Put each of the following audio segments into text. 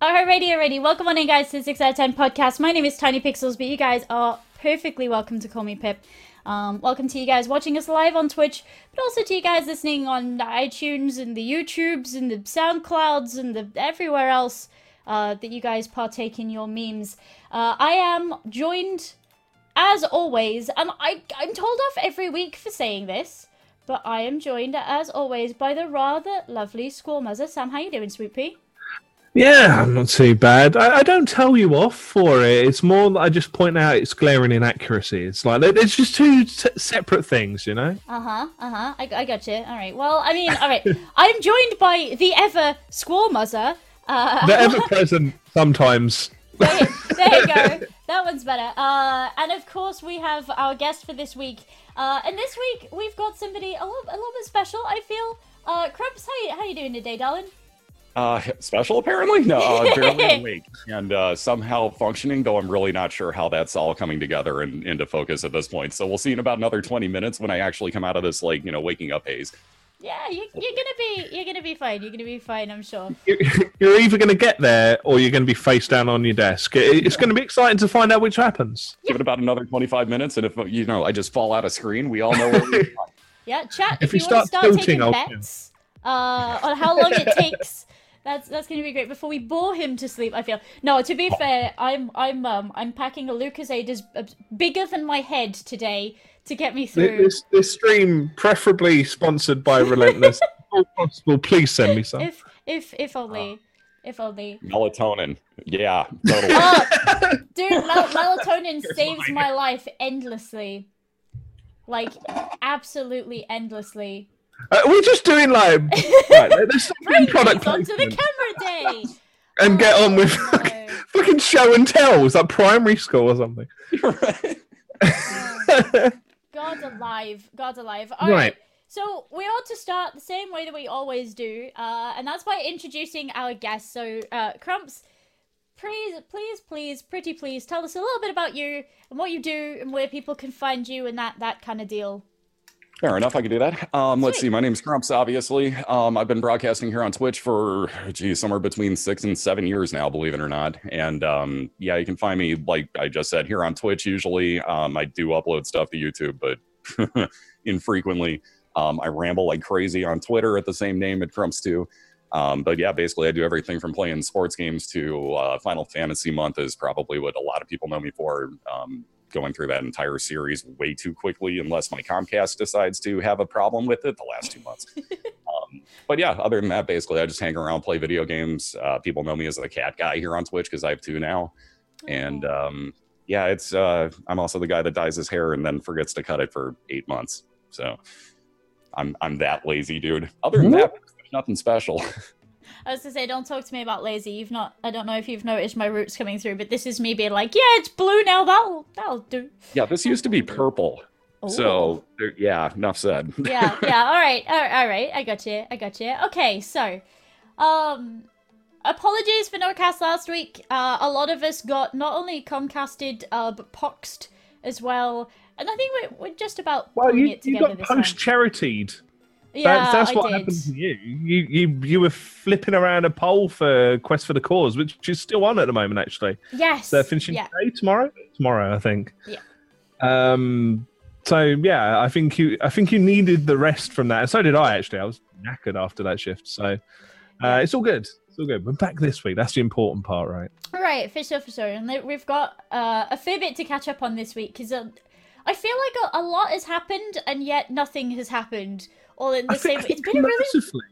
Alright, ready, ready. Welcome on in, guys, to the 6 out of 10 podcast. My name is Tiny Pixels, but you guys are perfectly welcome to call me Pip. Um, welcome to you guys watching us live on Twitch, but also to you guys listening on iTunes and the YouTubes and the SoundClouds and the everywhere else uh, that you guys partake in your memes. Uh, I am joined, as always, and I, I'm told off every week for saying this, but I am joined, as always, by the rather lovely Squall. Sam, how you doing, Sweet Pea? Yeah, I'm not too bad. I, I don't tell you off for it. It's more that I just point out its glaring inaccuracies. Like it's just two t- separate things, you know. Uh huh. Uh huh. I, I got you. All right. Well, I mean, all right. I'm joined by the ever Squall Mother. Uh, the ever present sometimes. there, there you go. That one's better. Uh, and of course, we have our guest for this week. Uh, and this week we've got somebody a little, a little bit special. I feel. Uh, Crumps, how you, how you doing today, darling? Uh, special apparently? No, uh, barely awake and uh, somehow functioning. Though I'm really not sure how that's all coming together and into focus at this point. So we'll see in about another 20 minutes when I actually come out of this like you know waking up haze. Yeah, you, you're gonna be you're gonna be fine. You're gonna be fine. I'm sure. You're either gonna get there or you're gonna be face down on your desk. It's gonna be exciting to find out which happens. Give it about another 25 minutes, and if you know I just fall out of screen, we all know where we're Yeah, chat. If, if you want to start tilting, taking bets uh, on how long it takes that's that's gonna be great. Before we bore him to sleep, I feel. No, to be fair, I'm I'm um I'm packing a Lucozade as bigger than my head today to get me through. This this stream, preferably sponsored by Relentless. if possible, please send me some. If if if only. If only. Melatonin. Yeah, totally. oh, dude, mel- melatonin saves my life endlessly. Like, absolutely endlessly. Uh, we're just doing like right, let's product onto the camera day and oh, get on with no. fucking show and tell. Is that primary school or something? God alive, God alive. All right. right. So we ought to start the same way that we always do, uh, and that's by introducing our guests. So, uh, Crumps, please, please, please, pretty please, tell us a little bit about you and what you do and where people can find you and that that kind of deal. Fair enough. I can do that. Um, let's see. My name's Crumps, obviously. Um, I've been broadcasting here on Twitch for, geez, somewhere between six and seven years now, believe it or not. And um, yeah, you can find me, like I just said, here on Twitch usually. Um, I do upload stuff to YouTube, but infrequently. Um, I ramble like crazy on Twitter at the same name at Crumps too. Um, but yeah, basically, I do everything from playing sports games to uh, Final Fantasy month is probably what a lot of people know me for. Going through that entire series way too quickly unless my Comcast decides to have a problem with it the last two months. um, but yeah, other than that, basically, I just hang around, play video games. Uh, people know me as the cat guy here on Twitch because I have two now. And um, yeah, it's uh, I'm also the guy that dyes his hair and then forgets to cut it for eight months. So I'm I'm that lazy dude. Other than that, nothing special. I was gonna say, don't talk to me about lazy. You've not. I don't know if you've noticed my roots coming through, but this is me being like, yeah, it's blue now. That'll that'll do. Yeah, this used to be purple. Ooh. So yeah, enough said. yeah, yeah. All right, all right, all right. I got you. I got you. Okay, so, um, apologies for no cast last week. Uh, a lot of us got not only Comcasted, uh, but poxed as well. And I think we're, we're just about well, you, you got post charitied. Yeah, that's, that's I what did. happened to you. You you you were flipping around a poll for Quest for the Cause, which is still on at the moment, actually. Yes. They're finishing yeah. today, tomorrow, tomorrow, I think. Yeah. Um. So yeah, I think you I think you needed the rest from that, and so did I. Actually, I was knackered after that shift. So uh, it's all good. It's all good. We're back this week. That's the important part, right? All right, for sure, for sure. And we've got uh, a fair bit to catch up on this week because uh, I feel like a, a lot has happened, and yet nothing has happened all in the I same. It's been mercifully,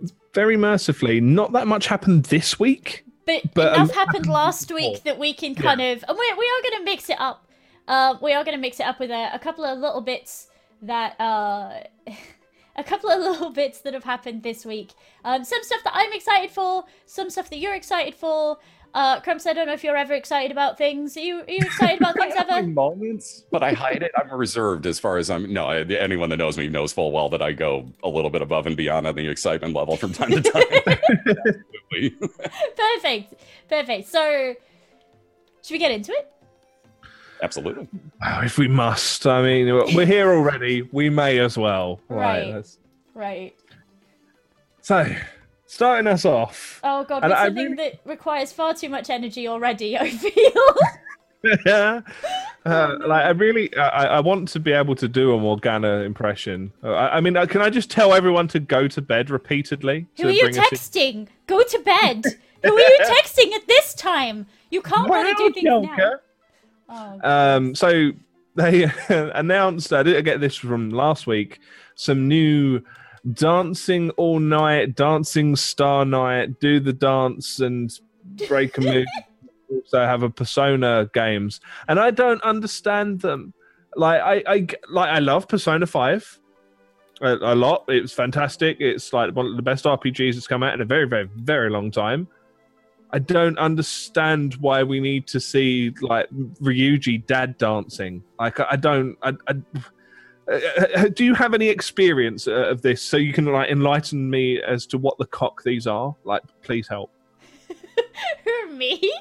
really very mercifully. Not that much happened this week, but, but enough happened last week that we can kind yeah. of, and we we are going to mix it up. Uh, we are going to mix it up with a, a couple of little bits that uh, a couple of little bits that have happened this week. Um, some stuff that I'm excited for, some stuff that you're excited for, uh, Crumps, I don't know if you're ever excited about things. Are you, are you excited about things ever? Moments, but I hide it. I'm reserved as far as I'm. No, anyone that knows me knows full well that I go a little bit above and beyond on the excitement level from time to time. perfect, perfect. So, should we get into it? Absolutely. Wow, if we must, I mean, we're here already. We may as well. Right. Right. right. So, starting us off. Oh god, And something really- that requires far too much energy already. I feel. yeah. Uh, like I really, I, I want to be able to do a Morgana impression. Uh, I, I mean, uh, can I just tell everyone to go to bed repeatedly? Who are you texting? Go to bed. Who are you texting at this time? You can't really do Wow, things now. Oh, Um, so they announced. I didn't get this from last week. Some new dancing all night, dancing star night, do the dance and break a move. also have a Persona games, and I don't understand them. Like I, I like I love Persona Five. A, a lot. It's fantastic. It's like one of the best RPGs that's come out in a very, very, very long time. I don't understand why we need to see like Ryuji dad dancing. Like I I don't. I, I, uh, do you have any experience uh, of this so you can like enlighten me as to what the cock these are? Like, please help. who me?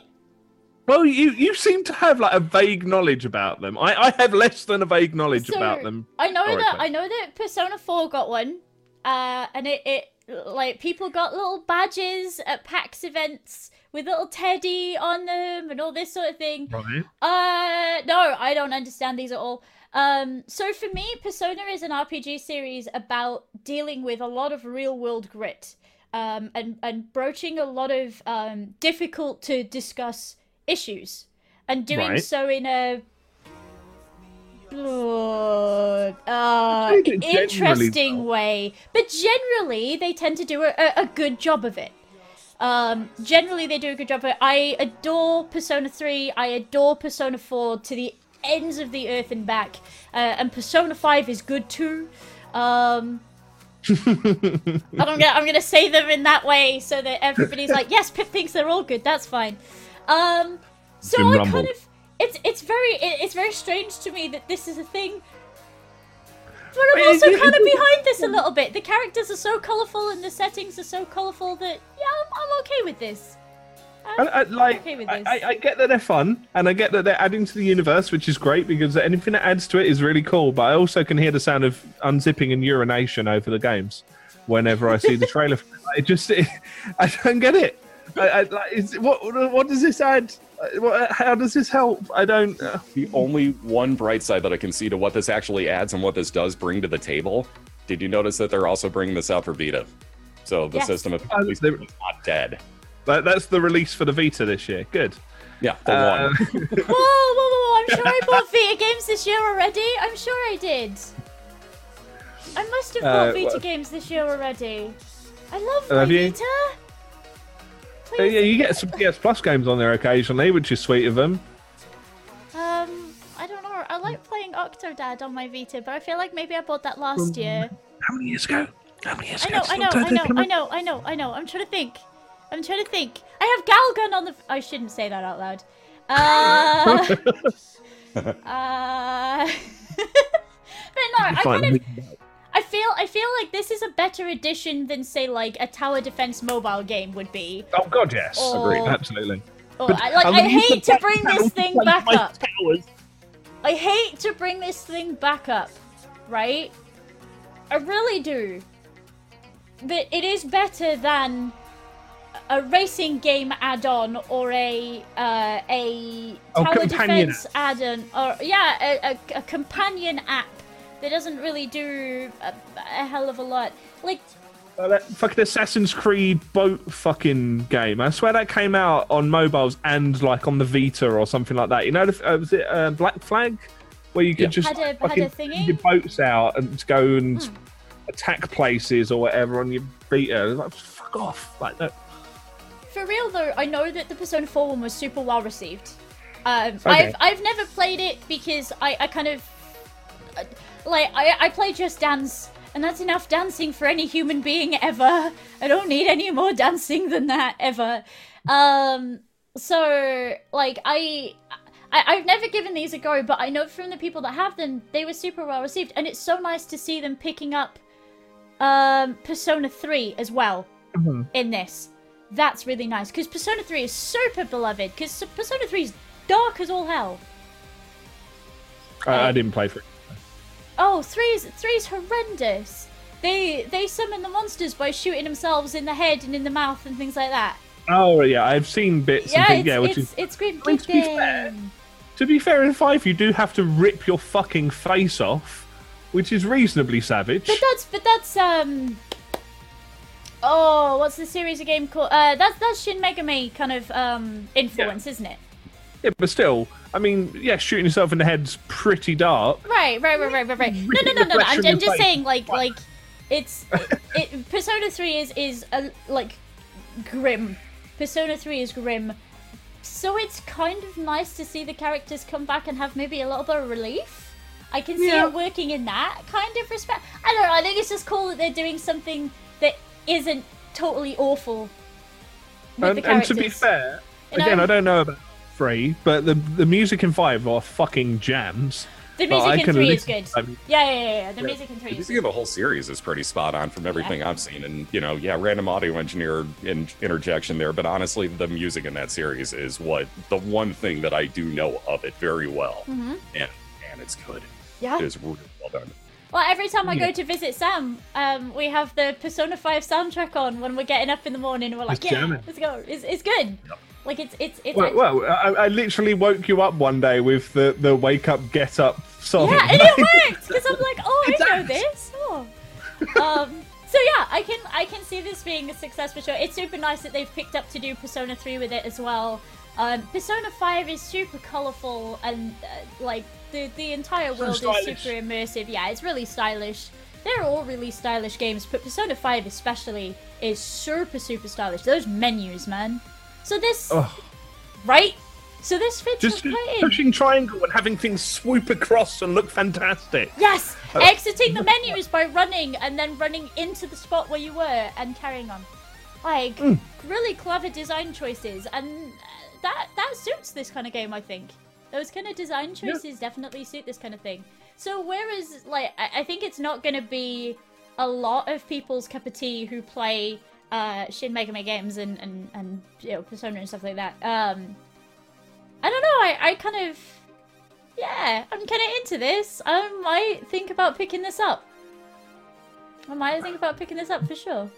Well, you you seem to have like a vague knowledge about them. I, I have less than a vague knowledge So, about them. I know that I know that Persona 4 got one. Uh and it, it like people got little badges at PAX events with little teddy on them and all this sort of thing. Right. Uh no, I don't understand these at all. Um so for me Persona is an RPG series about dealing with a lot of real world grit. Um and and broaching a lot of um difficult to discuss issues and doing Right. so in a uh, uh, think it generally interesting way. But generally, they tend to do a, a, a good job of it. Um, generally, they do a good job of it. I adore Persona 3. I adore Persona 4 to the ends of the earth and back. Uh, and Persona 5 is good too. Um, I'm gonna, I'm gonna say them in that way so that everybody's like, yes, Pip thinks they're all good. That's fine. Um, so Been I rumbled. kind of, it's it's very it, it's very strange to me that this is a thing. But I'm also kind of behind this a little bit. The characters are so colourful and the settings are so colourful that yeah, I'm, I'm okay with this. I'm, I, I, like, okay I. I, I get that they're fun, and I get that they're adding to the universe, which is great because anything that adds to it is really cool. But I also can hear the sound of unzipping and urination over the games whenever I see the trailer. I just, I don't get it. I, I, like, is, what, what does this add? Uh, What, how does this help? I don't. Uh, The only one bright side that I can see to what this actually adds and what this does bring to the table. Did you notice that they're also bringing this out for Vita? So the Yes. system of Uh, is not dead. That, that's the release for the Vita this year. Good. Yeah, the Uh, one. whoa, whoa, whoa! I'm sure I bought Vita games this year already. I'm sure I did. I must have bought Uh, Vita what- games this year already. I love Uh, my have you? Vita. Uh, yeah, you get some PS Plus games on there occasionally, which is sweet of them. Um, I don't know. I like playing Octodad on my Vita, but I feel like maybe I bought that last year. How many years ago? How many years I ago? know, I know, I know, I know, I know, I know. I'm trying to think. I'm trying to think. I have Galgun on the. I shouldn't say that out loud. Uh. uh. but no, I kind of. I feel I feel like this is a better addition than say like a tower defense mobile game would be. Oh God, yes, Or- agreed, absolutely. Or, But I, like I I hate to bring this thing back up. towers. I hate to bring this thing back up, right? I really do. But it is better than a racing game add-on or a uh, a Oh, tower companion defense add-on or yeah, a, a, a companion app that doesn't really do a, a hell of a lot. Like Uh, that fucking Assassin's Creed boat fucking game. I swear that came out on mobiles and like on the Vita or something like that. You know, the, uh, was it uh, Black Flag, where you could Yeah. just Had a- had fucking thingy? your boats out and go and Hmm. attack places or whatever on your Vita. Like, fuck off! Like, no. For real though, I know that the Persona 4 one was super well received. Um, Okay. I've I've never played it because I, I kind of uh, like I I play Just Dance and that's enough dancing for any human being ever. I don't need any more dancing than that ever. Um, so like I. I, I've never given these a go, but I know from the people that have them, they were super well received, and it's so nice to see them picking up um, Persona 3 as well Mhm. in this. That's really nice because Persona 3 is super beloved because Persona 3 is dark as all hell. I, I didn't play for it. Oh, 3 is, 3 is horrendous. they they summon the monsters by shooting themselves in the head and in the mouth and things like that. Oh yeah, I've seen bits. Yeah, and things, it's, yeah, which it's, is it's grim I mean, to be fair- to be fair in five, you do have to rip your fucking face off, which is reasonably savage. But that's but that's um. Oh, what's the series of game called? Uh, that's that's Shin Megami kind of um influence, isn't it? Yeah, but still, I mean, yeah, shooting yourself in the head's pretty dark. Right, right, right, right, right, right. No, no, no, no. no. I'm, I'm just saying, like, like, it's it, Persona Three is is a, like grim. Persona Three is grim. So it's kind of nice to see the characters come back and have maybe a little bit of relief. I can see Yeah. it working in that kind of respect. I don't know. I think it's just cool that they're doing something isn't totally awful. With And, the and to be fair, You again, know? I don't know about three, but the the music in five are fucking jams. the Well, music in can three is good. I mean- Yeah, yeah, yeah, yeah. The Yeah. music in three The is music of the whole series is pretty spot on from everything I've seen, and you know, yeah, random audio engineer in, interjection there, but honestly, the music in that series is what the one thing that I do know of it very well, hmm and and it's good. Yeah. It is really well done. Well, every time I Yeah. go to visit Sam, um, we have the Persona 5 soundtrack on when we're getting up in the morning. and We're like, Just yeah, jamming. let's go. It's, it's good. Like, it's it's it's. Well, actually- well I, I literally woke you up one day with the the wake up, get up song. yeah, and it worked because I'm like, oh, I know this. Oh. um. So yeah, I can I can see this being a success for sure. It's super nice that they've picked up to do Persona 3 with it as well. Um, Persona 5 is super colorful and uh, like the the entire So world is super immersive. Yeah, it's really stylish. They're all really stylish games, but Persona 5 especially is super super stylish. Those menus, man. So this Ugh. right? So this fits Just pushing triangle and having things swoop across and look fantastic. Yes! Oh. Exiting the menus by running and then running into the spot where you were and carrying on. Like, Mm. really clever design choices, and uh, that that suits this kind of game, I think. Those kind of design choices definitely suit this kind of thing. So, whereas, like, I, I think it's not going to be a lot of people's cup of tea who play uh, Shin Megami games and, and, and you know, Persona and stuff like that. Um, I don't know, I, I kind of yeah, I'm kind of into this. I might think about picking this up. I might think about picking this up for sure.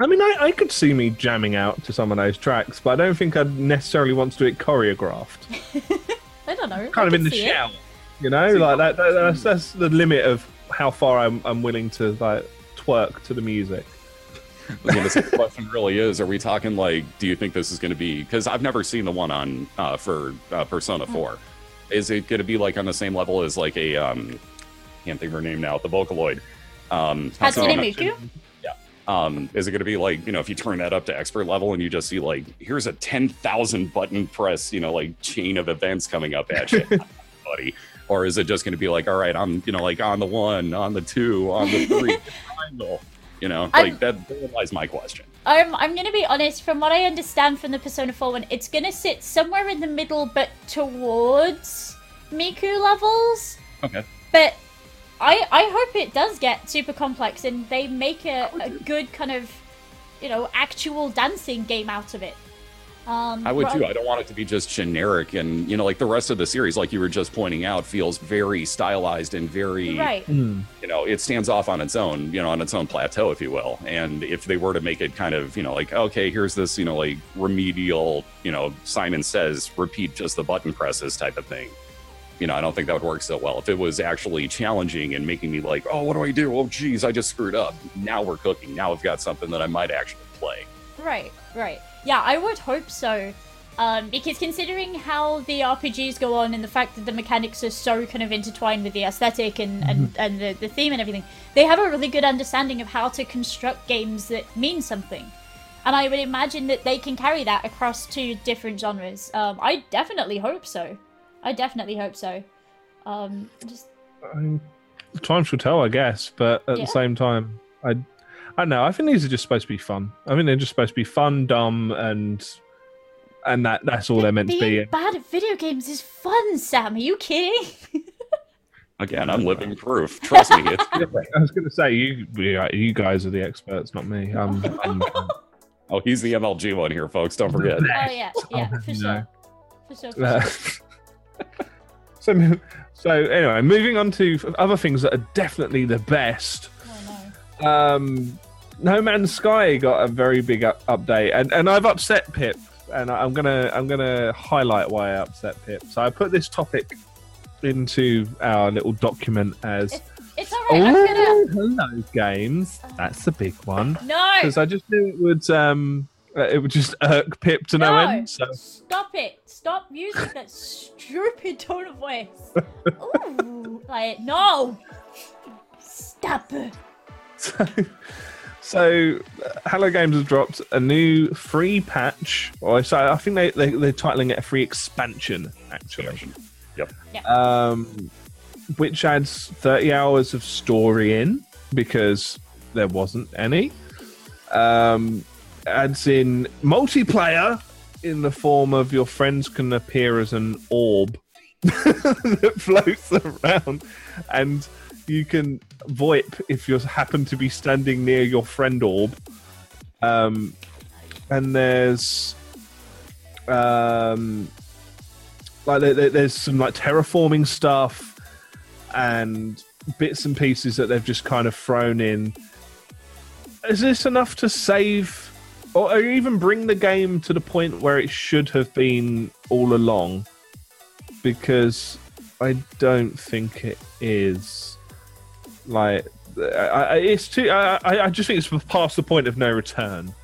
I mean, I, I could see me jamming out to some of those tracks, but I don't think I'd necessarily want to do it choreographed. I don't know. I kind of in the shell, it. you know, like that, that. That's, that's the limit of how far I'm, I'm willing to like twerk to the music. I mean, the question really is: Are we talking like? Do you think this is going to be? Because I've never seen the one on uh, for uh, Persona Hmm. Four. Is it going to be like on the same level as like a um, can't think of her name now, the Vocaloid. Um, Hatsune Persona- Miku? Um, is it going to be like you know if you turn that up to expert level and you just see like here's a ten thousand button press you know like chain of events coming up at you, buddy? Or is it just going to be like all right, I'm you know like on the one, on the two, on the three, triangle? You know, I'm- like that. There lies my question. I'm, I'm going to be honest, from what I understand from the Persona 4 one, it's going to sit somewhere in the middle but towards Miku levels. Okay. But I I hope it does get super complex and they make a, a good kind of, you know, actual dancing game out of it. Um, I would too. I don't want it to be just generic and you know, like the rest of the series, like you were just pointing out, feels very stylized and very Right. Hmm. you know, it stands off on its own, you know, on its own plateau, if you will. And if they were to make it kind of, you know, like, okay, here's this, you know, like remedial, you know, Simon says, repeat just the button presses type of thing. You know, I don't think that would work so well. If it was actually challenging and making me like, oh, what do I do? Oh, geez, I just screwed up. Now we're cooking. Now I've got something that I might actually play. Right, right. Yeah, I would hope so. Um, because considering how the RPGs go on and the fact that the mechanics are so kind of intertwined with the aesthetic and, and, and the, the theme and everything, they have a really good understanding of how to construct games that mean something. And I would imagine that they can carry that across two different genres. Um, I definitely hope so. I definitely hope so. Um, just I mean, time shall tell, I guess. But at Yeah. the same time, I, I don't know. I think these are just supposed to be fun. I think they're just supposed to be fun, dumb, and and that that's all they're meant to being be. bad at video games is fun, Sam. Are you kidding? Again, I'm living proof. Trust me. I was going to say you, you you guys are the experts, not me. Um, Oh, he's the MLG one here, folks. Don't forget. oh yeah, yeah, for sure. For sure. For Uh, sure. so, so anyway, moving on to other things that are definitely the best. Oh, no. Um, no Man's Sky got a very big up- update, and, and I've upset Pip, and I'm gonna I'm gonna highlight why I upset Pip. So I put this topic into our little document as It's, it's. I'm gonna. oh hello games. That's the big one No! because I just knew it would um uh, it would just irk Pip to no, No. end. So Stop it! Stop using that stupid tone of voice. Ooh, like no. Stop it. So, so Hello Games has dropped a new free patch, or so I think they, they they're titling it a free expansion actually, Yep. um, which adds 30 hours of story in because there wasn't any. Um, adds in multiplayer in the form of your friends can appear as an orb that floats around and you can VoIP if you happen to be standing near your friend orb. Um, and there's um, like there, there- there's some like terraforming stuff and bits and pieces that they've just kind of thrown in. Is this enough to save or even bring the game to the point where it should have been all along? Because I don't think it is. Like, I, I, it's too. I, I I just think it's past the point of no return,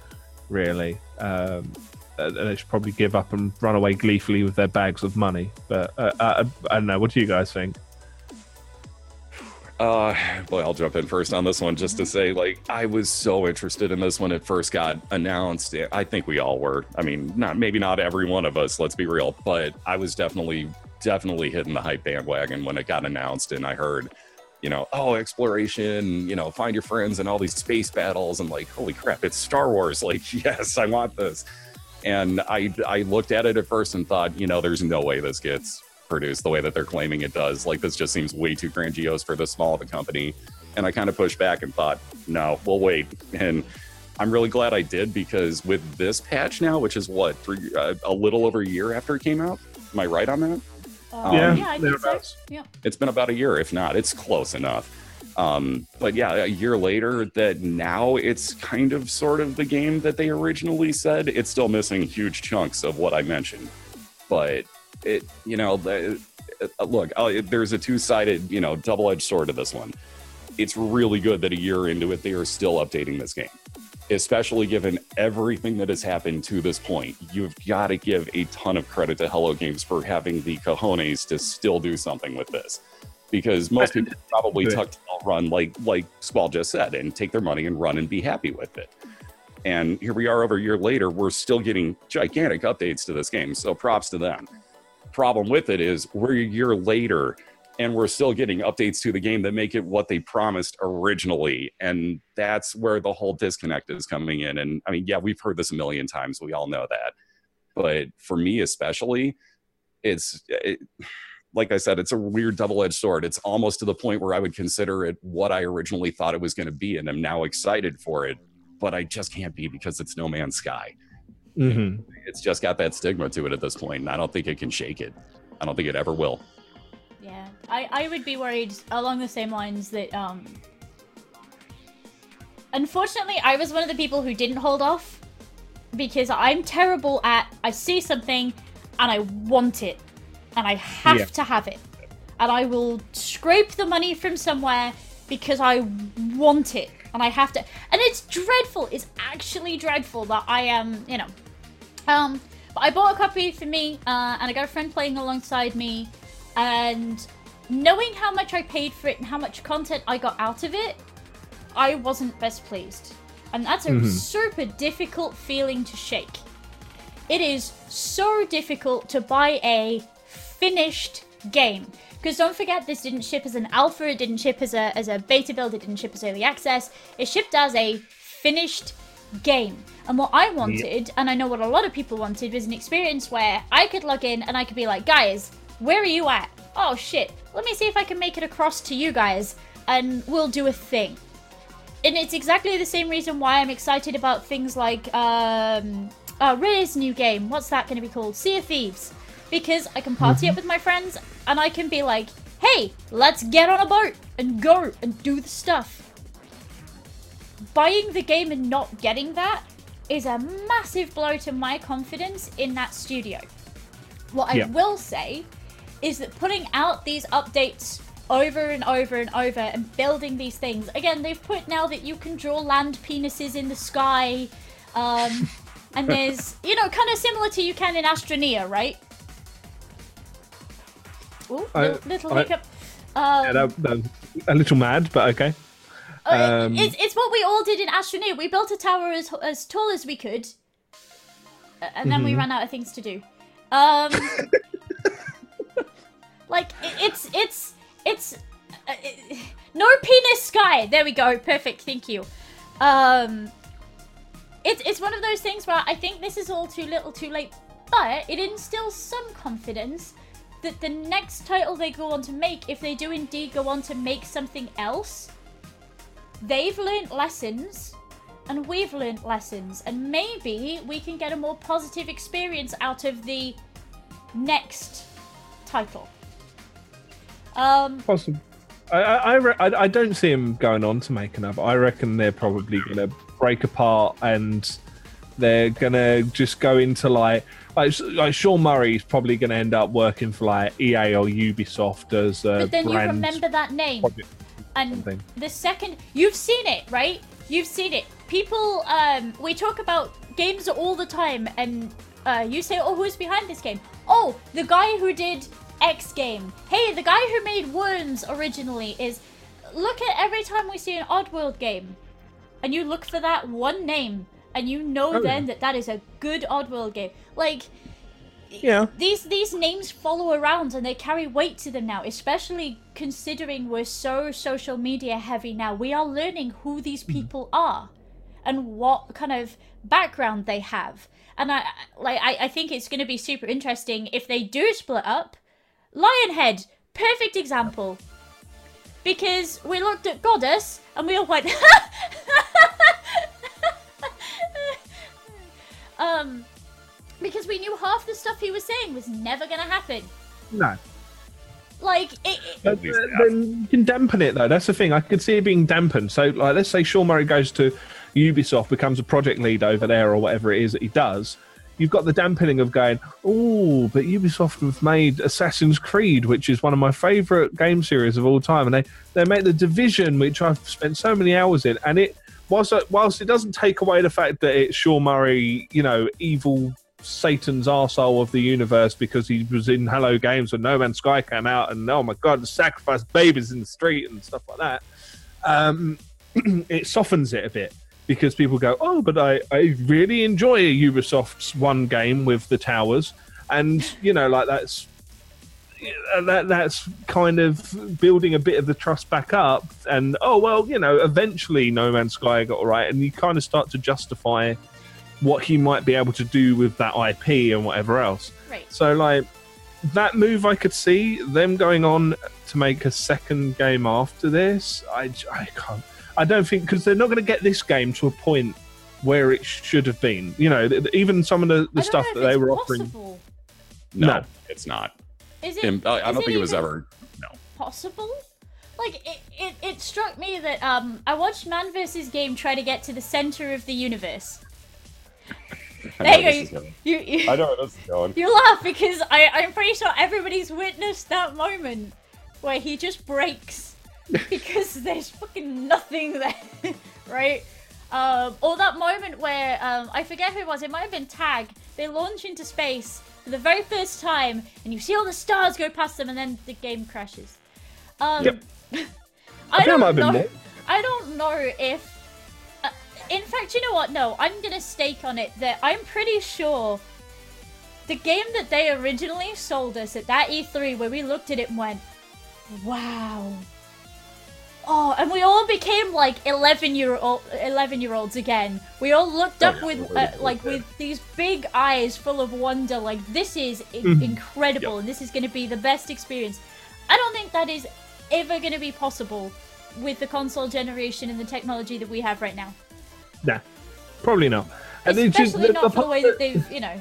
really. Um, and they should probably give up and run away gleefully with their bags of money. But uh, uh, I don't know. What do you guys think? Uh, boy, I'll jump in first on this one just to say, like, I was so interested in this when it first got announced. I think we all were. I mean, not maybe not every one of us. Let's be real, but I was definitely, definitely hitting the hype bandwagon when it got announced, and I heard, you know, oh, exploration, you know, find your friends and all these space battles, and like, holy crap, it's Star Wars! Like, yes, I want this. And I, I looked at it at first and thought, you know, there's no way this gets produced the way that they're claiming it does. Like this just seems way too grandiose for this small of a company. And I kind of pushed back and thought, no, we'll wait. And I'm really glad I did because with this patch now, which is what three, uh, a little over a year after it came out. Am I right on that? Uh, Yeah, yeah, I think so. Yeah. It's been about a year, if not, it's close enough. Um, but yeah, a year later, that now it's kind of sort of the game that they originally said. It's still missing huge chunks of what I mentioned, but it, you know, the, uh, look, uh, there's a two-sided, you know, double-edged sword to this one. It's really good that a year into it, they are still updating this game, especially given everything that has happened to this point. You've got to give a ton of credit to Hello Games for having the cojones to still do something with this, because most people probably tuck tail run like like Squall just said and take their money and run and be happy with it. And here we are over a year later, we're still getting gigantic updates to this game. So props to them. Problem with it is we're a year later and we're still getting updates to the game that make it what they promised originally. And that's where the whole disconnect is coming in. And I mean, yeah, we've heard this a million times. We all know that. But for me, especially, it's it, like I said, it's a weird double edged sword. It's almost to the point where I would consider it what I originally thought it was going to be. And I'm now excited for it, but I just can't be because it's No Man's Sky. Mm-hmm. It's just got that stigma to it at this point, and I don't think it can shake it. I don't think it ever will. Yeah, I, I would be worried along the same lines that um unfortunately I was one of the people who didn't hold off because I'm terrible at I see something and I want it and I have Yeah. to have it. And I will scrape the money from somewhere because I want it and I have to and it's dreadful. It's actually dreadful that I am, you know. Um but I bought a copy for me uh, and I got a friend playing alongside me and knowing how much I paid for it and how much content I got out of it, I wasn't best pleased. And that's a Mhm. super difficult feeling to shake. It is so difficult to buy a finished game. Because don't forget, this didn't ship as an alpha, it didn't ship as a, as a beta build, it didn't ship as early access. It shipped as a finished game. And what I wanted, and I know what a lot of people wanted, was an experience where I could log in and I could be like, guys, where are you at? Oh shit, let me see if I can make it across to you guys, and we'll do a thing. And it's exactly the same reason why I'm excited about things like um, uh, Rare's new game. What's that going to be called? Sea of Thieves. Because I can party up with my friends, and I can be like, hey, let's get on a boat and go and do the stuff. buying the game and not getting that is a massive blow to my confidence in that studio. What I Yeah. will say is that putting out these updates over and over and over and building these things again, they've put now that you can draw land penises in the sky. Um, and there's, you know, kind of similar to you can in Astroneer, right? Ooh, I- little, little I- hiccup. Um, Yeah, that, that a little mad, but okay. Um, it's, it's what we all did in Astroneer. We built a tower as, as tall as we could, and then we Mm-hmm. ran out of things to do. Um, like it, it's it's it's uh, it, no penis sky. There we go. Perfect. Thank you. Um, it's it's one of those things where I think this is all too little, too late, but it instills some confidence that the next title they go on to make, if they do indeed go on to make something else, they've learnt lessons and we've learnt lessons and maybe we can get a more positive experience out of the next title um Possible. I, I, I, re- I, I don't see him going on to make another. I reckon they're probably going to break apart and they're going to just go into like like like Sean Murray's probably going to end up working for like EA or Ubisoft as a but then you remember that name project and something. the second you've seen it right? You've seen it. People um we talk about games all the time and uh you say oh who's behind this game? Oh the guy who did x game. Hey the guy who made worms originally is look at every time we see an oddworld game and you look for that one name and you know Oh, then that that is a good oddworld game. Like Yeah. these these names follow around and they carry weight to them now especially considering we're so social media heavy now. We are learning who these people are and what kind of background they have. And i like i, I think it's going to be super interesting if they do split up. Lionhead perfect example. Because we looked at Godus and we all went um because we knew half the stuff he was saying was never gonna happen No. like it, it But, uh, then you can dampen it though. That's the thing. I could see it being dampened. So, like, let's say Sean Murray goes to Ubisoft, becomes a project lead over there, or whatever it is that he does. You've got the dampening of going, oh, but Ubisoft have made Assassin's Creed, which is one of my favourite game series of all time, and they they made the Division, which I've spent so many hours in, and it whilst whilst it doesn't take away the fact that it's Sean Murray, you know, evil Satan's arsehole of the universe because he was in Hello Games when No Man's Sky came out, and oh my god, the sacrifice babies in the street and stuff like that. Um, it softens it a bit because people go, oh, but I, I really enjoy Ubisoft's one game with the towers, and you know, like that's that that's kind of building a bit of the trust back up. And oh well, you know, eventually No Man's Sky got all right, and you kind of start to justify what he might be able to do with that IP and whatever else. right So like that move, I could see them going on to make a second game after this. I, I can't. I don't think because they're not going to get this game to a point where it should have been. You know, th- even some of the, the stuff that they it's were offering. possible. No, No. it's not. is it Im- I, I is don't think it was ever. No. possible? Like it, it, it struck me that um I watched Man vs. Game try to get to the center of the universe. I There you go. You you, I know where this is going. you laugh because I I'm pretty sure everybody's witnessed that moment where he just breaks because there's fucking nothing there, right? Um, or that moment where um, I forget who it was. It might have been Tag. They launch into space for the very first time, and you see all the stars go past them, and then the game crashes. Um, Yep. I might don't know. I don't know if. In fact, you know what? No, I'm gonna stake on it that I'm pretty sure the game that they originally sold us at that E3, where we looked at it and went, "Wow." Oh, and we all became like 11 year old 11 year olds again. We all looked Oh, up yeah, with uh, like with these big eyes full of wonder like this is i- Mhm. incredible and this is going to be the best experience. I don't think that is ever going to be possible with the console generation and the technology that we have right now. Nah, probably not. And it's just- Especially not the part way that they've, you know.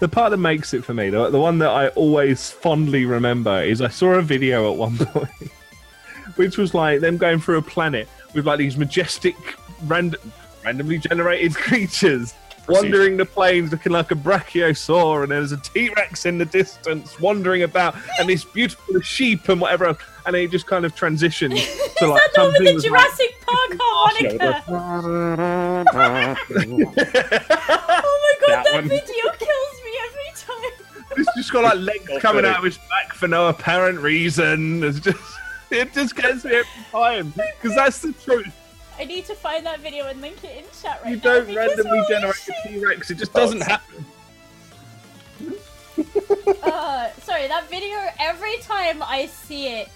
the part that makes it for me, the, the one that I always fondly remember, is I saw a video at one point, which was like them going through a planet with like these majestic, random, randomly generated creatures wandering the plains looking like a brachiosaur, and there's a T Rex in the distance wandering about, and this beautiful sheep and whatever else. And it just kind of transitions to Is like that the one with something the with, Jurassic Park harmonica? oh my god, That that, one. video kills me every time. It's just got like legs So coming out of his back for no apparent reason. It's just, it just gets me every time because that's the truth. I need to find that video and link it in chat right You now. don't randomly holy generate shit. a T Rex. It just doesn't happen. Uh, sorry, that video, every time I see it,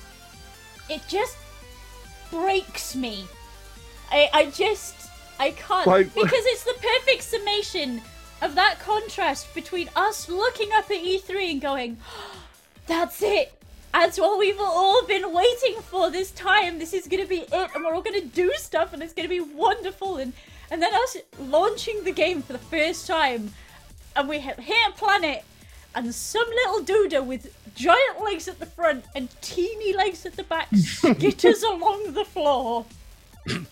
it just breaks me. I, I just, I can't. Like- because it's the perfect summation of that contrast between us looking up at E3 and going, that's it. That's what we've all been waiting for this time. This is gonna be it, and we're all gonna do stuff, and it's gonna be wonderful. And and then us launching the game for the first time, and we have hit a planet, and some little duda with giant legs at the front and teeny legs at the back skitters along the floor.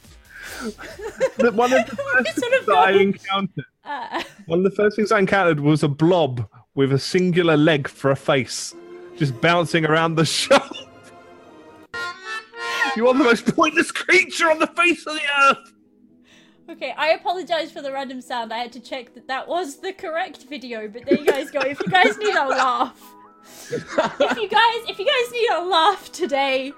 But one of the first Sort things of that I encountered, Uh, one of the first things I encountered was a blob with a singular leg for a face, just bouncing around the shop. You are the most pointless creature on the face of the earth. okay, I apologize for the random sound. I had to check that that was the correct video, but there you guys go. If you guys need a laugh, if you guys if you guys need a laugh today,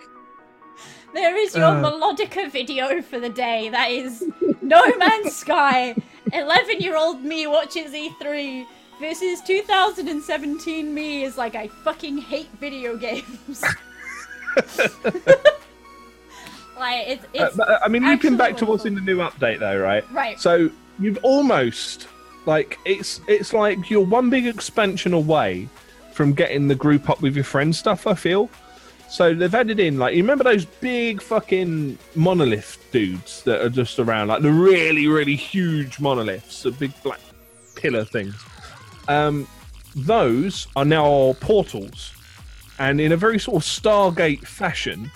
there is your Uh. melodica video for the day. That is No Man's Sky. Eleven year old me watches E3 versus 2017 me is like I fucking hate video games. like it's Uh, it's uh, I mean, looking back to what's in the new update, though, right? right. So you've almost like it's it's like you're one big expansion away from getting the group up with your friends stuff. I feel. So they've added in like you remember those big fucking monolith dudes that are just around, like the really really huge monoliths, the big black pillar things. Um, those are now portals, and in a very sort of Stargate fashion,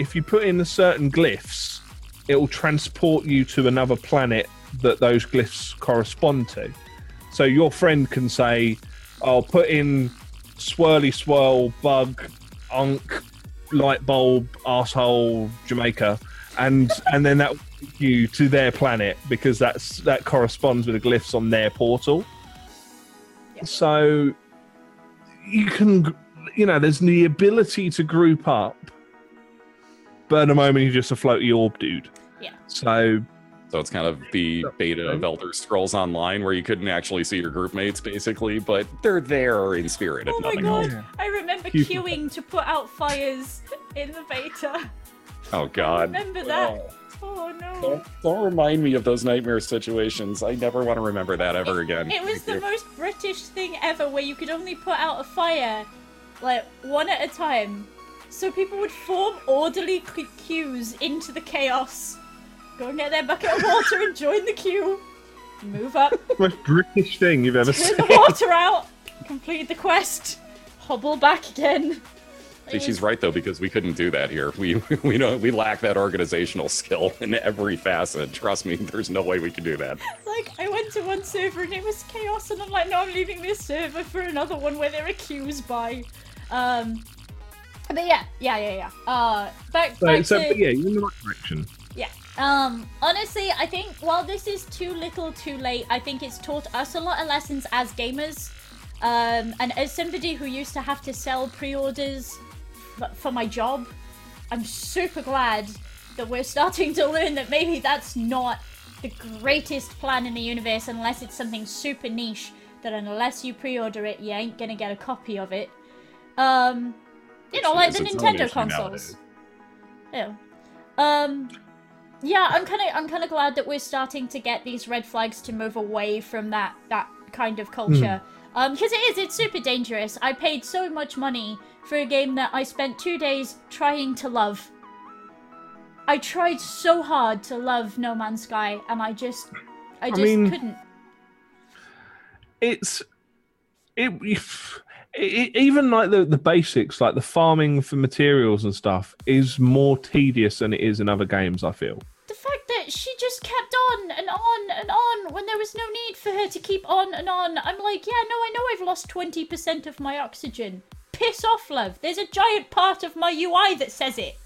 if you put in the certain glyphs, it will transport you to another planet that those glyphs correspond to. So your friend can say, "I'll put in swirly swirl bug unk light bulb asshole Jamaica," and and then that will take you to their planet because that's that corresponds with the glyphs on their portal. Yeah. So you can, you know, there's the ability to group up, but at the moment you're just a floaty orb dude. Yeah. So So it's kind of the beta of Elder Scrolls Online, where you couldn't actually see your group mates, basically, but they're there in spirit, if Oh my nothing god, else. I remember queuing to put out fires in the beta. Oh God! Remember that? Oh no. Don't, don't remind me of those nightmare situations. I never want to remember that ever again. It was the most British thing ever where you could only put out a fire like one at a time. So people would form orderly queues into the chaos. Go and get their bucket of water and join the queue. Move up, most British thing you've ever turn seen. the water out, complete the quest, hobble back again. See, she's right though because we couldn't do that here. We we don't we lack that organizational skill in every facet. Trust me, there's no way we could do that. Like, I went to one server and it was chaos, and I'm like, no, I'm leaving this server for another one where there are queues by. Um, but yeah, yeah, yeah, yeah. Uh, back, So, back so to but yeah, you're in the right direction. Um, honestly, I think while this is too little, too late, I think it's taught us a lot of lessons as gamers. Um, and as somebody who used to have to sell pre-orders for my job, I'm super glad that we're starting to learn that maybe that's not the greatest plan in the universe unless it's something super niche that unless you pre-order it, you ain't gonna get a copy of it. Um, you know, like the It's its own Nintendo consoles. Yeah. Um yeah, I'm kind of I'm kind of glad that we're starting to get these red flags to move away from that that kind of culture. Um because it is it's super dangerous. I paid so much money for a game that I spent 2 days trying to love. I tried so hard to love No Man's Sky and I just I just mean- couldn't. It's it e- even like the, the basics, like the farming for materials and stuff, is more tedious than it is in other games. I feel. The fact that she just kept on and on and on when there was no need for her to keep on and on. I'm like, yeah, no, I know I've lost 20% of my oxygen. Piss off, love. There's a giant part of my UI that says it.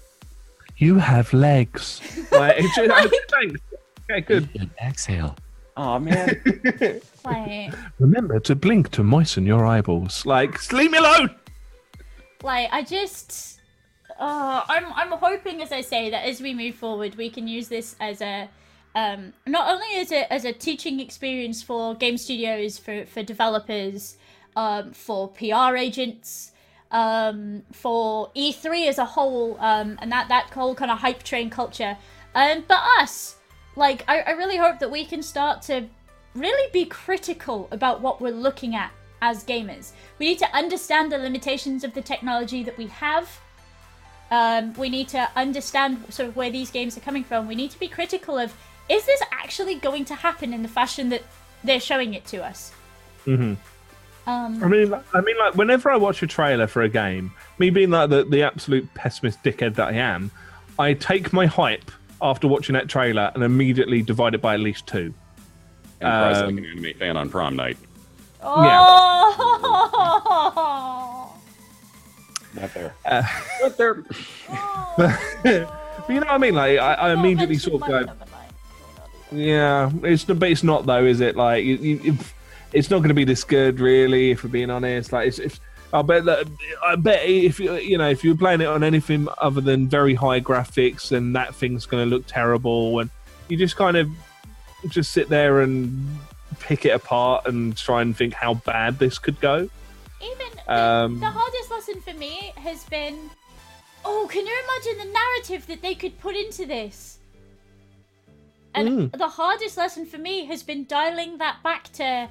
You have legs. like, Like- thanks. Okay, good. Exhale. Oh man. Like, Remember to blink to moisten your eyeballs. Like, leave me alone. like I just, uh, I'm I'm hoping, as I say, that as we move forward, we can use this as a, um, not only as a as a teaching experience for game studios, for for developers, um, for PR agents, um, for E3 as a whole, um, and that that whole kind of hype train culture, um, but us, like I, I really hope that we can start to really be critical about what we're looking at as gamers. We need to understand the limitations of the technology that we have. Um, we need to understand sort of where these games are coming from. We need to be critical of is this actually going to happen in the fashion that they're showing it to us? Mhm. Um, I mean, I mean, like whenever I watch a trailer for a game, me being like the, the absolute pessimist dickhead that I am, I take my hype after watching that trailer and immediately divide it by at least two. And cries Um, like an anime fan on prom night. oh! Not there. Uh, Not there. But you know what I mean? Like, I, I immediately sort of go, yeah, it's but it's not though, is it? Like, you, you, it's not going to be this good, really. If we're being honest, like, it's. it's I bet that I bet if you you know if you're playing it on anything other than very high graphics, then that thing's going to look terrible, and you just kind of just sit there and pick it apart and try and think how bad this could go. Even the, Um, the hardest lesson for me has been oh, can you imagine the narrative that they could put into this? And Mm. the hardest lesson for me has been dialing that back to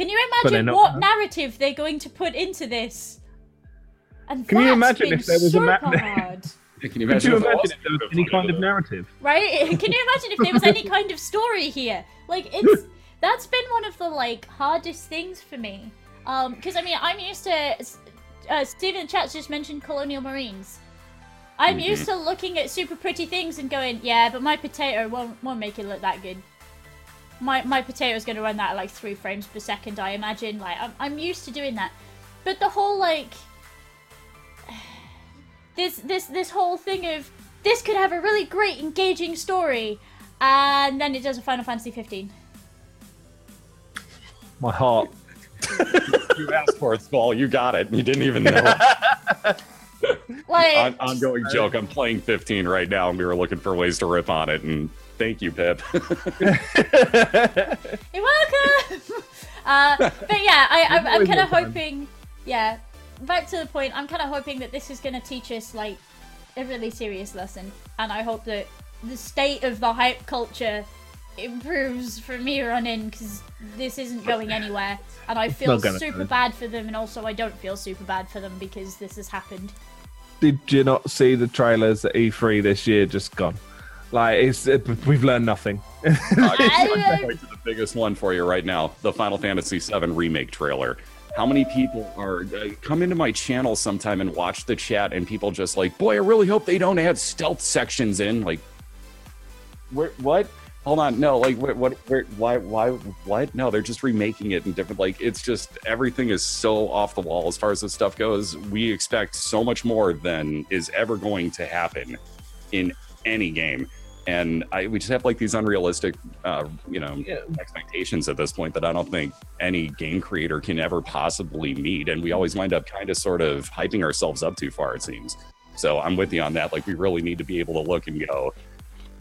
can you imagine not- what narrative they're going to put into this? And Can you that's imagine if there was a super ma- Can you Could you imagine if there was any kind of narrative? right? Can you imagine if there was any kind of story here? Like it's that's been one of the like hardest things for me. Um, because I mean I'm used to. Uh, Steven Chat's just mentioned Colonial Marines. I'm Mhm. used to looking at super pretty things and going, yeah, but my potato won't won't make it look that good. My my potato's gonna run that at like three frames per second. I imagine. Like I'm I'm used to doing that, but the whole like this this this whole thing of this could have a really great engaging story and then it does a final fantasy 15 My heart. You asked for it, Skull. You got it. You didn't even know. like on, ongoing joke. I'm playing 15 right now, and we were looking for ways to rip on it. And thank you, Pep. you're welcome uh, but yeah I, I'm, I'm kind of welcome. hoping yeah back to the point i'm kind of hoping that this is going to teach us like a really serious lesson and i hope that the state of the hype culture improves from here on in because this isn't going anywhere and i feel super do. bad for them and also i don't feel super bad for them because this has happened Did you not see the trailers at E3 this year? Just gone. Like it's it, we've learned nothing. I'm going to the biggest one for you right now: the Final Fantasy VII remake trailer. How many people are uh, come into my channel sometime and watch the chat, and people just like, "Boy, I really hope they don't add stealth sections in." Like, where, what? Hold on, no, like, what, what, where, why, why, what? No, they're just remaking it in different. Like, it's just everything is so off the wall as far as this stuff goes. We expect so much more than is ever going to happen in any game, and I we just have like these unrealistic, uh, you know, Yeah. expectations at this point that I don't think any game creator can ever possibly meet. And we always wind up kind of sort of hyping ourselves up too far, it seems. So I'm with you on that. Like, we really need to be able to look and go,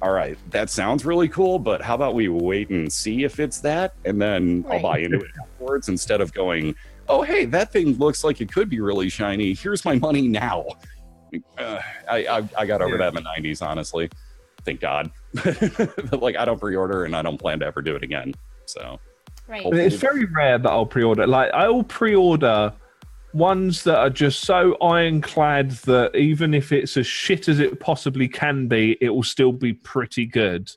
all right, that sounds really cool, but how about we wait and see if it's that? And then I'll buy into it afterwards instead of going, oh, hey, that thing looks like it could be really shiny. Here's my money now. Uh, I, I, I got over Yeah. that in the 90s, honestly. Thank God. like, I don't pre order and I don't plan to ever do it again. So. right. It's very rare that I'll pre-order. Like I'll pre-order ones that are just so ironclad that even if it's as shit as it possibly can be, it will still be pretty good.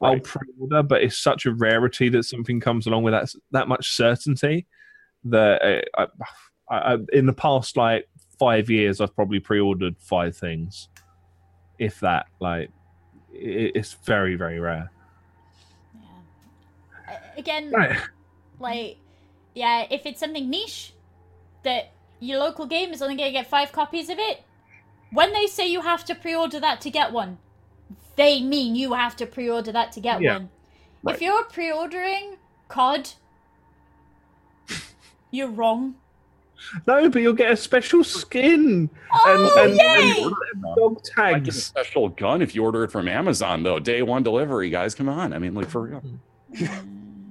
I'll pre-order, but it's such a rarity that something comes along with that that much certainty that uh, I, I, I, in the past like five years, I've probably pre-ordered five things, if that. Like, it, it's very very rare. Yeah. Again, Right. like, yeah, if it's something niche that your local game is only going to get five copies of it, when they say you have to pre order that to get one, they mean you have to pre order that to get Yeah. one. Right. If you're pre ordering COD, you're wrong. No, but you'll get a special skin Oh, and, and, yay! and dog I get a special gun if you order it from Amazon, though. Day one delivery, guys. Come on. I mean, like for real.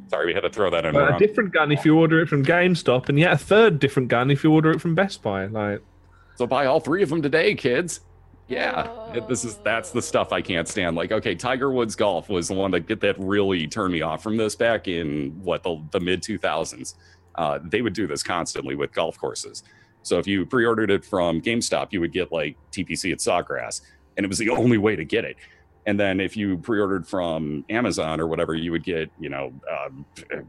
Sorry, we had to throw that in. But a different gun if you order it from GameStop, and yet a third different gun if you order it from Best Buy. Like, So buy all three of them today, kids. Yeah, it- this is that's the stuff I can't stand. Like, okay, Tiger Woods Golf was the one that get that really turned me off from this back in what the, the mid 2000s. Uh, they would do this constantly with golf courses. So if you pre-ordered it from GameStop, you would get like TPC at Sawgrass, and it was the only way to get it. And then if you pre-ordered from Amazon or whatever, you would get, you know, um,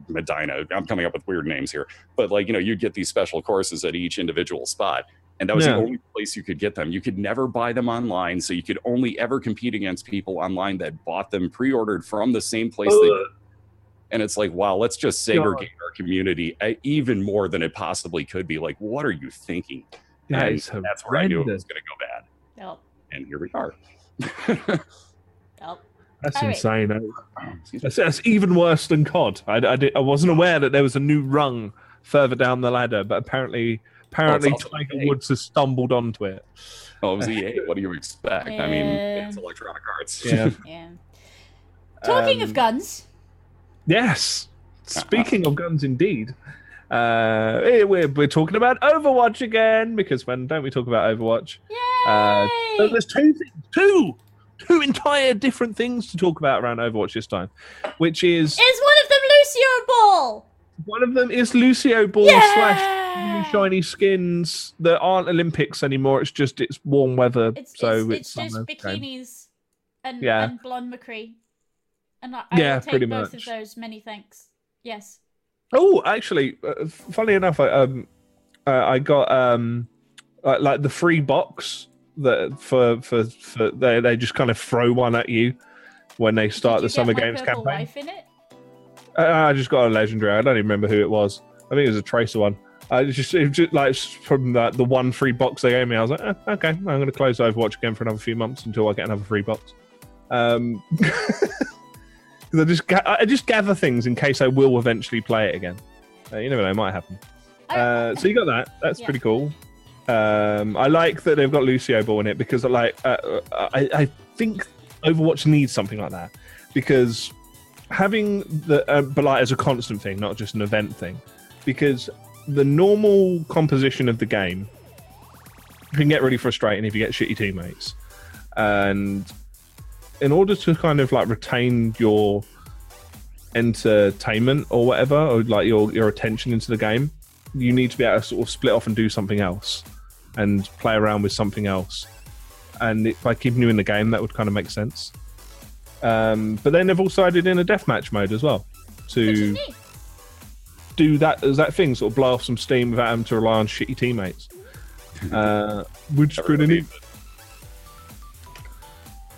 Medina. I'm coming up with weird names here, but like, you know, you'd get these special courses at each individual spot and that was Yeah. the only place you could get them. You could never buy them online, so you could only ever compete against people online that bought them pre-ordered from the same place. They, ugh. And it's like, wow, let's just segregate our community uh, even more than it possibly could be. Like, what are you thinking? yeah, And it's that's where I knew it horrendous. was going to go bad, Nope. and here we are. Nope. That's All right. insane. eh? Excuse. That's, that's even worse than COD. I, I, did, I wasn't aware that there was a new rung further down the ladder, but apparently, apparently also Tiger EA. Woods has stumbled onto it. Oh, it was EA. What do you expect? I mean, it's Electronic Arts. Yeah. Yeah. Talking of Um, guns, Yes. Speaking of guns, indeed. Uh, we're, we're talking about Overwatch again because when don't we talk about Overwatch? Uh, So there's two, things, two, two entire different things to talk about around Overwatch this time, which is Is one of them Lucio Ball? one of them is Lucio Ball slash Yeah! new shiny skins that aren't Olympics anymore. It's just it's warm weather, It's, so it's, it's just summer. Bikinis and, Yeah. and blonde McCree. And I, I Yeah, take pretty both much. of those. Many thanks. Yes. Oh, actually, uh, funny enough, I um, uh, I got um, like, like the free box that for for for they they just kind of throw one at you when they start the summer games campaign. Wife in it? Uh, I just got a legendary. I don't even remember who it was. I think it was a tracer one. I just, it was just like from the, the one free box they gave me. I was like, eh, okay, I'm going to close Overwatch again for another few months until I get another free box. Um, 'cause I just ga- I just gather things in case I will eventually play it again. Uh, you never know, it might happen. Uh, so you got that. That's Yeah. pretty cool. Um, I like that they've got Lucio Ball in it because like uh, I, I think Overwatch needs something like that because having the uh, but as a constant thing, not just an event thing, because the normal composition of the game can get really frustrating if you get shitty teammates, and in order to kind of like retain your entertainment or whatever, or like your your attention into the game, you need to be able to sort of split off and do something else, and play around with something else. And it, by keeping you in the game, that would kind of make sense. Um, but then they've also added in a deathmatch mode as well to do that as that thing, sort of blow off some steam without having to rely on shitty teammates. Uh, which is pretty neat.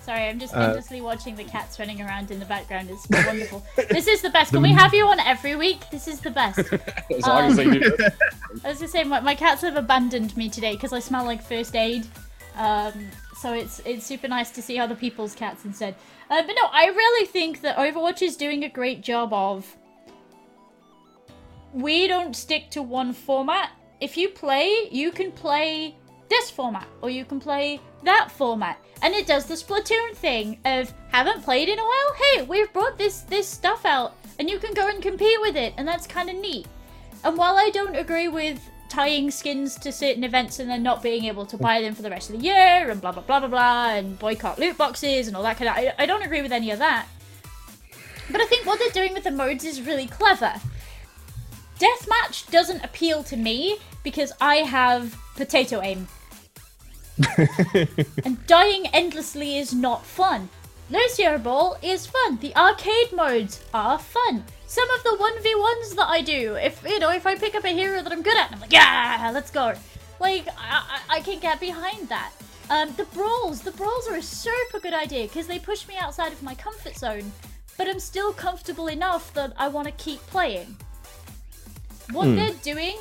Sorry, I'm just Uh, endlessly watching the cats running around in the background. It's wonderful. this is the best. Can we have you on every week? This is the best. As long as they do this. I was gonna say my, my cats have abandoned me today because I smell like first aid. Um, so it's it's super nice to see other people's cats instead. Uh, but no, I really think that Overwatch is doing a great job of. We don't stick to one format. If you play, you can play this format or you can play that format, and it does the Splatoon thing of haven't played in a while. Hey, we've brought this this stuff out, and you can go and compete with it, and that's kind of neat. And while I don't agree with tying skins to certain events and then not being able to buy them for the rest of the year and blah blah blah blah blah and boycott loot boxes and all that kind of I, I don't agree with any of that. But I think what they're doing with the modes is really clever. Deathmatch doesn't appeal to me because I have potato aim. and dying endlessly is not fun. Lucio Ball is fun. The arcade modes are fun. some of the 1v1s that I do, if you know, if I pick up a hero that I'm good at, I'm like, yeah, let's go. Like, I, I can get behind that. Um, the brawls, the brawls are a super good idea because they push me outside of my comfort zone, but I'm still comfortable enough that I want to keep playing. What Hmm. they're doing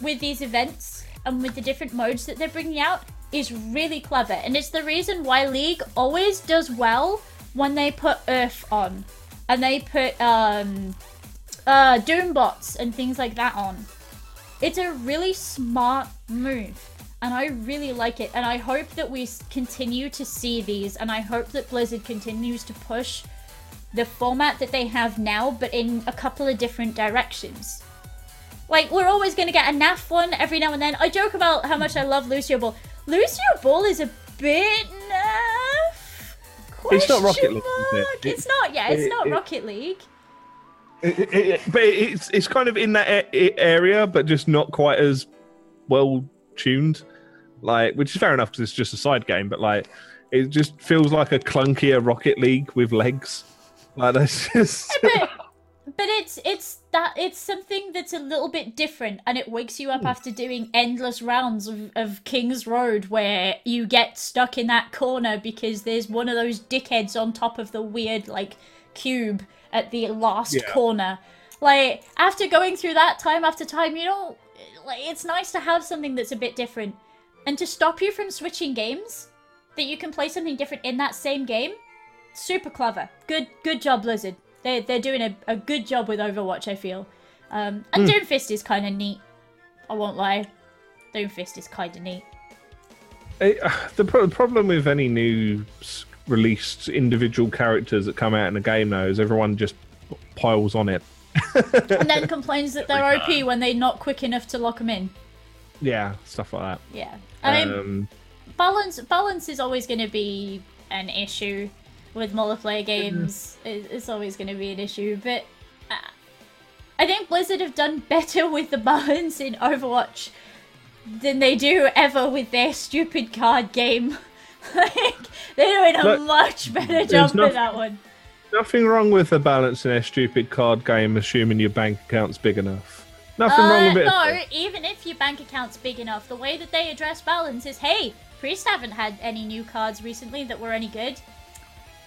with these events and with the different modes that they're bringing out is really clever, and it's the reason why League always does well when they put URF on, and they put um, uh, Doombots and things like that on. It's a really smart move, and I really like it. And I hope that we continue to see these, and I hope that Blizzard continues to push the format that they have now, but in a couple of different directions. Like, we're always going to get a NAF one every now and then. I joke about how much I love Lucio Ball. Lucio Ball is a bit NAF? It's not Rocket Question League, it? It's not, yeah, it's it- not it- Rocket League. But it's it's kind of in that area, but just not quite as well tuned. Like, which is fair enough because it's just a side game, but like, it just feels like a clunkier Rocket League with legs. Like that's just. but but it's it's that it's something that's a little bit different and it wakes you up hmm. after doing endless rounds of, of King's Row where you get stuck in that corner because there's one of those dickheads on top of the weird like cube at the last Yeah. corner like after going through that time after time you know like it's nice to have something that's a bit different and to stop you from switching games that you can play something different in that same game super clever. Good good job, Blizzard. They're, they're doing a, a good job with Overwatch, I feel. Um, and Doomfist is kind of neat. I won't lie. Doomfist is kind of neat. It, the, pro- the problem with any new released individual characters that come out in a game now is everyone just piles on it. And then complains that they're OP when they're not quick enough to lock them in. Yeah, stuff like that. Yeah. I mean, um, balance balance is always going to be an issue with multiplayer games. It- It's always going to be an issue, but uh, I think Blizzard have done better with the balance in Overwatch than they do ever with their stupid card game. like they're doing a Look, much better job nothing- with that one. nothing wrong with the balance in their stupid card game, assuming your bank account's big enough. Nothing Uh, wrong with it. no, even if your bank account's big enough, the way that they address balance is, hey, Priest haven't had any new cards recently that were any good.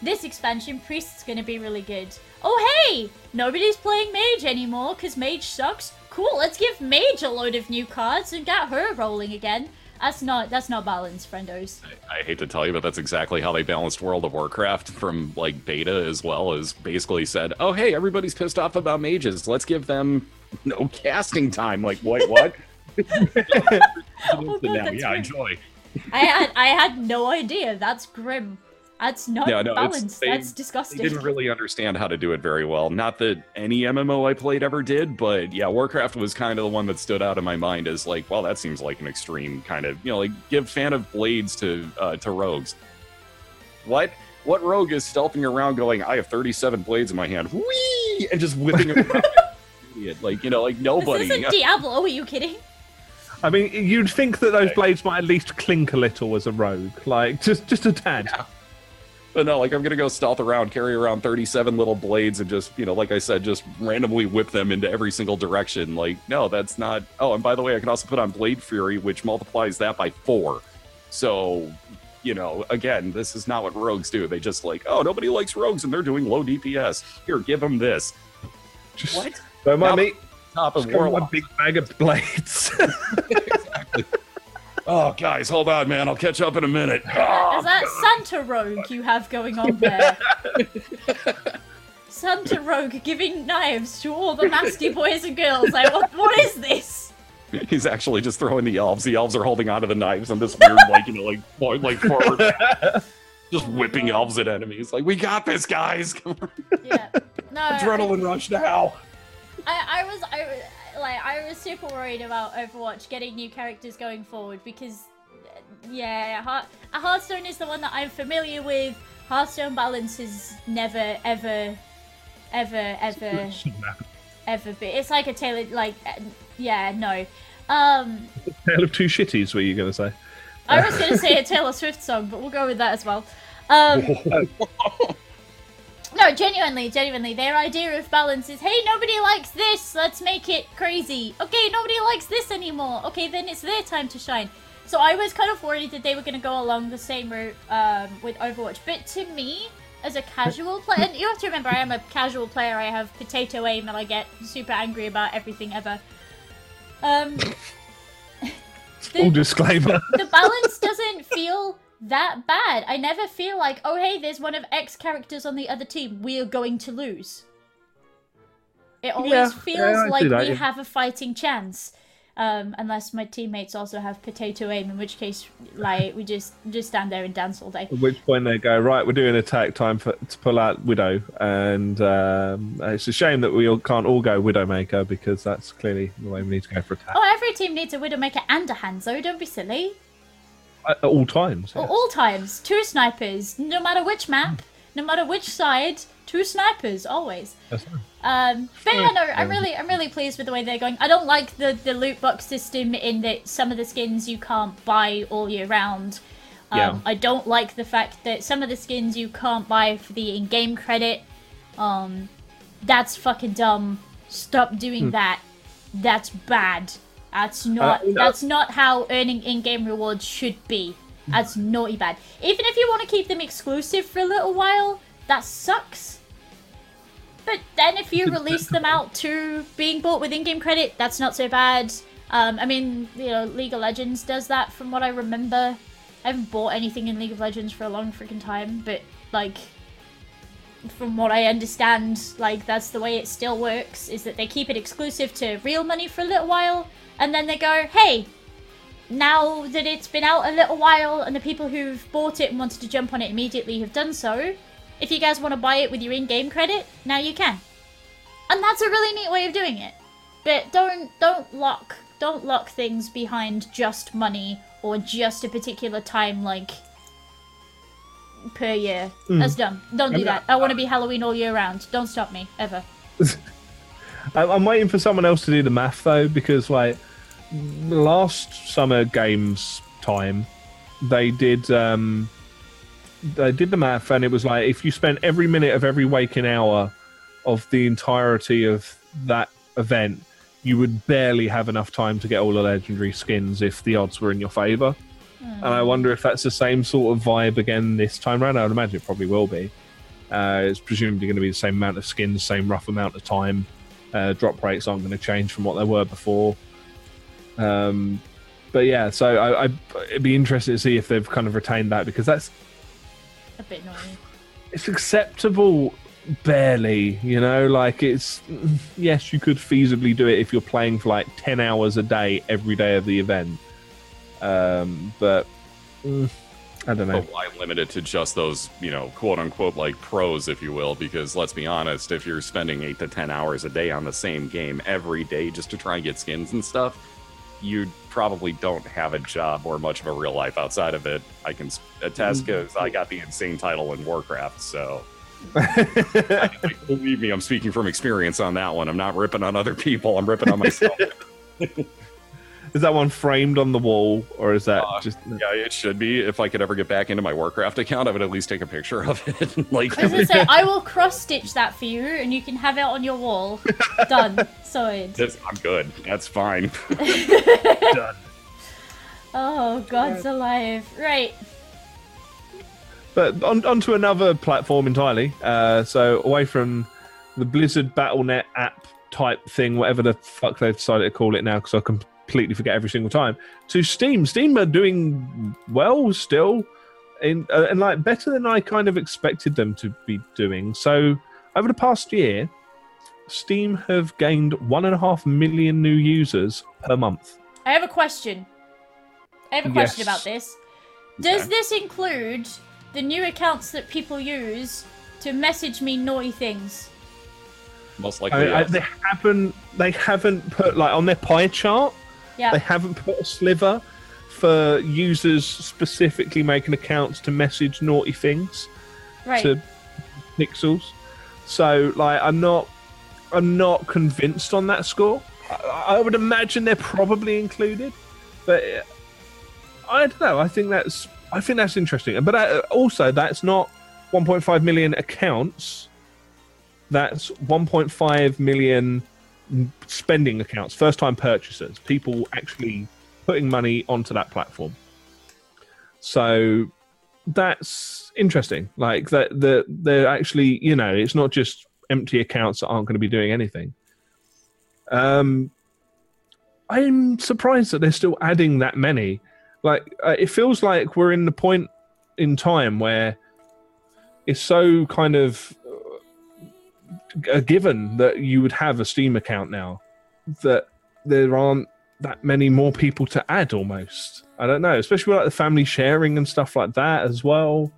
This expansion, Priest's gonna be really good. Oh hey, nobody's playing Mage anymore because Mage sucks. Cool, let's give Mage a load of new cards and get her rolling again. That's not that's not balanced, friendos. I hate to tell you, but that's exactly how they balanced World of Warcraft from like beta as well as basically said, "Oh, hey, everybody's pissed off about mages. Let's give them no casting time." Like, what? What? Oh, God, yeah, grim. enjoy. I had I had no idea. That's grim. That's not Yeah, no, it's- balance. they- That's They disgusting. didn't really understand how to do it very well. Not that any MMO I played ever did, but yeah, Warcraft was kind of the one that stood out in my mind as like, well, that seems like an extreme kind of, you know, like give fan of blades to uh, to rogues. What? What rogue is stealthing around going, I have 37 blades in my hand, whee, and just whipping it around? Idiot. Like, you know, like nobody. This isn't Diablo. Are you kidding? I mean, you'd think that those blades might at least clink a little as a rogue, like just just a tad. But no, like I'm gonna go stealth around, carry around 37 little blades, and just you know, like I said, just randomly whip them into every single direction. Like, no, that's not. Oh, and by the way, I can also put on Blade Flurry, which multiplies that by four. So, you know, again, this is not what rogues do. They just like, oh, nobody likes rogues, and they're doing low DPS. Here, give them this. Just What? Don't mind me. Top of Just got one big bag of blades. exactly. Oh, guys, hold on, man. I'll catch up in a minute. Oh, Is that Santa Rogue you have going on there? Santa Rogue giving knives to all the nasty boys and girls. Like, what, what is this? He's actually just throwing the elves. The elves are holding onto the knives and this weird, like, you know, like, for- like forward, just whipping elves at enemies. Like, we got this, guys. Come on. Yeah. No. Adrenaline rush now. I, I was I was- like I was super worried about Overwatch getting new characters going forward because yeah, Heart, Hearthstone is the one that I'm familiar with. Hearthstone balance is never ever ever ever ever be. It's like a tale of, like yeah no. Um, Tale of two shitties, were you going to say? I was gonna say a Taylor Swift song, but we'll go with that as well. Um, no, genuinely, genuinely, their idea of balance is, hey, nobody likes this, let's make it crazy. Okay, nobody likes this anymore. Okay, then it's their time to shine. So I was kind of worried that they were going to go along the same route um, with Overwatch. But to me, as a casual player, and you have to remember, I am a casual player. I have potato aim, and I get super angry about everything ever. Um, Full disclaimer. the balance doesn't feel that bad. I never feel like, oh hey, there's one of X characters on the other team. We are going to lose. It always Yeah, feels yeah, like that, we yeah. have a fighting chance. Um, unless my teammates also have potato aim, in which case, like, we just just stand there and dance all day. At which point they go, right, we're doing attack time for, to pull out Widow. And um, it's a shame that we all can't all go Widowmaker because that's clearly the way we need to go for attack Oh, every team needs a Widowmaker and a Hanzo, don't be silly. At all times. At yes. all times, two snipers, no matter which map, no matter which side, two snipers, always. Fine. Um, but yeah, no, I'm really, I'm really pleased with the way they're going. I don't like the the loot box system in that some of the skins you can't buy all year round. Um, Yeah. I don't like the fact that some of the skins you can't buy for the in-game credit. Um, that's fucking dumb. Stop doing that. That's bad. That's not. Uh, that's not how earning in-game rewards should be. That's naughty bad. Even if you want to keep them exclusive for a little while, that sucks. But then if you release them out to being bought with in-game credit, that's not so bad. Um, I mean, you know, League of Legends does that from what I remember. I haven't bought anything in League of Legends for a long freaking time, but like from what I understand, like that's the way it still works, is that they keep it exclusive to real money for a little while, and then they go, hey, now that it's been out a little while and the people who've bought it and wanted to jump on it immediately have done so, if you guys want to buy it with your in-game credit, now you can. And that's a really neat way of doing it. But don't don't lock don't lock things behind just money or just a particular time like per year. Mm. That's dumb. Don't do I'm uh, that. I want to uh, be Halloween all year round. Don't stop me ever. I'm I'm waiting for someone else to do the math though, because like last summer games time, they did um, they did the math, and it was like if you spent every minute of every waking hour of the entirety of that event, you would barely have enough time to get all the legendary skins if the odds were in your favor. And I wonder if that's the same sort of vibe again this time around. I would imagine it probably will be. Uh, it's presumably going to be the same amount of skins, same rough amount of time. Uh, drop rates aren't going to change from what they were before. Um, but yeah, so I, I, it'd be interesting to see if they've kind of retained that because that's A bit annoying. it's acceptable barely you know like it's yes you could feasibly do it if you're playing for like 10 hours a day every day of the event um but mm, i don't know But why limit it to just those, you know, quote unquote, like pros, if you will? Because let's be honest, if you're spending eight to 10 hours a day on the same game every day just to try and get skins and stuff, you probably don't have a job or much of a real life outside of it. I can attest because I got the insane title in Warcraft, so. I- believe me, I'm speaking from experience on that one. I'm not ripping on other people, I'm ripping on myself. is that one framed on the wall or is that Uh, just yeah, it should be. If I could ever get back into my Warcraft account, I would at least take a picture of it. like, I was say, I will cross stitch that for you, and you can have it on your wall. Done. Sorted. This, I'm good. That's fine. done Oh, God's alive. Right. but on onto another platform entirely uh so away from the blizzard battlenet app type thing whatever the fuck they've decided to call it now because i completely forget every single time to steam steam are doing well still in uh, and like better than i kind of expected them to be doing so over the past year steam have gained one and a half million new users per month I have a question. I have a question Yes. about this. Does Okay. this include the new accounts that people use to message me naughty things? Most likely, I, yes. they haven't they haven't put like on their pie chart They haven't put a sliver for users specifically making accounts to message naughty things right. to pixels. So, like, I'm not, I'm not convinced on that score. I, I would imagine they're probably included, but I don't know. I think that's, I think that's interesting. But uh, also, that's not 1.5 million accounts. that's 1.5 million spending accounts, first time purchasers, people actually putting money onto that platform. So that's interesting. Like that, the they're actually, you know, it's not just empty accounts that aren't going to be doing anything. Um, I'm surprised that they're still adding that many. Like uh, it feels like we're in the point in time where it's so kind of a given that you would have a Steam account now that there aren't that many more people to add almost. I don't know, especially with like the family sharing and stuff like that as well.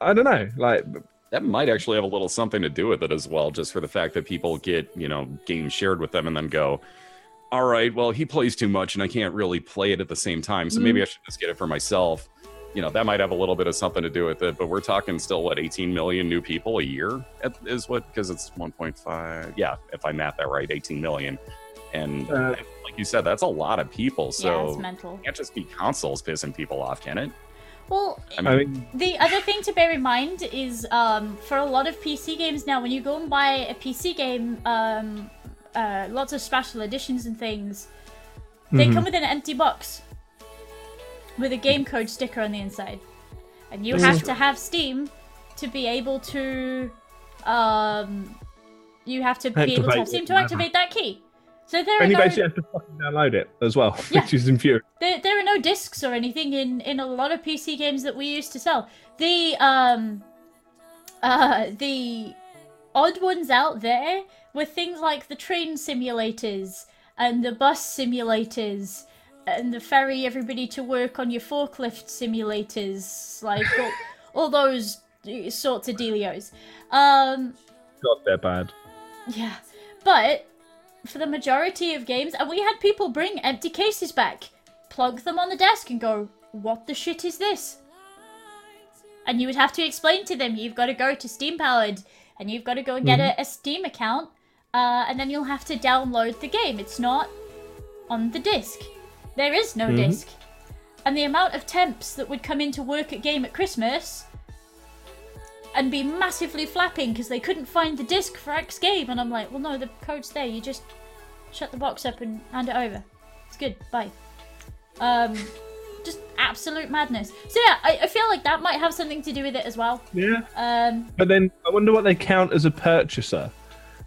I don't know, like that might actually have a little something to do with it as well, just for the fact that people get, you know, games shared with them and then go, all right, well, he plays too much and I can't really play it at the same time. So maybe mm. I should just get it for myself. You know, that might have a little bit of something to do with it, but we're talking still, what, 18 million new people a year is what, because it's 1.5. Yeah, if I math that right, 18 million. And Uh, like you said, that's a lot of people. yeah, So it's mental. it can't just be consoles pissing people off, can it? Well, I I mean, The other thing to bear in mind is um, for a lot of PC games now, when you go and buy a PC game, um, uh, lots of special editions and things, they Mhm. come with an empty box with a game code sticker on the inside, and you This have to have Steam to be able to, um, you have to be able to Activate have Steam to activate that key. So there are and you no, basically have to fucking download it as well, Yeah. which is infuriating. there, there are no discs or anything in in a lot of PC games that we used to sell. The um uh the odd ones out there were things like the train simulators and the bus simulators and the ferry everybody to work on your forklift simulators like all, all those sorts of dealios. Um God, they're bad. yeah, but for the majority of games, and we had people bring empty cases back, plug them on the desk, and go, "What the shit is this?" And you would have to explain to them, "You've got to go to Steam Powered, and you've got to go and get a, a Steam account, uh, and then you'll have to download the game. It's not on the disc. There is no disc, And the amount of temps that would come into work at game at Christmas and be massively flapping because they couldn't find the disc for X game. And I'm like, well, no, the code's there. You just shut the box up and hand it over. It's good. Bye. Um, just absolute madness. So yeah, I, I feel like that might have something to do with it as well. Yeah. Um, But then I wonder what they count as a purchaser.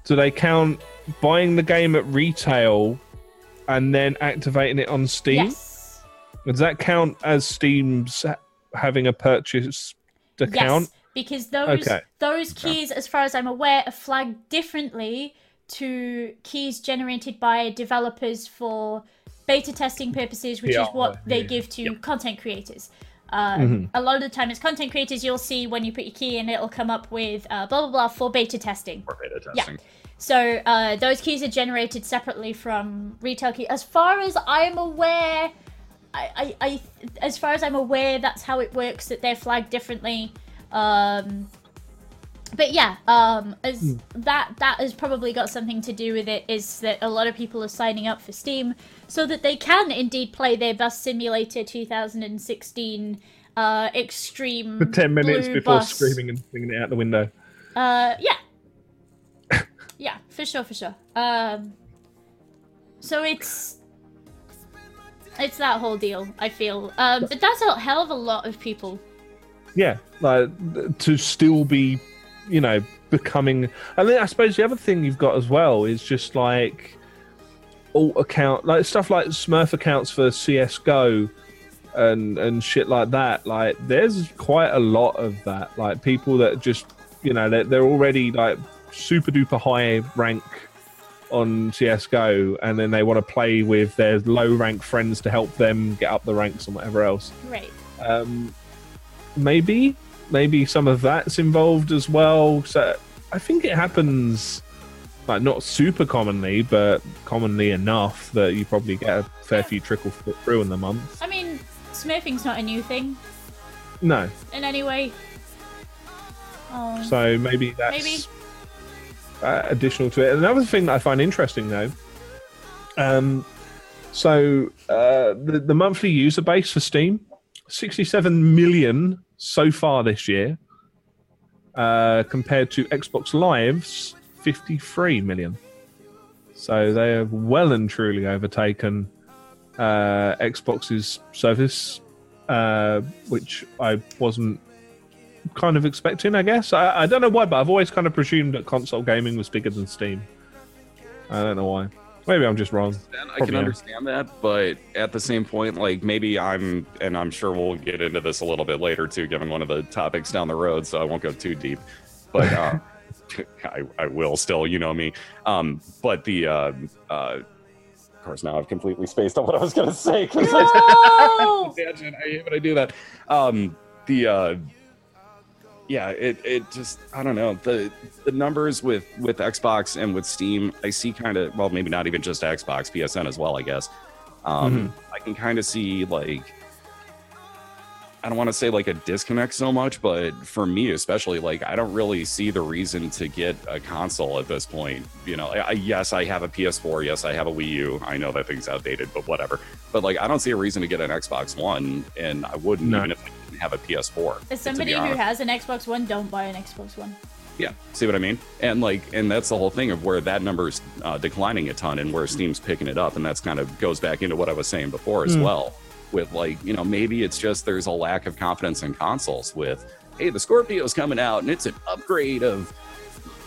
Do they count buying the game at retail and then activating it on Steam? yes. Does that count as Steam's having a purchase account? Yes, because those Okay. those keys, as far as I'm aware, are flagged differently to keys generated by developers for beta testing purposes, which is what they yeah. give to content creators. Uh, Mhm. A lot of the time, as content creators, you'll see when you put your key in, it'll come up with uh, blah blah blah for beta testing. Or beta testing. Yeah. So uh, those keys are generated separately from retail key. As far as I'm aware, I, I, I as far as I'm aware, that's how it works. That they're flagged differently. Um, but yeah, um, as that that has probably got something to do with it. Is that a lot of people are signing up for Steam so that they can indeed play their Bus Simulator 2016 uh, Extreme For 10 minutes before Bus. screaming and flinging it out the window. Uh, yeah. yeah, for sure, for sure. Um, so it's it's that whole deal. I feel, um, but that's a hell of a lot of people. Yeah, like to still be, you know, becoming. And then I suppose the other thing you've got as well is just like alt account, like stuff like Smurf accounts for CS:GO and and shit like that. Like, there's quite a lot of that. Like people that just, you know, they're, they're already like super duper high rank on CS:GO, and then they want to play with their low rank friends to help them get up the ranks and whatever else Right. um, maybe maybe some of that's involved as well. So i think it happens like not super commonly but commonly enough that you probably get a fair few trickle through in the month. I mean, smurfing's not a new thing. No. In any way. Um, so maybe that's Maybe. Uh, additional to it. Another thing that i find interesting though um so uh the, the monthly user base for steam 67 million so far this year uh, compared to Xbox Live's 53 million. So they have well and truly overtaken uh, Xbox's service, uh, which I wasn't kind of expecting, I guess. I, I don't know why, but I've always kind of presumed that console gaming was bigger than Steam. I don't know why. Maybe I'm just wrong. I can understand that, but at the same point, like maybe I'm, and I'm sure we'll get into this a little bit later too, given one of the topics down the road, so I won't go too deep. But uh, I, I will still, you know me. Um, but the, uh, uh, of course, now I've completely spaced on what I was going to say. No! I, I hate when I do that. Um, the, uh, yeah, it, it just I don't know the the numbers with with Xbox and with Steam. I see kind of well, maybe not even just Xbox, PSN as well. I guess um, mm-hmm. I can kind of see like I don't want to say like a disconnect so much, but for me especially, like I don't really see the reason to get a console at this point. You know, I, yes, I have a PS4, yes, I have a Wii U. I know that thing's outdated, but whatever. But like, I don't see a reason to get an Xbox One, and I wouldn't no. even if have a PS4. As somebody who has an Xbox One, don't buy an Xbox One. Yeah, see what I mean? And like, and that's the whole thing of where that number's uh, declining a ton, and where Steam's picking it up, and that's kind of goes back into what I was saying before as mm. well. With like, you know, maybe it's just there's a lack of confidence in consoles. With, hey, the Scorpio's coming out, and it's an upgrade of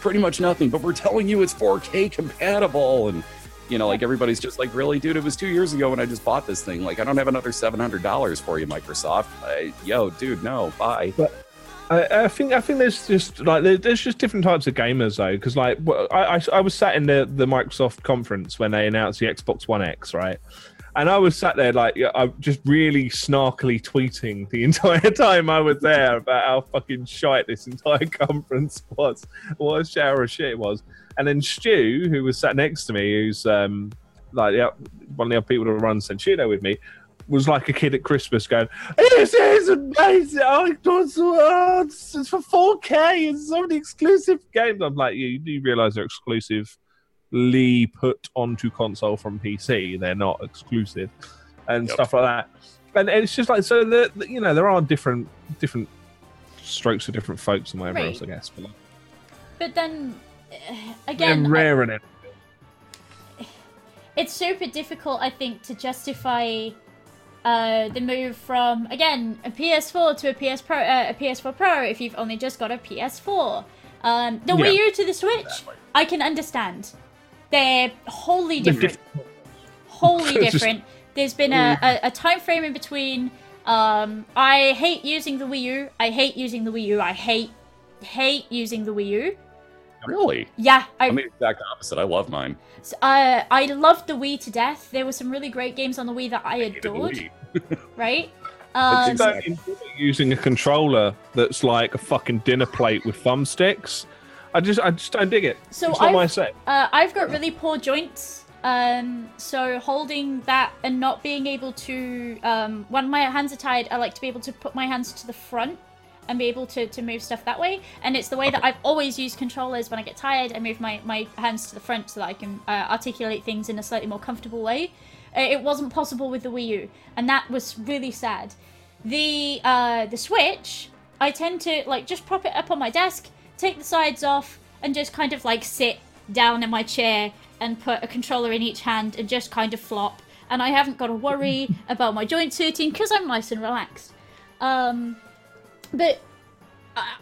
pretty much nothing, but we're telling you it's 4K compatible, and you know, like everybody's just like, really, dude, it was two years ago when I just bought this thing. Like, I don't have another seven hundred dollars for you, Microsoft. I, yo, dude, no, bye. But I, I, think I think there's just like there's just different types of gamers though, because like I, I I was sat in the the Microsoft conference when they announced the Xbox One X, right? And I was sat there like I just really snarkily tweeting the entire time I was there about how fucking shite this entire conference was, what a shower of shit it was. And then Stu, who was sat next to me, who's um, like yeah, one of the other people that runs Senshuno with me, was like a kid at Christmas going, This is amazing! Oh, it's, it's for 4K It's so many exclusive games. I'm like, you do realize they're exclusively put onto console from PC. They're not exclusive and yep. stuff like that. And, and, it's just like so the, the, you know, there are different different strokes for different folks and whatever right. else, I guess. But, like, but then again, They're rare in it. It's super difficult, I think, to justify uh, the move from again a PS4 to a PS Pro, uh, a PS4 Pro if you've only just got a PS4. Um, the yeah. Wii U to the Switch, exactly. I can understand. They're wholly different. wholly different. There's been a, a, a, time frame in between. Um, I hate using the Wii U. I hate using the Wii U. I hate hate using the Wii U. Really? Yeah. I, am the exact opposite. I love mine. Uh, I loved the Wii to death. There were some really great games on the Wii that I, I adored. right? Um, exactly. using a controller that's like a fucking dinner plate with thumbsticks. I just, I just don't dig it. So it's not my set. Uh, I've got really poor joints. Um, so holding that and not being able to, um, when my hands are tied, I like to be able to put my hands to the front and be able to, to move stuff that way. And it's the way that I've always used controllers when I get tired. I move my, my hands to the front so that I can uh, articulate things in a slightly more comfortable way. Uh, it wasn't possible with the Wii U, and that was really sad. The uh, the Switch, I tend to like just prop it up on my desk, take the sides off, and just kind of like sit down in my chair and put a controller in each hand and just kind of flop. And I haven't got to worry about my joints hurting because I'm nice and relaxed. Um, but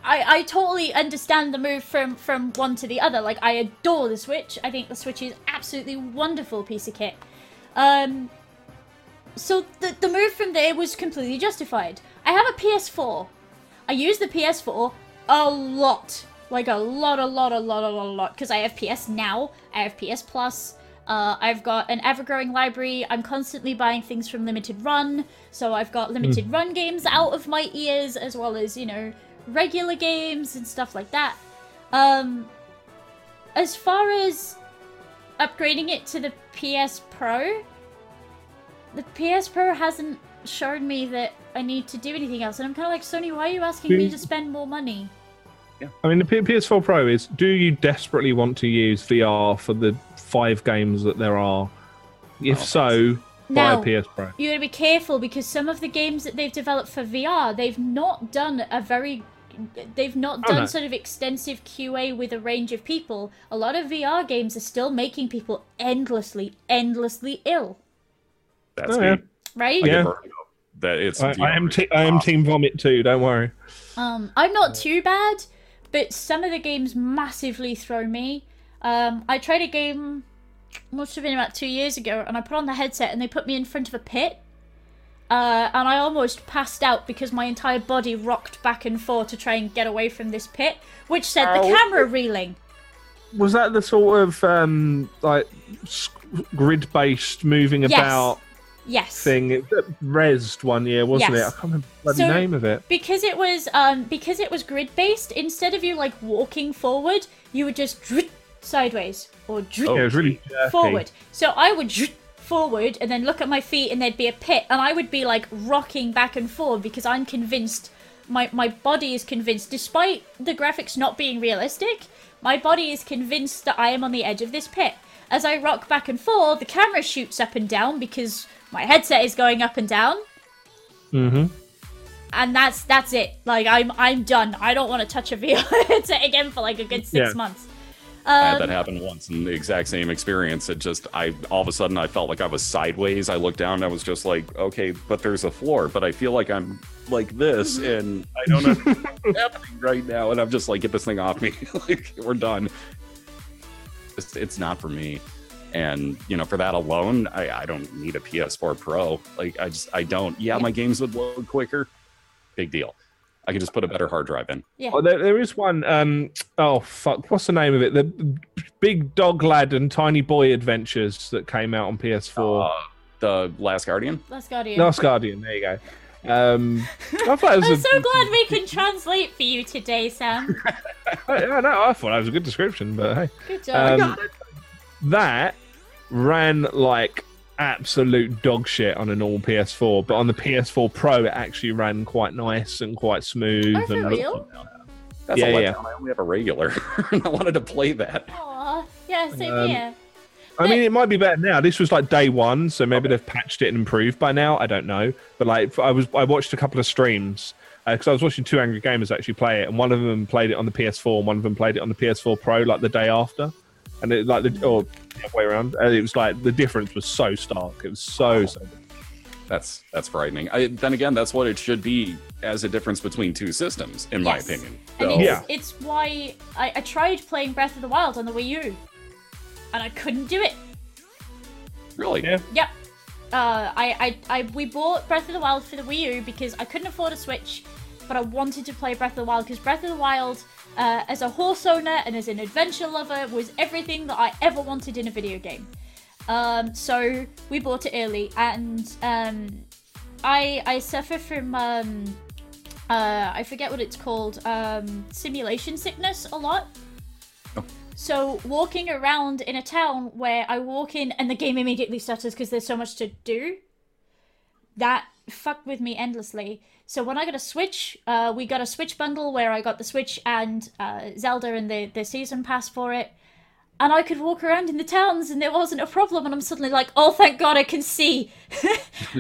I, I totally understand the move from from one to the other. Like I adore the Switch. I think the Switch is absolutely wonderful piece of kit. Um, so the the move from there was completely justified. I have a PS4. I use the PS4 a lot, like a lot, a lot, a lot, a lot, a lot, because I have PS Now, I have PS Plus. Uh, I've got an ever growing library. I'm constantly buying things from Limited Run. So I've got Limited mm. Run games out of my ears, as well as, you know, regular games and stuff like that. Um, as far as upgrading it to the PS Pro, the PS Pro hasn't shown me that I need to do anything else. And I'm kind of like, Sony, why are you asking me to spend more money? Yeah. I mean, the PS4 Pro is do you desperately want to use VR for the five games that there are? If oh, so, buy now, a PS Pro. You gotta be careful because some of the games that they've developed for VR, they've not done a very they've not Oh, done no. sort of extensive QA with a range of people. A lot of VR games are still making people endlessly, endlessly ill, That's Oh, me. yeah. right? I Yeah. get. That it's I, I am te- I am Team Vomit too. Don't worry. Um, I'm not too bad, but some of the games massively throw me. Um, I tried a game, must have been about two years ago, and I put on the headset and they put me in front of a pit. Uh, and I almost passed out because my entire body rocked back and forth to try and get away from this pit, which sent the camera reeling. Was that the sort of um, like grid based moving Yes. about Yes. thing? That rezzed one year, wasn't Yes. it? I can't remember the bloody So- name of it. because it was um because it was grid based instead of you like walking forward you would just drit sideways or drit Yeah, it was really jerky. forward so i would drit forward and then look at my feet and there'd be a pit and i would be like rocking back and forth because i'm convinced my my body is convinced despite the graphics not being realistic my body is convinced that i am on the edge of this pit as i rock back and forth the camera shoots up and down because my headset is going up and down Mm-hmm. and that's that's it. Like I'm I'm done. I don't want to touch a VR headset again for like a good six Yeah. months. I had that Um, happen once in the exact same experience. It just, I all of a sudden I felt like I was sideways. I looked down and I was just like, okay, but there's a floor, but I feel like I'm like this Mm-hmm. and I don't know what's happening right now. And I'm just like, get this thing off me. like, we're done. It's, it's not for me. And, you know, for that alone, I, I don't need a PS4 Pro. Like, I just, I don't. Yeah, my games would load quicker. Big deal. I could just put a better hard drive in. yeah. Oh, there, there is one. Um, oh fuck, what's the name of it? The Big Dog Lad and Tiny Boy Adventures that came out on PS4. Uh, the Last Guardian. Last Guardian. Last Guardian. There you go. Um, I thought it was I'm a- so glad we can translate for you today, Sam. I, I know. I thought that was a good description, but hey. Good job. Um, that ran like absolute dog shit on a normal PS4, but on the PS4 Pro, it actually ran quite nice and quite smooth. Oh, for and real? That's Yeah, a yeah. I only have a regular. and I wanted to play that. Aw, yeah, same Um, here. I mean, it might be better now. This was like day one, so maybe they've patched it and improved by now. I don't know, but like I was, I watched a couple of streams because I was watching two angry gamers actually play it, and one of them played it on the PS4, and one of them played it on the PS4 Pro like the day after, and it like the or the other way around. And it was like the difference was so stark. It was so so. That's that's frightening. I, then again, that's what it should be as a difference between two systems, in my opinion. So, it's, Yeah. it's why I, I tried playing Breath of the Wild on the Wii U, and I couldn't do it. really, Yeah. Yep. Uh, I, I, I, we bought Breath of the Wild for the Wii U because I couldn't afford a Switch, but I wanted to play Breath of the Wild because Breath of the Wild, uh, as a horse owner and as an adventure lover, was everything that I ever wanted in a video game. Um, so we bought it early, and um, I, I suffer from um, uh, I forget what it's called, um, simulation sickness a lot. Oh. So walking around in a town where I walk in and the game immediately stutters because there's so much to do, that fucked with me endlessly. So when I got a Switch, uh, we got a Switch bundle where I got the Switch and uh, Zelda and the, the season pass for it. And I could walk around in the towns and there wasn't a problem. And I'm suddenly like, oh, thank God I can see.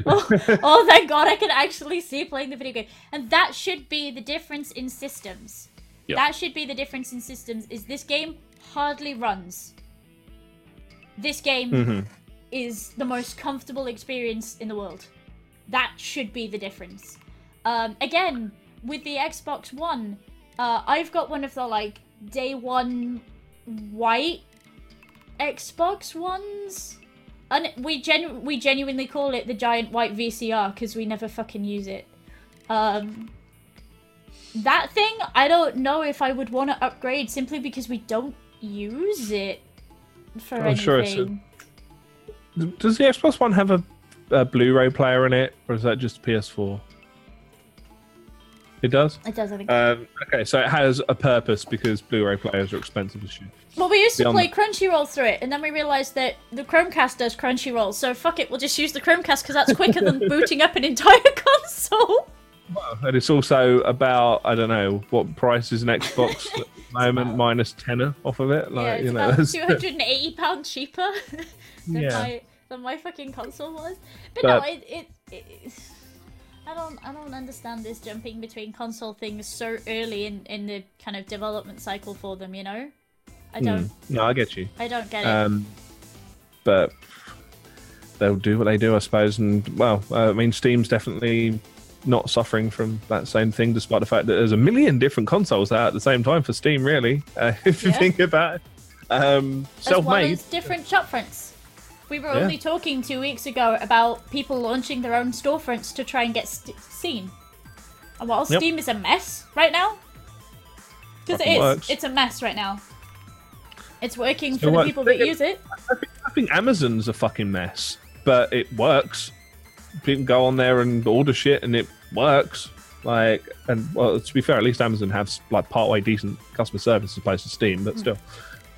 oh, oh, thank God I can actually see playing the video game. And that should be the difference in systems. Yep. That should be the difference in systems. Is this game hardly runs. This game Mhm. is the most comfortable experience in the world. That should be the difference. Um, again, with the Xbox One, uh, I've got one of the like day one white Xbox ones, and we genu- we genuinely call it the giant white VCR because we never fucking use it. Um, that thing, I don't know if I would want to upgrade simply because we don't use it for I'm anything. sure it's a- Does the Xbox One have a, a Blu-ray player in it, or is that just PS4? It does. It does, I think. Um, okay, so it has a purpose because Blu-ray players are expensive as shit. Well, we used to Beyond- play Crunchyroll through it, and then we realised that the Chromecast does Crunchyroll, so fuck it, we'll just use the Chromecast because that's quicker than booting up an entire console. Well, and it's also about I don't know what price is an Xbox at the moment minus tenner off of it. yeah, Like it's you know, two hundred and eighty pounds cheaper Yeah. my than my fucking console was. But, no, it, it, it I don't I don't understand this jumping between console things so early in, in the kind of development cycle for them, you know? I don't Hmm. No, I get you. I don't get it. Um, but they'll do what they do, I suppose. And well, uh, I mean, Steam's definitely not suffering from that same thing, despite the fact that there's a million different consoles out at the same time for Steam. Really, uh, if you Yeah. think about it, um, self-made. different shop fronts. We were Yeah. only talking two weeks ago about people launching their own storefronts to try and get st- seen. And while Yep. Steam is a mess right now, because it is, works. it's a mess right now. It's working So for the people that think- use it. I think, I think Amazon's a fucking mess, but it works. People go on there and order shit, and it works. Like, and well, to be fair, at least Amazon has like partway decent customer service as opposed to Steam, Hmm. but still.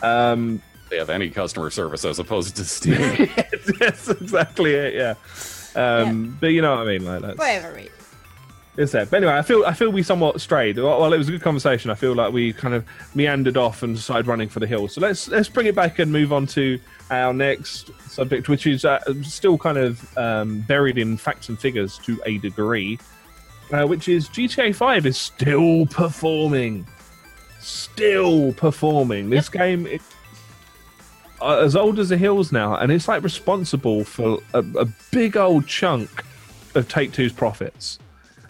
Um, They have any customer service as opposed to Steam. that's exactly it. Yeah. Um, But you know what I mean. Like that's Whatever, right. it's there. But anyway, I feel I feel we somewhat strayed. While while it was a good conversation, I feel like we kind of meandered off and decided running for the hills. So let's let's bring it back and move on to our next subject, which is uh, still kind of um, buried in facts and figures to a degree, uh, which is GTA Five is still performing, still performing. This game. It, as old as the hills now, and it's like responsible for a, a big old chunk of Take Two's profits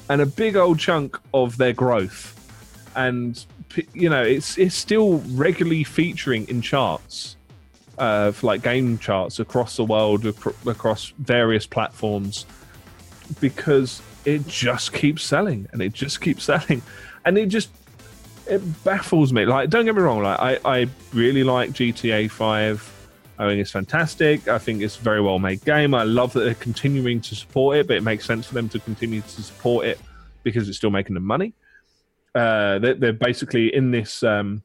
and a big old chunk of their growth. And you know, it's it's still regularly featuring in charts, uh, like game charts across the world, across various platforms, because it just keeps selling and it just keeps selling, and it just it baffles me. Like, don't get me wrong, like I I really like GTA Five. I think it's fantastic. I think it's a very well made game. I love that they're continuing to support it, but it makes sense for them to continue to support it because it's still making them money. Uh, they're, they're basically in this um,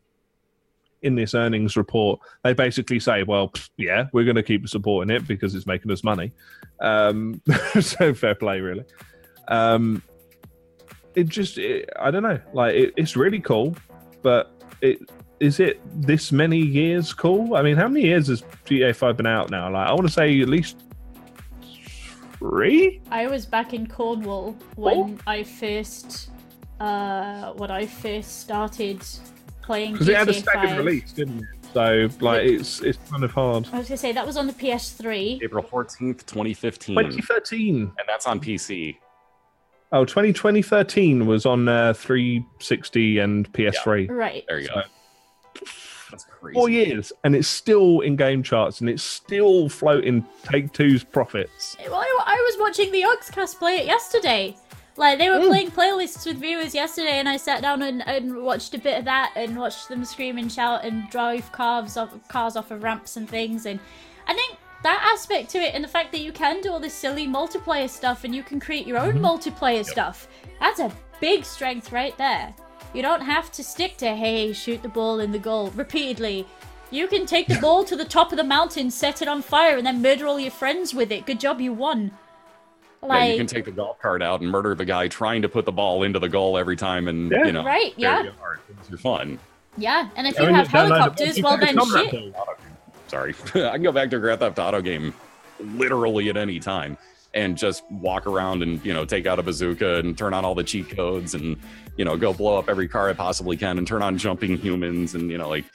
in this earnings report. They basically say, "Well, pff, yeah, we're going to keep supporting it because it's making us money." Um, so fair play, really. Um, it just, it, I don't know. Like, it, it's really cool, but it is it this many years cool? I mean, how many years has GTA Five been out now? Like, I want to say at least three. I was back in Cornwall when I first, uh, when I first started playing because it had a GTA staggered 5. release, didn't it? So like it's it's kind of hard. I was gonna say that was on the PS3. April 14th, 2015. 2013. And that's on PC. Oh, 20, 2013 was on uh, 360 and PS3. Right. There you go. That's crazy. Four years, and it's still in game charts, and it's still floating Take Two's profits. Well, I, I was watching the Yogscast play it yesterday. Like they were Mm. playing playlists with viewers yesterday, and I sat down and, and watched a bit of that, and watched them scream and shout and drive cars off cars off of ramps and things. And I think that aspect to it, and the fact that you can do all this silly multiplayer stuff, and you can create your own mm-hmm. multiplayer stuff, that's a big strength right there. You don't have to stick to hey, shoot the ball in the goal repeatedly. You can take the ball to the top of the mountain, set it on fire, and then murder all your friends with it. Good job, you won. Yeah, you can take the golf cart out and murder the guy trying to put the ball into the goal every time, and Yeah. you know, Right, yeah. you are. It's your fun. yeah, and if I you mean, have download the- helicopters, you well can then combat shit. Sorry, I can go back to a Grand Theft Auto game literally at any time and just walk around and you know take out a bazooka and turn on all the cheat codes and you know go blow up every car I possibly can and turn on jumping humans and you know like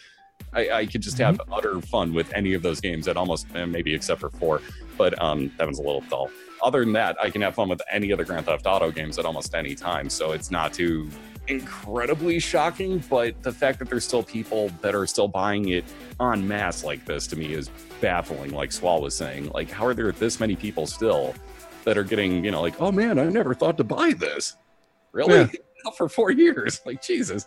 I, I could just have utter fun with any of those games at almost eh, maybe except for four, but um that one's a little dull. Other than that, I can have fun with any of the Grand Theft Auto games at almost any time, so it's not too incredibly shocking. But the fact that there's still people that are still buying it en masse like this to me is baffling. Like Swall was saying, like how are there this many people still that are getting you know like oh man, I never thought to buy this. Really? Yeah. For four years? Like Jesus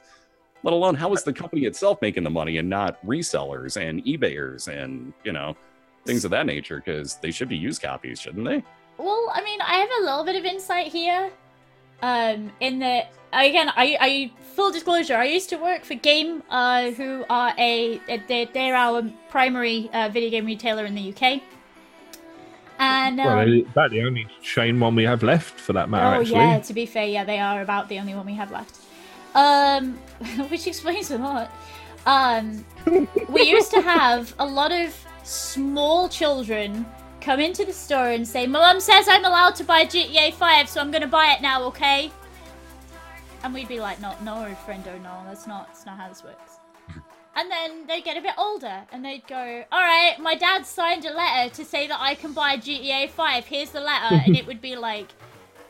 let alone how is the company itself making the money and not resellers and ebayers and you know things of that nature because they should be used copies shouldn't they Well, I mean, I have a little bit of insight here. Um, in that, again, I, I full disclosure, I used to work for Game, uh, who are a they're, they're our primary uh, video game retailer in the UK. And um, Well, they're about the only chain one we have left for that matter, oh actually. yeah, to be fair, yeah, they are about the only one we have left. Um, which explains a lot. Um, we used to have a lot of small children come into the store and say, "My mum says I'm allowed to buy GTA 5, so I'm gonna buy it now, okay?" And we'd be like, "No, no, friendo, no, that's not, that's not how this works." And then they'd get a bit older and they'd go, All right, my dad signed a letter to say that I can buy GTA 5. Here's the letter. and it would be like,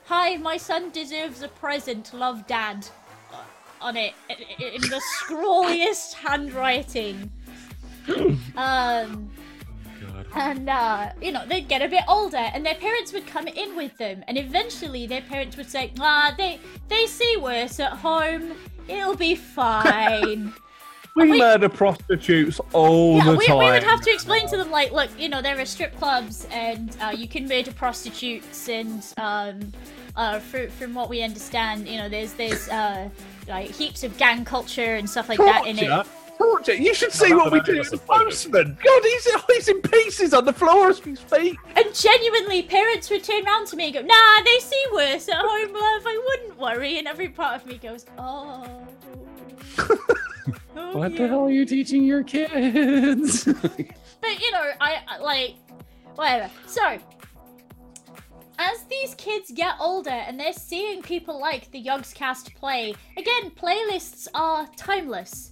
Hi, my son deserves a present. Love, dad. uh, On it in the scrawliest handwriting. Um, and uh, you know they'd get a bit older, and their parents would come in with them, and eventually their parents would say, "Ah, they they see worse at home. It'll be fine." We we- murder prostitutes all yeah, the we, time. we would have to explain to them like, look, you know, there are strip clubs, and uh, you can murder prostitutes, and um, uh, fr- from what we understand, you know, there's there's uh, like heaps of gang culture and stuff like that in it. Torture. Torture. You should see what we do is to the a postman. God, he's, he's in pieces on the floor as we speak. And genuinely, parents would turn around to me and go, "Nah, they see worse at home, love. I wouldn't worry." And every part of me goes, "Oh." Oh, What yeah." the hell are you teaching your kids? But you know, I I- like whatever. So as these kids get older and they're seeing people like the Yogscast play, again, playlists are timeless.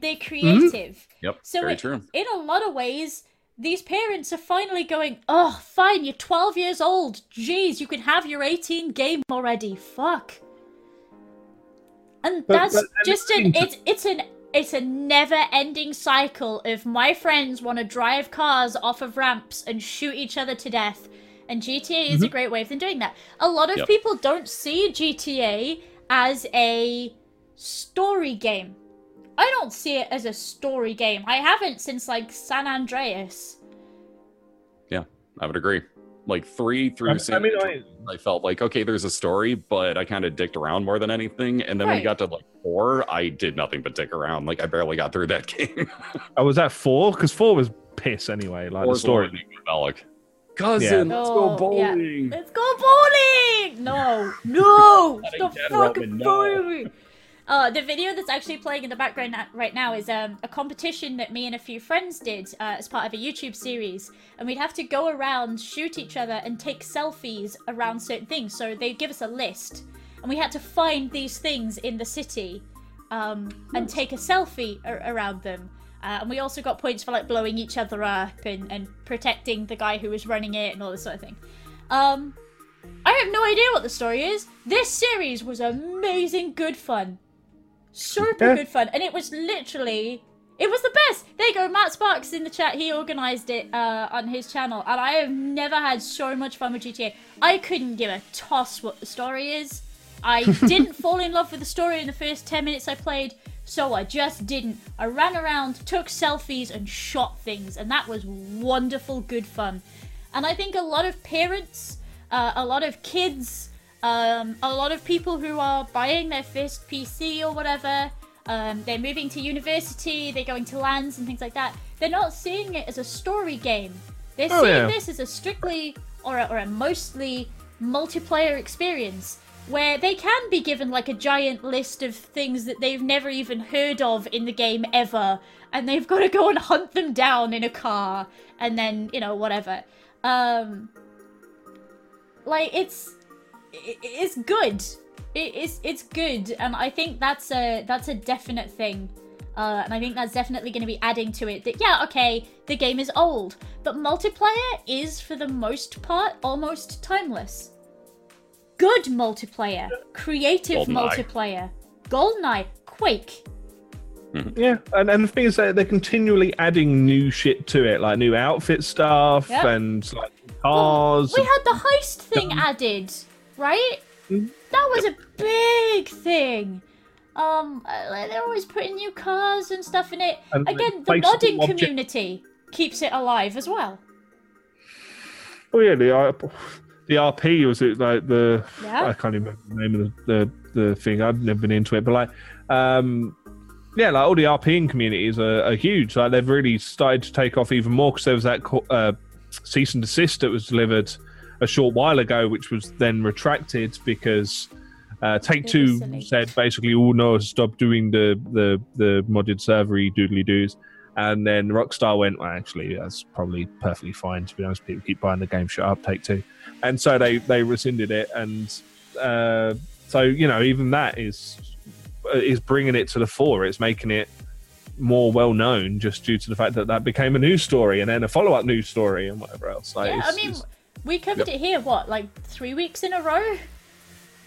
They're mm-hmm. creative. yep, So very it-. In a lot of ways, these parents are finally going, "Oh, fine, you're 12 years old. Jeez, you can have your 18 game already. Fuck." And But- that's but just an it's it's an it's a never-ending cycle of my friends want to drive cars off of ramps and shoot each other to death. And GTA is a mm-hmm. great way of them doing that. A lot of Yep. people don't see GTA as a story game. I don't see it as a story game. I haven't since like San Andreas. Yeah, I would agree. Like three through I- I San mean, Andreas, I, felt like okay, there's a story, but I kind of dicked around more than anything. And then when we got to like four, I did nothing but dick around. Like I barely got through that game. I was at four because four was piss anyway. Like the story. Lord Bellic. Cousin, Yeah. let's Oh, go yeah. bowling. Let's go bowling! No, no, Cutting stop fucking Roman, no. bowling! Uh, the video that's actually playing in the background right now is um, a competition that me and a few friends did uh, as part of a YouTube series, and we'd have to go around, shoot each other, and take selfies around certain things. So they'd give us a list, and we had to find these things in the city, um, and take a selfie a- around them. Uh, and we also got points for like blowing each other up and, and protecting the guy who was running it and all this sort of thing. Um, I have no idea what the story is. This series was amazing, good fun, super Yeah. good fun, and it was literally. It was the best. There you go, Matt Sparks in the chat. He organized it uh, on his channel, and I have never had so much fun with GTA. I couldn't give a toss what the story is. I didn't fall in love with the story in the first 10 minutes I played, so I just didn't. I ran around, took selfies, and shot things, and that was wonderful, good fun. And I think a lot of parents, uh, a lot of kids, um, a lot of people who are buying their first PC or whatever, um, they're moving to university, they're going to lands and things like that. They're not seeing it as a story game. They're Oh, seeing yeah. this as a strictly or a, or a mostly multiplayer experience where they can be given like a giant list of things that they've never even heard of in the game ever and they've got to go and hunt them down in a car and then you know whatever um like it's it's good it's it's good and i think that's a that's a definite thing uh, and I think that's definitely going to be adding to it. That yeah, okay, the game is old, but multiplayer is for the most part almost timeless. Good multiplayer, creative GoldenEye. multiplayer, GoldenEye, Quake. Yeah, and, and the thing is that they're continually adding new shit to it, like new outfit stuff Yep. and like cars. We had the heist thing added, right? Mhm. That was a big thing. Um, uh, they're always putting new cars and stuff in it. And Again, the modding object- community keeps it alive as well. Oh yeah, the R- the RP was it like the Yeah. I can't even remember the name of the, the, the thing. I've never been into it, but like um yeah, like all the RPing communities are, are huge. Like they've really started to take off even more because there was that uh, cease and desist that was delivered a short while ago, which was then retracted because uh, Take Two said basically, "Oh no, stop doing the the the modded servery doodly doos." And then Rockstar went, well, actually, that's probably perfectly fine. To be honest, people keep buying the game. Shut up, take two. And so they they rescinded it, and uh, so you know even that is is bringing it to the fore. It's making it more well known just due to the fact that that became a news story and then a follow up news story and whatever else. Like, yeah, I mean, it's- we covered Yep. it here. What, like three weeks in a row?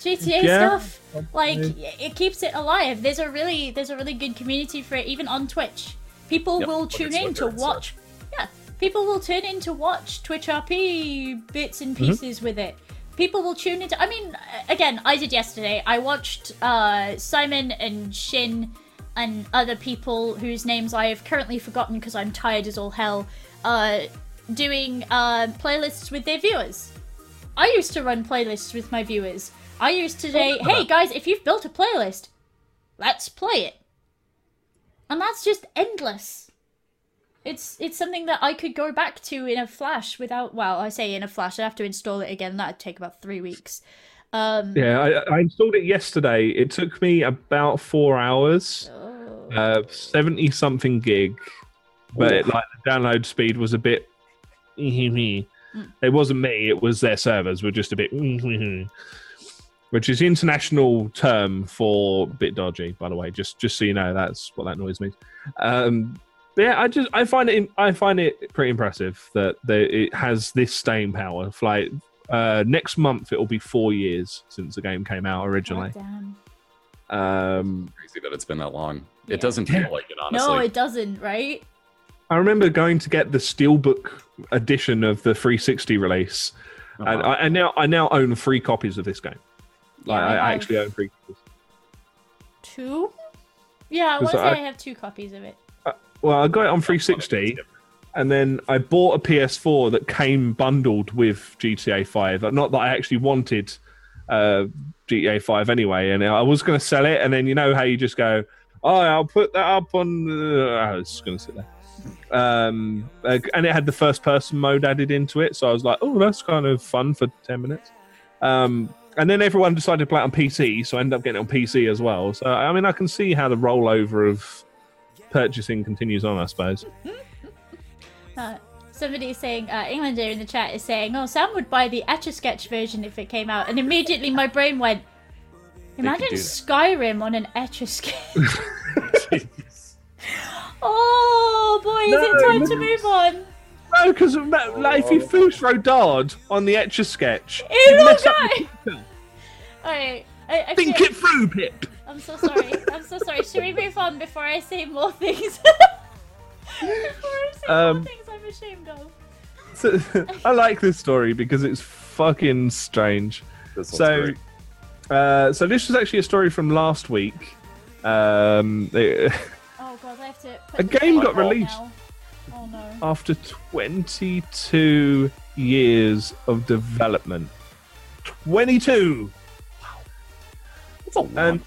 GTA Yeah, stuff. Like it keeps it alive. There's a really there's a really good community for it, even on Twitch. People Yep, will tune in to Twitter and stuff. watch. Yeah, people will tune in to watch Twitch RP bits and Mm-hmm. pieces with it. People will tune into. I mean, again, I did yesterday. I watched uh, Simon and Shin and other people whose names I have currently forgotten because I'm tired as all hell. Uh, doing uh, playlists with their viewers. I used to run playlists with my viewers. I used to say, "Hey guys, if you've built a playlist, let's play it," and that's just endless. It's it's something that I could go back to in a flash without. Well, I say in a flash. I'd have to install it again. That'd take about three weeks. Um, yeah, I, I installed it yesterday. It took me about four hours, oh. uh, seventy something gig, but it, like the download speed was a bit. It wasn't me. It was their servers were just a bit. Which is the international term for bit dodgy, by the way. Just just so you know, that's what that noise means. Um, but yeah, I just I find it I find it pretty impressive that the, it has this staying power. Like uh, next month, it will be four years since the game came out originally. God damn. Um, Crazy that it's been that long. Yeah. It doesn't feel like it, honestly. No, it doesn't. Right? I remember going to get the steelbook edition of the 360 release, and Uh-huh. I, I now I now own three copies of this game. Like Yeah, I, I I actually own three copies. Two. Yeah, I want Because to say I- I have two copies of it. Well, I got it on 360, and then I bought a PS4 that came bundled with GTA 5. Not that I actually wanted uh, GTA 5 anyway, and I was going to sell it, and then you know how you just go, "Oh, I'll put that up on." The... I was just going to sit there. Um, uh, and it had the first-person mode added into it, so I was like, "Oh, that's kind of fun for 10 minutes." Um, and then everyone decided to play it on PC, so I ended up getting it on PC as well. So I mean, I can see how the rollover of purchasing continues on, I suppose. Uh, somebody is saying, uh, Englander in the chat is saying, oh, Sam would buy the Etch a Sketch version if it came out. And immediately my brain went, imagine. Skyrim on an Etch a Sketch. oh boy, is No, it time to move on? No, because like, if you Fus Ro Dah on the Etch a Sketch, Ew, you mess up no. the picture. Alright. I, I Think it through, Pip. I'm so sorry. I'm so sorry. Should we move on before I say more things? before I say Um, more things I'm ashamed of. So, I like this story because it's fucking strange. This So, great. uh, so this was actually a story from last week. Um, they- A game got released. Oh no. after 22 years of development. 22, Wow. It's a lot. and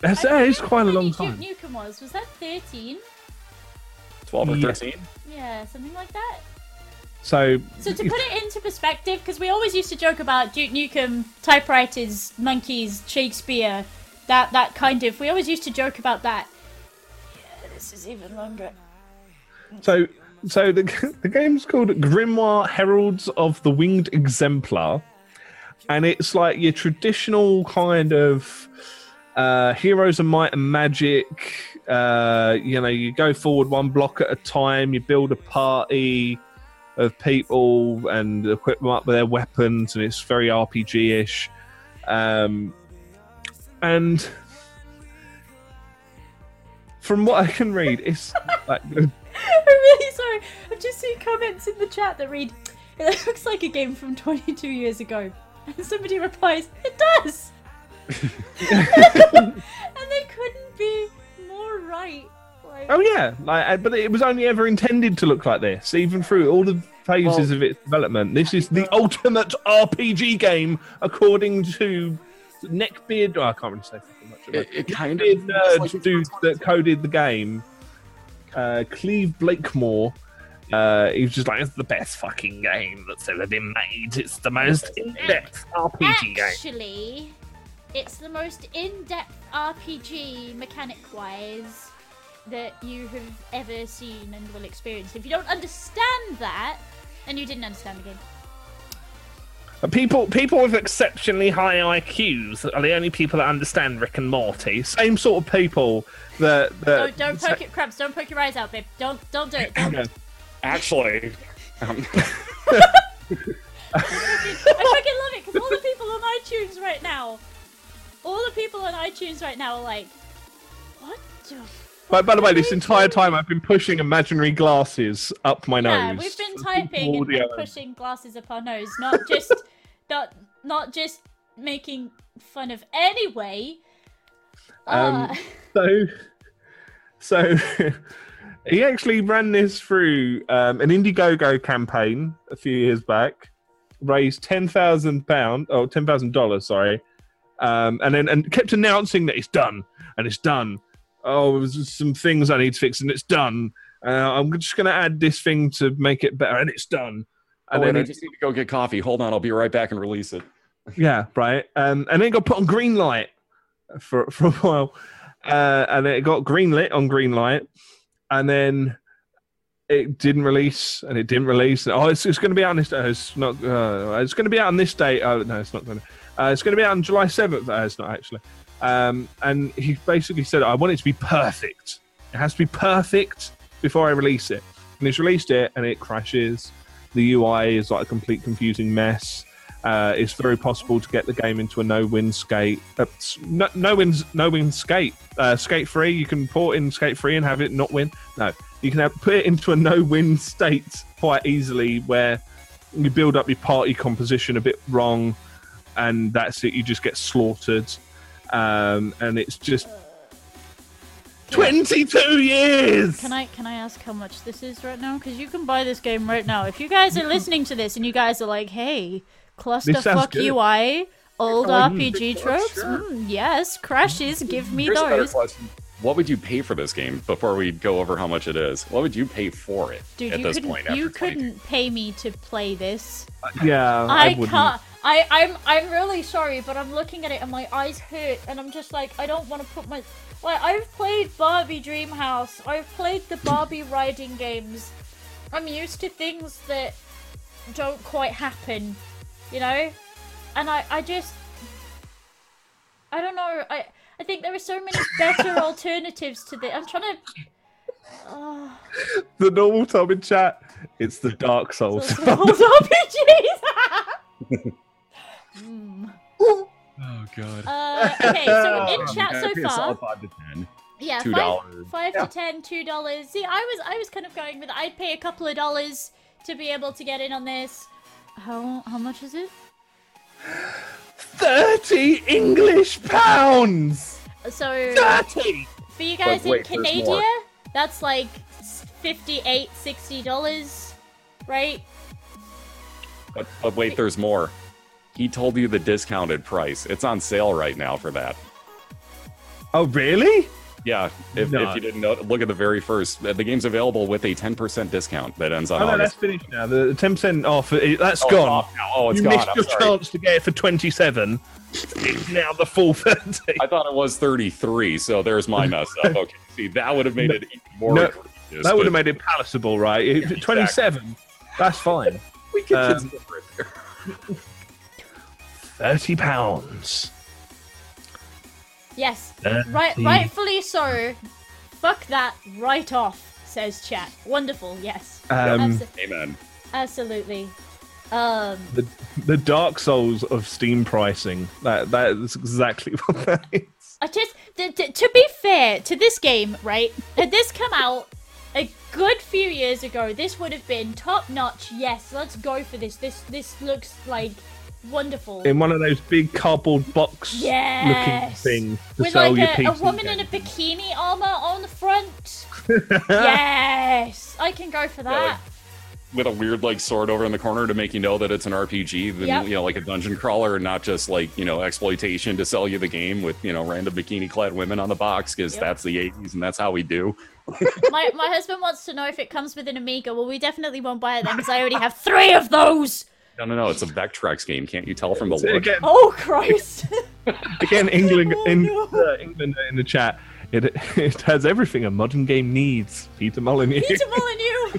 that's, that is quite a long time. Duke Nukem was. Was that 13? 12 or Yeah. 13? Yeah, something like that. So, So to put it into perspective, because we always used to joke about Duke Nukem, typewriters, monkeys, Shakespeare, that that kind of. We always used to joke about that. This is even longer. so, so the the game's called Grimoire Heralds of the Winged Exemplar, and it's like your traditional kind of uh, heroes of might and magic. Uh, you know, you go forward one block at a time. You build a party of people and equip them up with their weapons, and it's very RPG-ish. Um, and from what I can read, it's like I'm really sorry. I've just seen comments in the chat that read, "It looks like a game from 22 years ago," and somebody replies, "It does." and they couldn't be more right. Like, Oh yeah, like, but it was only ever intended to look like this, even through all the phases Well- of its development. This is the ultimate RPG game, according to Neckbeard. Oh, I can't really say fucking much. About It, it kind Neckbeard of nerd like dude that coded the game, uh, Cleve Blakemore. Uh, he was just like, "It's the best fucking game that's ever been made. It's the most in-depth RPG game." Actually, it's the most in-depth RPG mechanic-wise that you have ever seen and will experience. If you don't understand that, then you didn't understand the game. People, people with exceptionally high IQs are the only people that understand Rick and Morty. Same sort of people that. that Don't, don't poke it, crabs. Don't poke your eyes out, babe. Don't, don't do it. Don't. Actually, um, I fucking love it because all the people on iTunes right now, all the people on iTunes right now are like, what the? By, by the way, this entire time I've been pushing imaginary glasses up my Yeah, nose. we've been typing and, pushing glasses up our nose, not just, not, not just making fun of anyway. Um, Uh, So, so he actually ran this through um, an Indiegogo campaign a few years back, raised ten thousand pound, oh ten thousand dollars, sorry, um, and then and kept announcing that it's done and it's done. Oh, there's some things I need to fix and it's done. Uh, I'm just going to add this thing to make it better and it's done. oh, And wait, then I just need to go get coffee. Hold on, I'll be right back and release it. Yeah, right. Um, and then it got put on green light for for a while, uh, and then it got green lit on green light, and then it didn't release, and it didn't release. Oh, it's, it's going to be out on this. Uh, it's not. Uh, it's going to be out on this date. Oh no, it's not going to. Uh, it's going to be out on July seventh. Uh, it's not actually. Um, and he basically said, "I want it to be perfect. It has to be perfect before I release it." And he's released it, and it crashes. The UI is like a complete confusing mess. Uh, it's very possible to get the game into a no-win skate. Uh, no, no-win, no-win skate. Uh, skate free. You can port in skate free and have it not win. No, you can have, put it into a no-win state quite easily, where you build up your party composition a bit wrong, and that's it. You just get slaughtered, um, and it's just twenty-two years. Can I can I ask how much this is right now? Because you can buy this game right now. If you guys are listening to this and you guys are like, "Hey, sounds clusterfuck good. UI, old like, RPG tropes, mm, yes, crashes, give me Here's those." What would you pay for this game before we go over how much it is? What would you pay for it Dude, at this point? After you 22? couldn't pay me to play this. Yeah, I, I, wouldn't. can't. I, I'm I'm really sorry, but I'm looking at it and my eyes hurt, and I'm just like I don't want to put my like I've played Barbie Dream House, I've played the Barbie riding games. I'm used to things that don't quite happen, you know, and I I just I don't know. I I think there are so many better alternatives to this. I'm trying to. Oh, The normal Tom in chat. It's the Dark Souls. those RPGs. Oh god. Uh, okay, so in Oh, chat so far, five to ten. yeah, two five, dollars. five Yeah. to ten, two dollars. See, I was I was kind of going with I'd pay a couple of dollars to be able to get in on this. How how much is it? 30 English pounds! So 30! for you guys But wait, in Canada, that's like 58 60 dollars, right? But, but wait, there's more. He told you the discounted price. It's on sale right now for that. Oh, really? Yeah, if, No. if you didn't know, look at the very first. The game's available with a 10% discount that ends on Oh, no, that's August. finished now. The 10% off, it, that's Oh, it's gone. off now. Oh, it's you gone. missed I'm your sorry. chance to get it for 27. It's now the full 30. I thought it was 33, so there's my mess up. Okay, see, that would have made it even more No, egregious, That would have made it palatable, right? Yeah, 27, that's fine. we could um, consider it there. 30 pounds. Yes, 30. right, rightfully so. Fuck that right off, says chat. Wonderful, yes, Um, Abso- Amen. absolutely. Um, the, the Dark Souls of Steam pricing. That That is exactly what that is. I just t- t- to be fair to this game, right? Had this come out a good few years ago, this would have been top notch. Yes, let's go for this. This this looks like wonderful. In one of those big cardboard box Yes. looking things to With sell like your a, a PC woman in a bikini armor on the front. yes, I can go for that. With a weird like sword over in the corner to make you know that it's an RPG, then Yep. you know, like a dungeon crawler, and not just like you know exploitation to sell you the game with you know random bikini-clad women on the box, because Yep. that's the '80s and that's how we do. my my husband wants to know if it comes with an Amiga. Well, we definitely won't buy it then because I already have three of those. No, no, no, it's a Vectrex game. Can't you tell from the So look? again, Oh Christ! again, England Oh, in no. uh, England in the chat. It it has everything a modern game needs. Peter Molyneux. Peter Molyneux.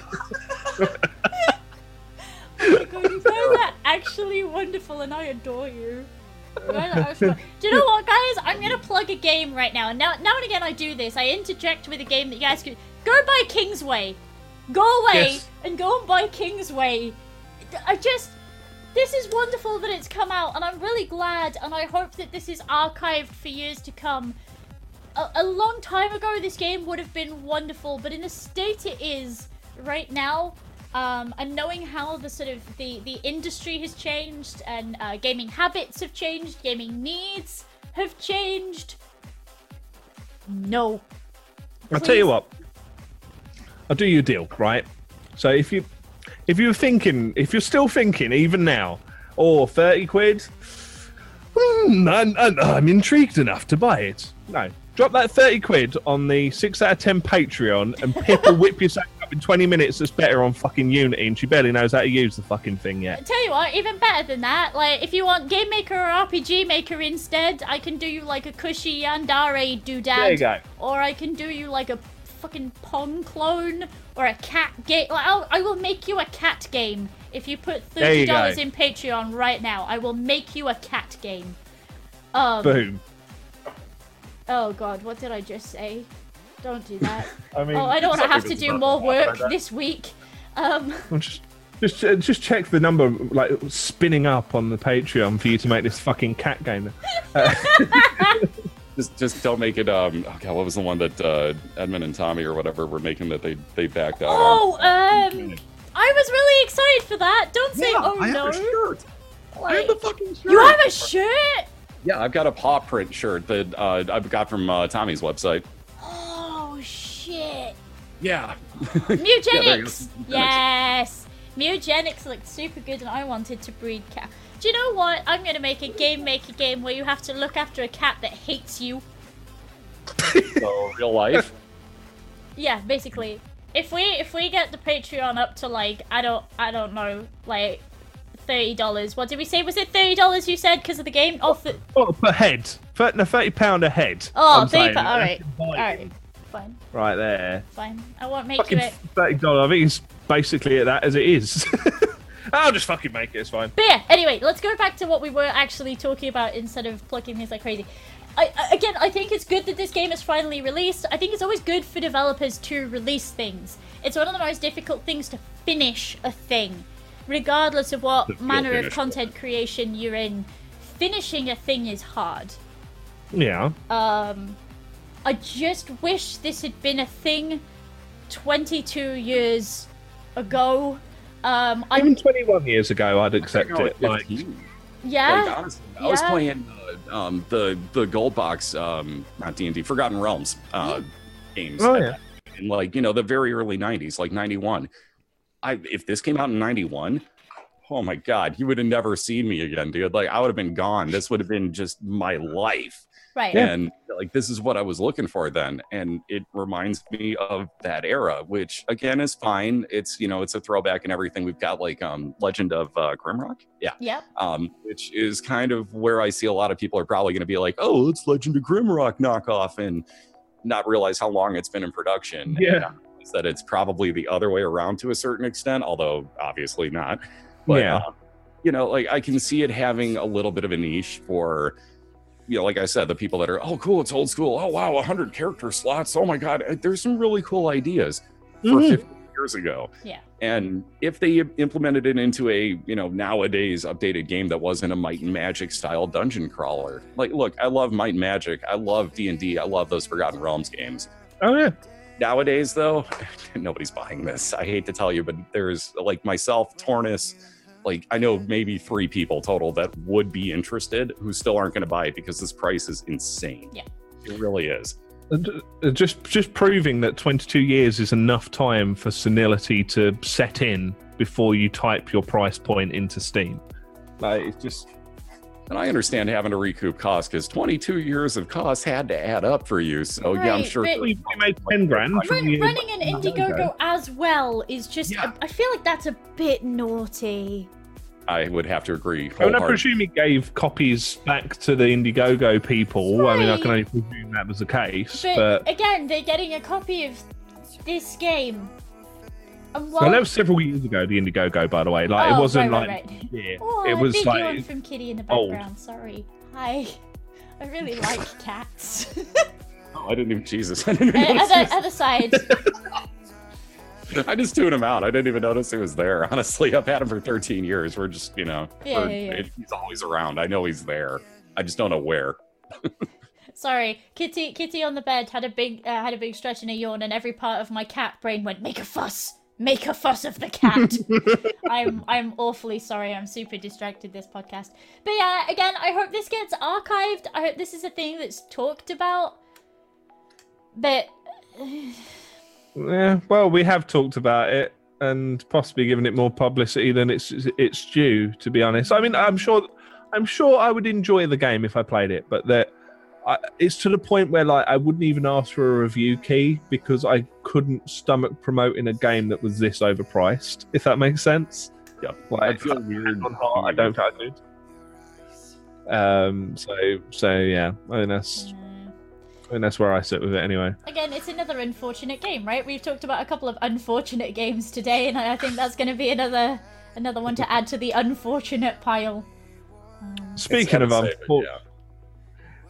oh my god, you guys are actually wonderful, and I adore you. You guys are actually- Do you know what, guys? I'm gonna plug a game right now, and now, now and again I do this. I interject with a game that you guys could go buy Kingsway. Go away Yes. and go and buy Kingsway. I just. This is wonderful that it's come out, and I'm really glad, and I hope that this is archived for years to come. A, a long time ago, this game would have been wonderful, but in the state it is right now, um, and knowing how the sort of the the industry has changed and uh, gaming habits have changed, gaming needs have changed. No. I'll tell you what. I'll do you a deal, right? So if you if you're thinking, if you're still thinking, even now, or thirty quid, hmm, I'm, I'm, I'm intrigued enough to buy it. No, drop that thirty quid on the six out of ten Patreon, and Pip will whip your sack up in twenty minutes. That's better on fucking Unity, and she barely knows how to use the fucking thing yet. Tell you what, even better than that, like if you want Game Maker or RPG Maker instead, I can do you like a cushy Yandere doodad. There you go. Or I can do you like a fucking Pong clone or a cat game. I'll, I will make you a cat game if you put thirty dollars in Patreon right now. I will make you a cat game. Um. Boom. Oh God, what did I just say? Don't do that. I mean, oh, I don't want to have to do more work this week. Um. Just just uh, just check the number like spinning up on the Patreon for you to make this fucking cat game. Just, just don't make it. Um, oh god, what was the one that uh, Edmund and Tommy or whatever were making that they they backed out? on? Oh, um. I was really excited for that. Don't say Yeah, oh I no. have a shirt. I have the fucking shirt. you have a shirt? Yeah, I've got a paw print shirt that uh, I've got from uh, Tommy's website. Oh shit. Yeah. Mugenics! Mugenics. yes! Mugenics looked super good and I wanted to breed cat. Do you know what? I'm gonna make a game maker game where you have to look after a cat that hates you. So oh, real life. Yeah, basically. If we if we get the Patreon up to like I don't I don't know like thirty dollars. What did we say? Was it thirty dollars? You said because of the game? Oh, th- Oh, per head, for, no, thirty pound a head. oh, I'm 30 saying. All right, Buy all it. right, fine, right there. fine. I won't make Fucking you it. thirty dollars. I think it's basically at that as it is. I'll just fucking make it. It's fine. But yeah, anyway, let's go back to what we were actually talking about instead of plugging things like crazy. I, again, I think it's good that this game is finally released. I think it's always good for developers to release things. It's one of the most difficult things to finish a thing, regardless of what manner of content creation you're in. Finishing a thing is hard. Yeah. Um, I just wish this had been a thing 22 years ago. Um, I Even twenty-one years ago, I'd accept No, it. Like, yeah. Like, honestly, I was playing uh, um, the the gold box, um, not D and D, Forgotten Realms uh, games. oh yeah. in like you know the very early 90s like 91 i if this came out in 91 oh my god you would have never seen me again dude. Like i would have been gone. This would have been just my life. Right. and like this is what i was looking for then. And it reminds me of that era which again is fine. It's you know it's a throwback and everything. We've got like um legend of uh grimrock? Yeah. Yeah, um, which is kind of where I see a lot of people are probably going to be like, "Oh, it's Legend of Grimrock knockoff," and not realize how long it's been in production. Yeah. And not realize that it's probably the other way around to a certain extent, although obviously not. But, Yeah. uh, you know, like I can see it having a little bit of a niche for. You know, like I said, the people that are, oh, cool, it's old school. Oh, wow, 100 character slots. Oh, my God. There's some really cool ideas for Mhm. 50 years ago. Yeah. And if they implemented it into a, you know, nowadays updated game that wasn't a Might and Magic style dungeon crawler, like, look, I love Might and Magic, I love D&D. I love those Forgotten Realms games. Oh yeah. Nowadays, though, nobody's buying this. I hate to tell you, but there's like myself, Tornus, like I know maybe three people total that would be interested who still aren't going to buy it because this price is insane. Yeah. it really is. Uh, Just just proving that 22 years is enough time for senility to set in before you type your price point into Steam. Like it's just And I understand having to recoup costs because 22 years of costs had to add up for you. So yeah, I'm sure. but- we made 10 grand. Run, the- running an Indiegogo as well is just. Yeah. I feel like that's a bit naughty. I would have to agree. I mean, I presume he gave copies back to the Indiegogo people. I mean, I can only presume that was the case. But, But, again, they're getting a copy of this game. And well, while... that was several years ago. The Indiegogo, by the way, like Oh, it wasn't right, like right, right. yeah, Oh, it was big like yawn from Kitty in the old. background. Sorry. Hi. I really like cats. Oh, I didn't even Jesus. I didn't even Uh, other, other side. I just tuned him out. I didn't even notice he was there. Honestly, I've had him for 13 years. We're just, you know, Yeah, yeah, yeah. he's always around. I know he's there. I just don't know where. Sorry, Kitty. Kitty on the bed had a big uh, had a big stretch and a yawn, and every part of my cat brain went, "Make a fuss, make a fuss of the cat." I'm I'm awfully sorry. I'm super distracted this podcast. But yeah, again, I hope this gets archived. I hope this is a thing that's talked about. But Yeah, well, we have talked about it and possibly given it more publicity than it's it's due. To be honest, I mean, I'm sure, I'm sure I would enjoy the game if I played it, but that I, it's to the point where like I wouldn't even ask for a review key because I couldn't stomach promoting a game that was this overpriced. If that makes sense. Yeah, Like, I feel weird. on heart, I don't think I could. Um. So so yeah, I mean that's uh, I think that's where I sit with it anyway. again, it's another unfortunate game, right? We've talked about a couple of unfortunate games today, and I I think that's going to be another another one to add to the unfortunate pile. Um, Speaking of It's sad to say, but unfor- yeah.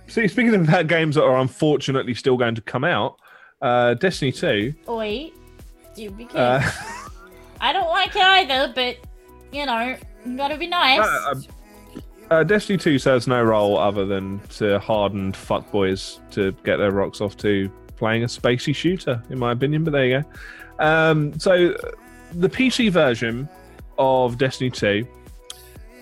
See, speaking of that, games that are unfortunately still going to come out, uh, Destiny 2. oi, you be careful. Uh, I don't like it either, but you know, you gotta be nice. uh, uh, Destiny 2 serves no role other than to hardened fuckboys to get their rocks off to playing a spacey shooter, in my opinion. But there you go. Um, so, the PC version of Destiny 2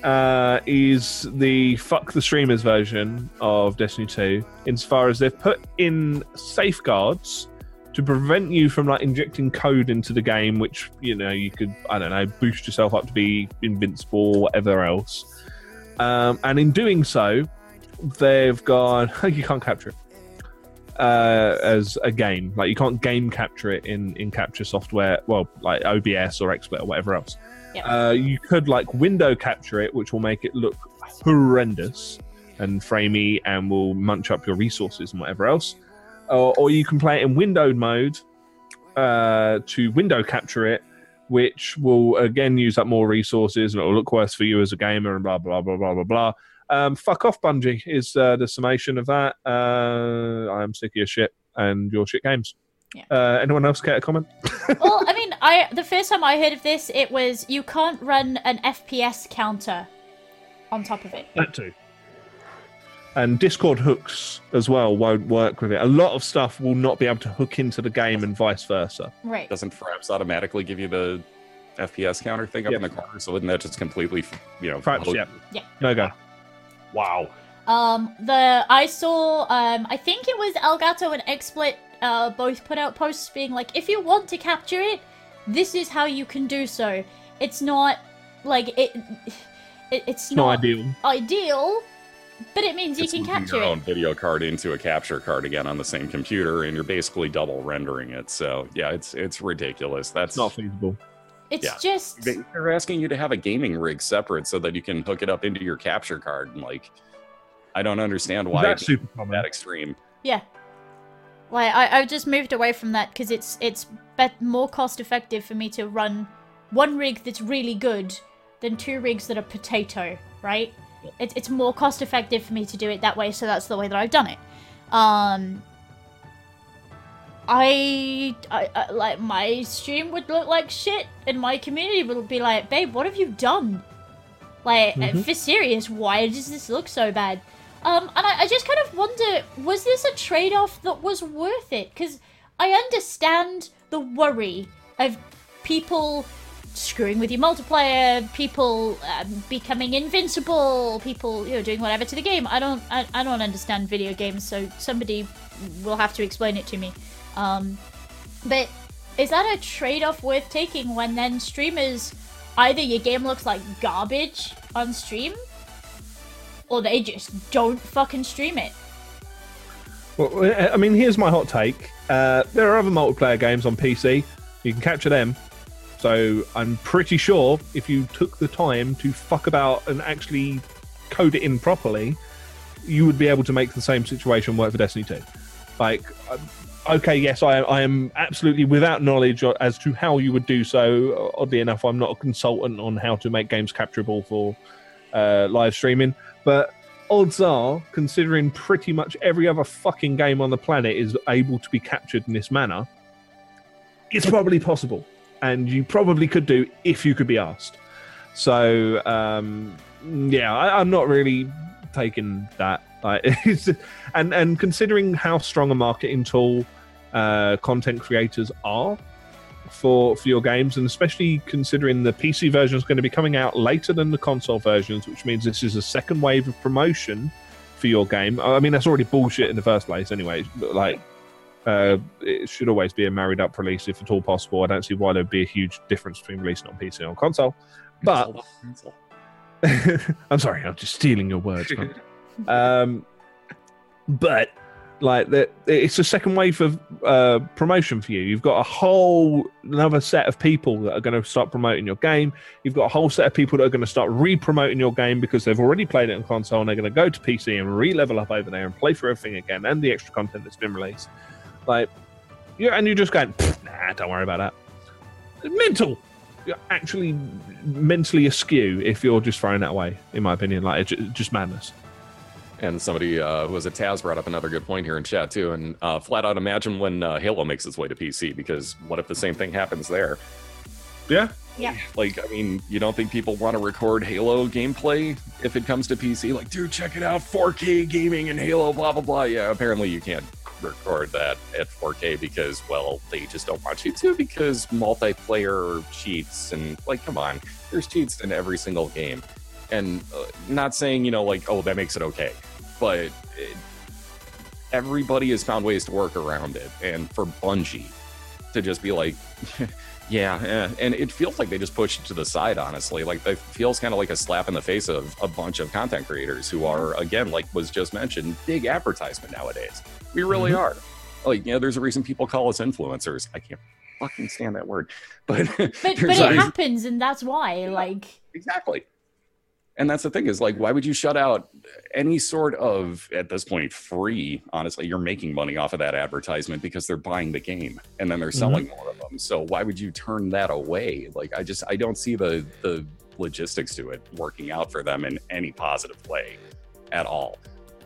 uh, is the fuck the streamers version of Destiny 2, insofar as they've put in safeguards to prevent you from like injecting code into the game, which you know you could I don't know boost yourself up to be invincible or whatever else. Um, and in doing so, they've gone you can't capture it uh, as a game. Like you can't game capture it in in capture software. Well, like OBS or XSplit or whatever else. Yep. Uh, you could like window capture it, which will make it look horrendous and framey and will munch up your resources and whatever else. Or, or you can play it in windowed mode uh, to window capture it, which will again use up more resources and it will look worse for you as a gamer and blah blah blah blah blah blah. Um, fuck off, Bungie is uh, the summation of that. Uh, I am sick of your shit and your shit games. Yeah. Uh, anyone else care to comment? well, I mean, I the first time I heard of this, it was you can't run an FPS counter on top of it. That too. And Discord hooks as well won't work with it. A lot of stuff will not be able to hook into the game and vice versa. Right. Doesn't Fraps automatically give you the FPS counter thing up in the corner? So wouldn't that just completely, you know, Fraps, yeah. Yeah. No go. Wow. Um, the I saw, um, I think it was Elgato and XSplit, uh, both put out posts being like, if you want to capture it, this is how you can do so. It's not like it. it it's It's not ideal. ideal, but it means you It's can capture your it. own video card into a capture card again on the same computer, and you're basically double rendering it. So yeah, it's it's ridiculous. That's It's not feasible. It's yeah. just They- They're asking you to have a gaming rig separate so that you can hook it up into your capture card. And like, I don't understand why That's it's super common. that extreme. yeah. Like I, I've just moved away from that because it's it's bet more cost effective for me to run one rig that's really good than two rigs that are potato, right? It's it's more cost effective for me to do it that way, so that's the way that I've done it. Um, I, I, I like my stream would look like shit, and my community would be like, "Babe, what have you done?" Like, uh, Mhm. for serious, why does this look so bad? Um, and I, I just kind of wonder, was this a trade-off that was worth it? Because I understand the worry of people screwing with your multiplayer, people um, becoming invincible, people you know doing whatever to the game. I don't, I, I don't understand video games, so somebody will have to explain it to me. Um, but is that a trade-off worth taking when then streamers either your game looks like garbage on stream, or they just don't fucking stream it? Well, I mean, here's my hot take. Uh, there are other multiplayer games on PC. You can capture them. So I'm pretty sure if you took the time to fuck about and actually code it in properly, you would be able to make the same situation work for Destiny 2. Like, uh, okay, yes, I, I am absolutely without knowledge as to how you would do so. Oddly enough, I'm not a consultant on how to make games capturable for uh, live streaming, but odds are, considering pretty much every other fucking game on the planet is able to be captured in this manner, it's probably possible. And you probably could do if you could be asked. So, um, yeah, I, I'm not really taking that. Like, and and considering how strong a marketing tool uh, content creators are for for your games, and especially considering the PC version is going to be coming out later than the console versions, which means this is a second wave of promotion for your game. I mean, that's already bullshit in the first place, anyway. Like, uh, it should always be a married up release if at all possible. I don't see why there'd be a huge difference between releasing on PC and on console. But I'm sorry, I'm just stealing your words. um, but like that, it's a second wave of uh, promotion for you. You've got a whole another set of people that are going to start promoting your game. You've got a whole set of people that are going to start re-promoting your game because they've already played it on console and they're going to go to PC and re-level up over there and play through everything again and the extra content that's been released. Like, yeah, and you're just going, nah, don't worry about that. Mental you're actually mentally askew if you're just throwing that away. In my opinion, like it's just madness. And somebody uh, was a Taz brought up another good point here in chat too, and uh, flat out imagine when uh, Halo makes its way to PC because what if the same thing happens there? Yeah. Yeah. Like, I mean, you don't think people want to record Halo gameplay if it comes to PC? Like, dude, check it out, 4K gaming and Halo, blah blah blah. Yeah, apparently you can't record that at 4K because, well, they just don't want you to because multiplayer cheats and like, come on, there's cheats in every single game. And uh, not saying, you know, like, oh, that makes it okay, but it, everybody has found ways to work around it. And for Bungie to just be like, yeah, eh. and it feels like they just pushed it to the side, honestly. Like it feels kind of like a slap in the face of a bunch of content creators who are, again, like was just mentioned, big advertisement nowadays. We really mm-hmm. are. Like, you know, there's a reason people call us influencers. I can't fucking stand that word, but but, but it happens, and that's why. Yeah, like exactly. And that's the thing is like, why would you shut out any sort of at this point free? Honestly, you're making money off of that advertisement because they're buying the game and then they're selling mm-hmm. more of them. So why would you turn that away? Like, I just I don't see the the logistics to it working out for them in any positive way at all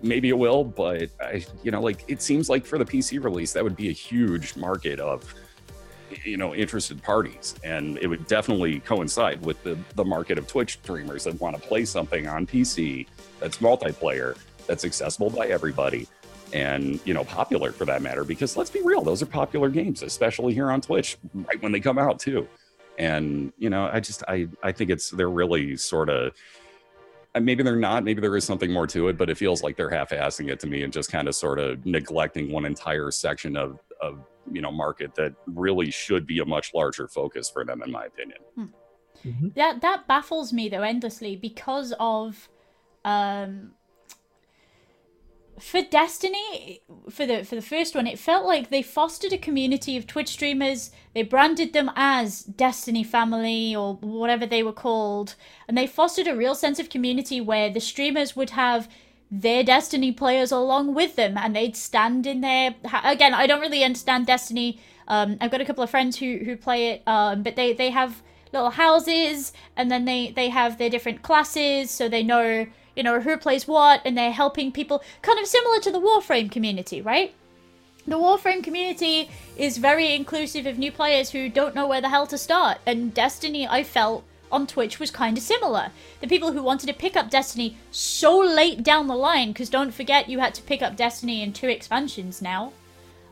maybe it will, but I, you know, like it seems like for the PC release, that would be a huge market of, you know, interested parties, and it would definitely coincide with the the market of Twitch streamers that want to play something on PC that's multiplayer, that's accessible by everybody, and you know, popular for that matter. Because let's be real, those are popular games, especially here on Twitch, right when they come out too. And you know, I just I I think it's they're really sort of maybe they're not maybe there is something more to it but it feels like they're half-assing it to me and just kind of sort of neglecting one entire section of of you know market that really should be a much larger focus for them in my opinion hmm. mm-hmm. that that baffles me though endlessly because of um for Destiny, for the for the first one, it felt like they fostered a community of Twitch streamers. They branded them as Destiny Family or whatever they were called, and they fostered a real sense of community where the streamers would have their Destiny players along with them, and they'd stand in there. Again, I don't really understand Destiny. Um, I've got a couple of friends who who play it, um, but they they have little houses, and then they they have their different classes, so they know you know, who plays what, and they're helping people, kind of similar to the Warframe community, right? The Warframe community is very inclusive of new players who don't know where the hell to start, and Destiny, I felt, on Twitch was kind of similar. The people who wanted to pick up Destiny so late down the line, because don't forget you had to pick up Destiny in two expansions now.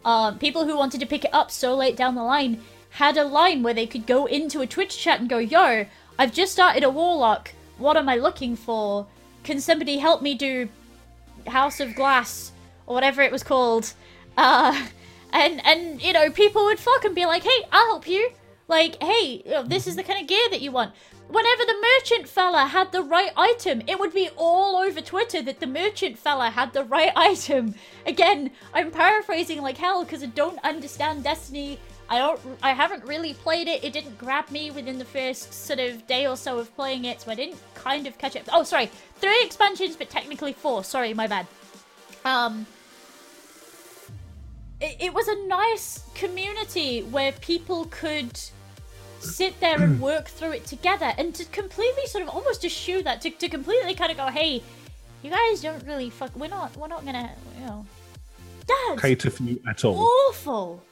Um, people who wanted to pick it up so late down the line had a line where they could go into a Twitch chat and go, Yo, I've just started a Warlock. What am I looking for? Can somebody help me do House of Glass or whatever it was called? Uh, and and you know people would fucking be like, hey, I'll help you. Like, hey, this is the kind of gear that you want. Whenever the merchant fella had the right item, it would be all over Twitter that the merchant fella had the right item. Again, I'm paraphrasing like hell because I don't understand Destiny I don't. I haven't really played it. It didn't grab me within the first sort of day or so of playing it, so I didn't kind of catch it. Oh, sorry, three expansions, but technically four. Sorry, my bad. Um, it, it was a nice community where people could sit there and work through it together, and to completely sort of almost eschew that, to, to completely kind of go, hey, you guys don't really fuck. We're not. We're not gonna. You know. That's Cater for you at all. awful.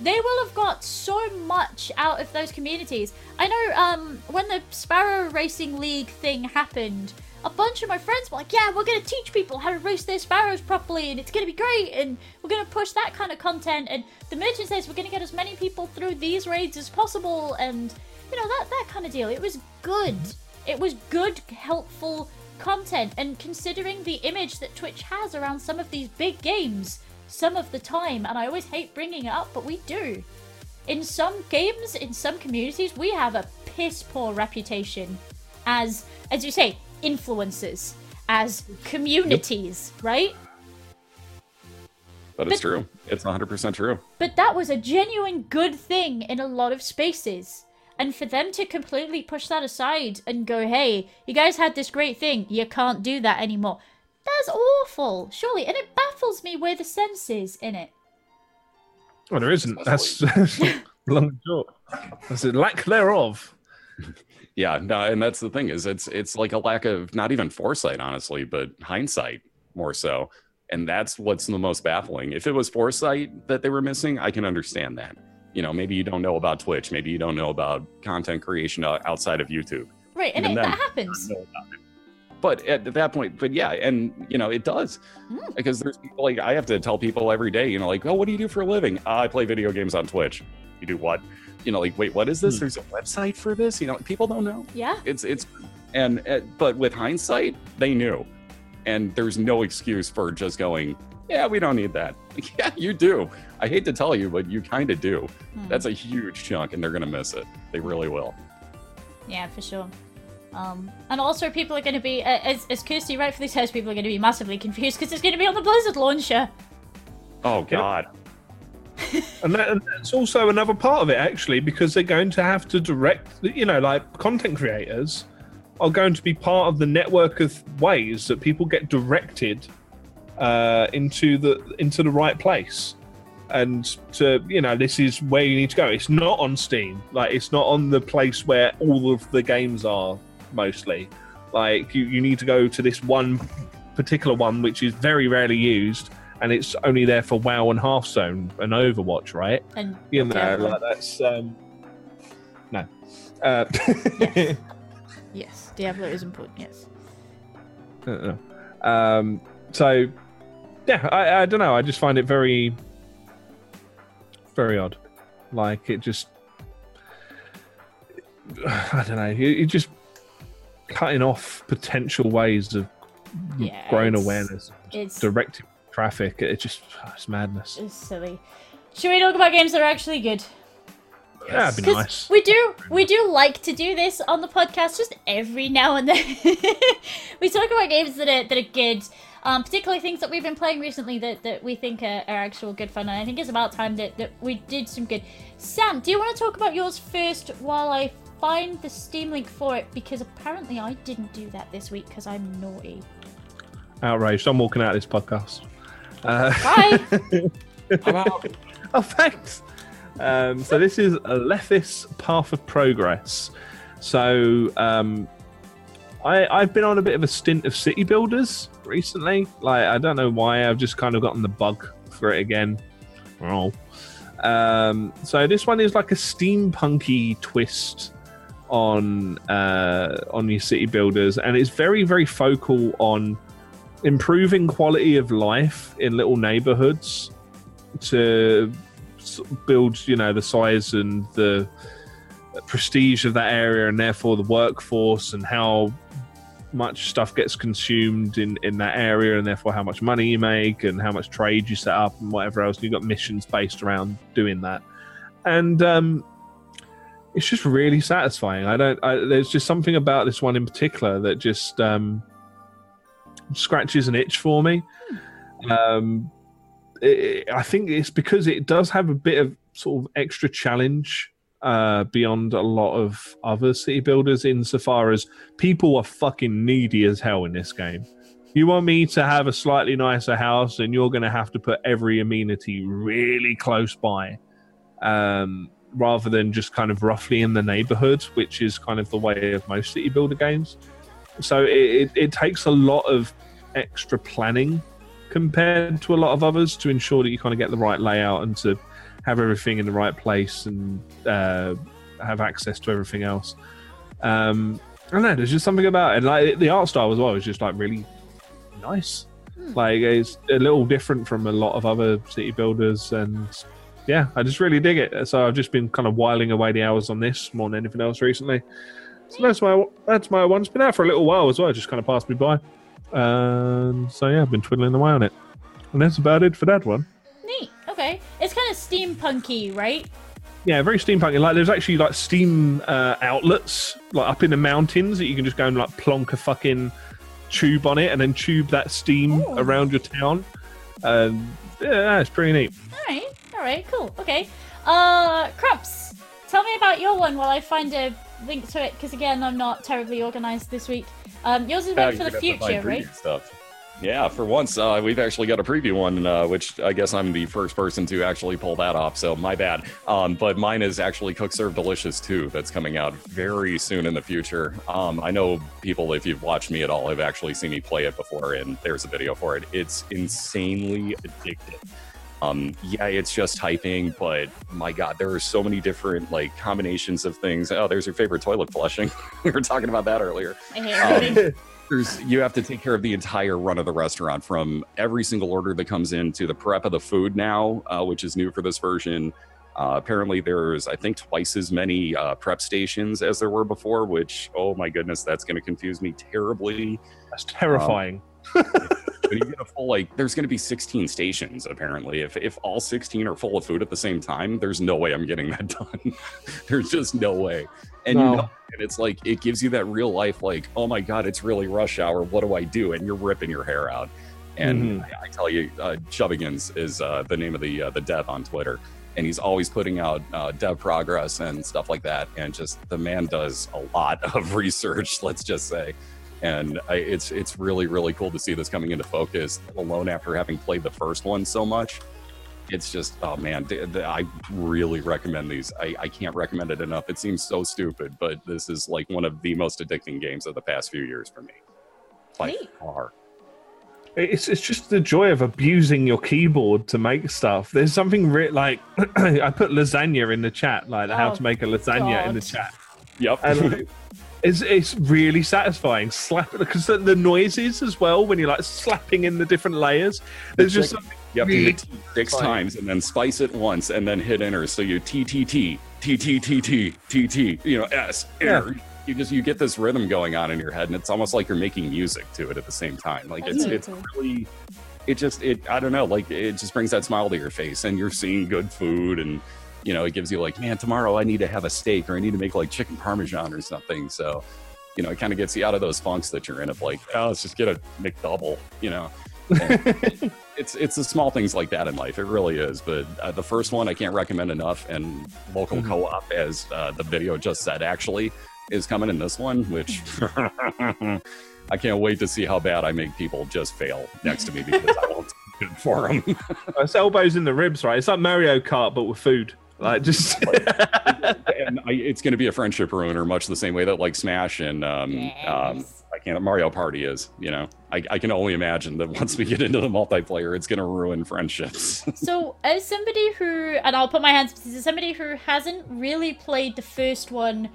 They will have got so much out of those communities. I know um, when the Sparrow Racing League thing happened, a bunch of my friends were like, "Yeah, we're gonna teach people how to race their sparrows properly, and it's gonna be great, and we're gonna push that kind of content." And the merchant says we're gonna get as many people through these raids as possible, and you know that that kind of deal. It was good. Mm-hmm. It was good, helpful content, and considering the image that Twitch has around some of these big games, some of the time, and I always hate bringing it up, but we do. In some games, in some communities, we have a piss poor reputation as, as you say, influencers, as communities, right? But it's true. It's 100% true. But that was a genuine good thing in a lot of spaces. And for them to completely push that aside and go, hey, you guys had this great thing, you can't do that anymore. That's awful, surely. And it baffles me where the sense is in it. Well, there isn't. That's long and short. That's a lack thereof. Yeah, no, and that's the thing is it's it's like a lack of not even foresight, honestly, but hindsight more so. And that's what's the most baffling. If it was foresight that they were missing, I can understand that. You know, maybe you don't know about Twitch, maybe you don't know about content creation outside of YouTube. Right, and it, then, that happens. know about it. But at that point, but yeah, and you know, it does Mm. because there's people like I have to tell people every day, you know, like, oh, what do you do for a living? "Ah, I play video games on Twitch. You do what? You know, like, wait, what is this? Hmm. There's a website for this. You know, people don't know. Yeah. It's it's, and uh, but with hindsight, they knew, and there's no excuse for just going, yeah, we don't need that. yeah, you do. I hate to tell you, but you kind of do. Hmm. That's a huge chunk, and they're gonna miss it. They really will. Yeah, for sure. Um, and also, people are going to be, uh, as, as Kirsty rightfully says, people are going to be massively confused because it's going to be on the Blizzard launcher. Oh God. And, that, and that's also another part of it, actually, because they're going to have to direct, you know, like content creators are going to be part of the network of ways that people get directed uh, into the into the right place. And to you know, this is where you need to go. It's not on Steam, like it's not on the place where all of the games are mostly. Like you, you need to go to this one particular one, which is very rarely used, and it's only there for WoW and Hearthstone and Overwatch, right? And You know, Diablo. like that's um, no. Uh, yes, Diablo is important. Yes. uh, um, so yeah, I, I don't know. I just find it very, very odd. Like it just, I don't know. You, you just cutting off potential ways of Yeah, growing awareness, It's directing traffic. It just, it's madness. it's silly. Should we talk about games that are actually good? Yeah, that'd be nice. We do we do like to do this on the podcast just every now and then. we talk about games that are that are good. Um, particularly things that we've been playing recently that, that we think are, are actual good fun. And I think it's about time that, that we did some good. Sam, do you want to talk about yours first while I find the Steam link for it? Because apparently I didn't do that this week because I'm naughty. Outraged. I'm walking out of this podcast. Uh, Bye. I'm out. Oh, thanks. Um, so this is a Lethis Path of Progress. So um, I, I've been on a bit of a stint of city builders recently. Like I don't know why. I've just kind of gotten the bug for it again. Oh. Um, so this one is like a steampunky twist on uh, on your city builders, and it's very very focal on improving quality of life in little neighborhoods to build, you know, the size and the prestige of that area, and therefore the workforce and how much stuff gets consumed in in that area, and therefore how much money you make and how much trade you set up and whatever else. You've got missions based around doing that, and um, it's just really satisfying. I don't. I, there's just something about this one in particular that just um, scratches an itch for me. Um, it, I think it's because it does have a bit of sort of extra challenge uh, beyond a lot of other city builders insofar as people are fucking needy as hell in this game. You want me to have a slightly nicer house, and you're going to have to put every amenity really close by, um, rather than just kind of roughly in the neighborhood, which is kind of the way of most city builder games. So it, it, it takes a lot of extra planning compared to a lot of others to ensure that you kind of get the right layout and to have everything in the right place and uh, have access to everything else. Um, I don't know. There's just something about it. Like the art style as well is just like really nice. Like it's a little different from a lot of other city builders, and yeah, I just really dig it. So I've just been kind of whiling away the hours on this more than anything else recently. So that's my that's my one. It's been out for a little while as well. It just kind of passed me by. Um, so yeah, I've been twiddling away on it, and that's about it for that one. Neat. Okay. It's kind of steampunky, right? Yeah, very steampunky. Like there's actually like steam uh, outlets like up in the mountains that you can just go and like plonk a fucking tube on it and then tube that steam Ooh. around your town. Um, yeah, it's pretty neat. All right. All right. Cool. Okay. Uh, Crumps, tell me about your one while I find a link to it because again, I'm not terribly organized this week. Um, yours is meant for the could have to find future, right? Stuff. Yeah, for once, uh, we've actually got a preview one, uh, which I guess I'm the first person to actually pull that off, so my bad. Um, but mine is actually Cook Serve Delicious 2 that's coming out very soon in the future. Um, I know people, if you've watched me at all, have actually seen me play it before, and there's a video for it. It's insanely addictive. Um, yeah, it's just typing, but my God, there are so many different like combinations of things. Oh, there's your favorite toilet flushing. we were talking about that earlier I hate everything. there's you have to take care of the entire run of the restaurant from every single order that comes in to the prep of the food now uh, which is new for this version uh, apparently there's i think twice as many uh, prep stations as there were before which oh my goodness that's going to confuse me terribly That's terrifying. When you get a full like there's going to be 16 stations apparently. If if all 16 are full of food at the same time there's no way i'm getting that done. There's just no way. And No. you know and it's like it gives you that real life like oh my god it's really rush hour what do i do? And you're ripping your hair out. And I, I tell you uh, chubbigans is uh, the name of the uh, the dev on twitter. And he's always putting out uh, dev progress and stuff like that. And just the man does a lot of research let's just say and I, it's it's really really cool to see this coming into focus alone after having played the first one so much. It's just oh man th- th- i really recommend these. I, I can't recommend it enough. It seems so stupid but this is like one of the most addicting games of the past few years for me. By Neat. far. It's it's just the joy of abusing your keyboard to make stuff. There's something re- like I put lasagna in the chat, like how Oh, to make a lasagna in the chat, yep. And like, it's it's really satisfying. Slap because the, the noises as well when you're like slapping in the different layers. There's just something you have to really hit six times and then spice it once and then hit enter. So you t t t t t t t t t you know s enter. You just you get this rhythm going on in your head and it's almost like you're making music to it at the same time. Like it's neat it's really it just it i don't know like it just brings that smile to your face and you're seeing good food and you know it gives you like man tomorrow i need to have a steak or i need to make like chicken parmesan or something so you know it kind of gets you out of those funks that you're in of like oh let's just get a mcdouble you know it's it's the small things like that in life it really is but uh, the first one i can't recommend enough and local Mhm. co-op as uh, the video just said actually is coming in this one which i can't wait to see how bad i make people just fail next to me because i won't for them it's elbows in the ribs, right? It's like Mario Kart but with food. Like just and I, it's going to be a friendship ruiner much the same way that like smash and um, um i can't mario party is you know? I, I can only imagine that once we get into the multiplayer it's going to ruin friendships. So, as somebody who, and I'll put my hands, as somebody who hasn't really played the first one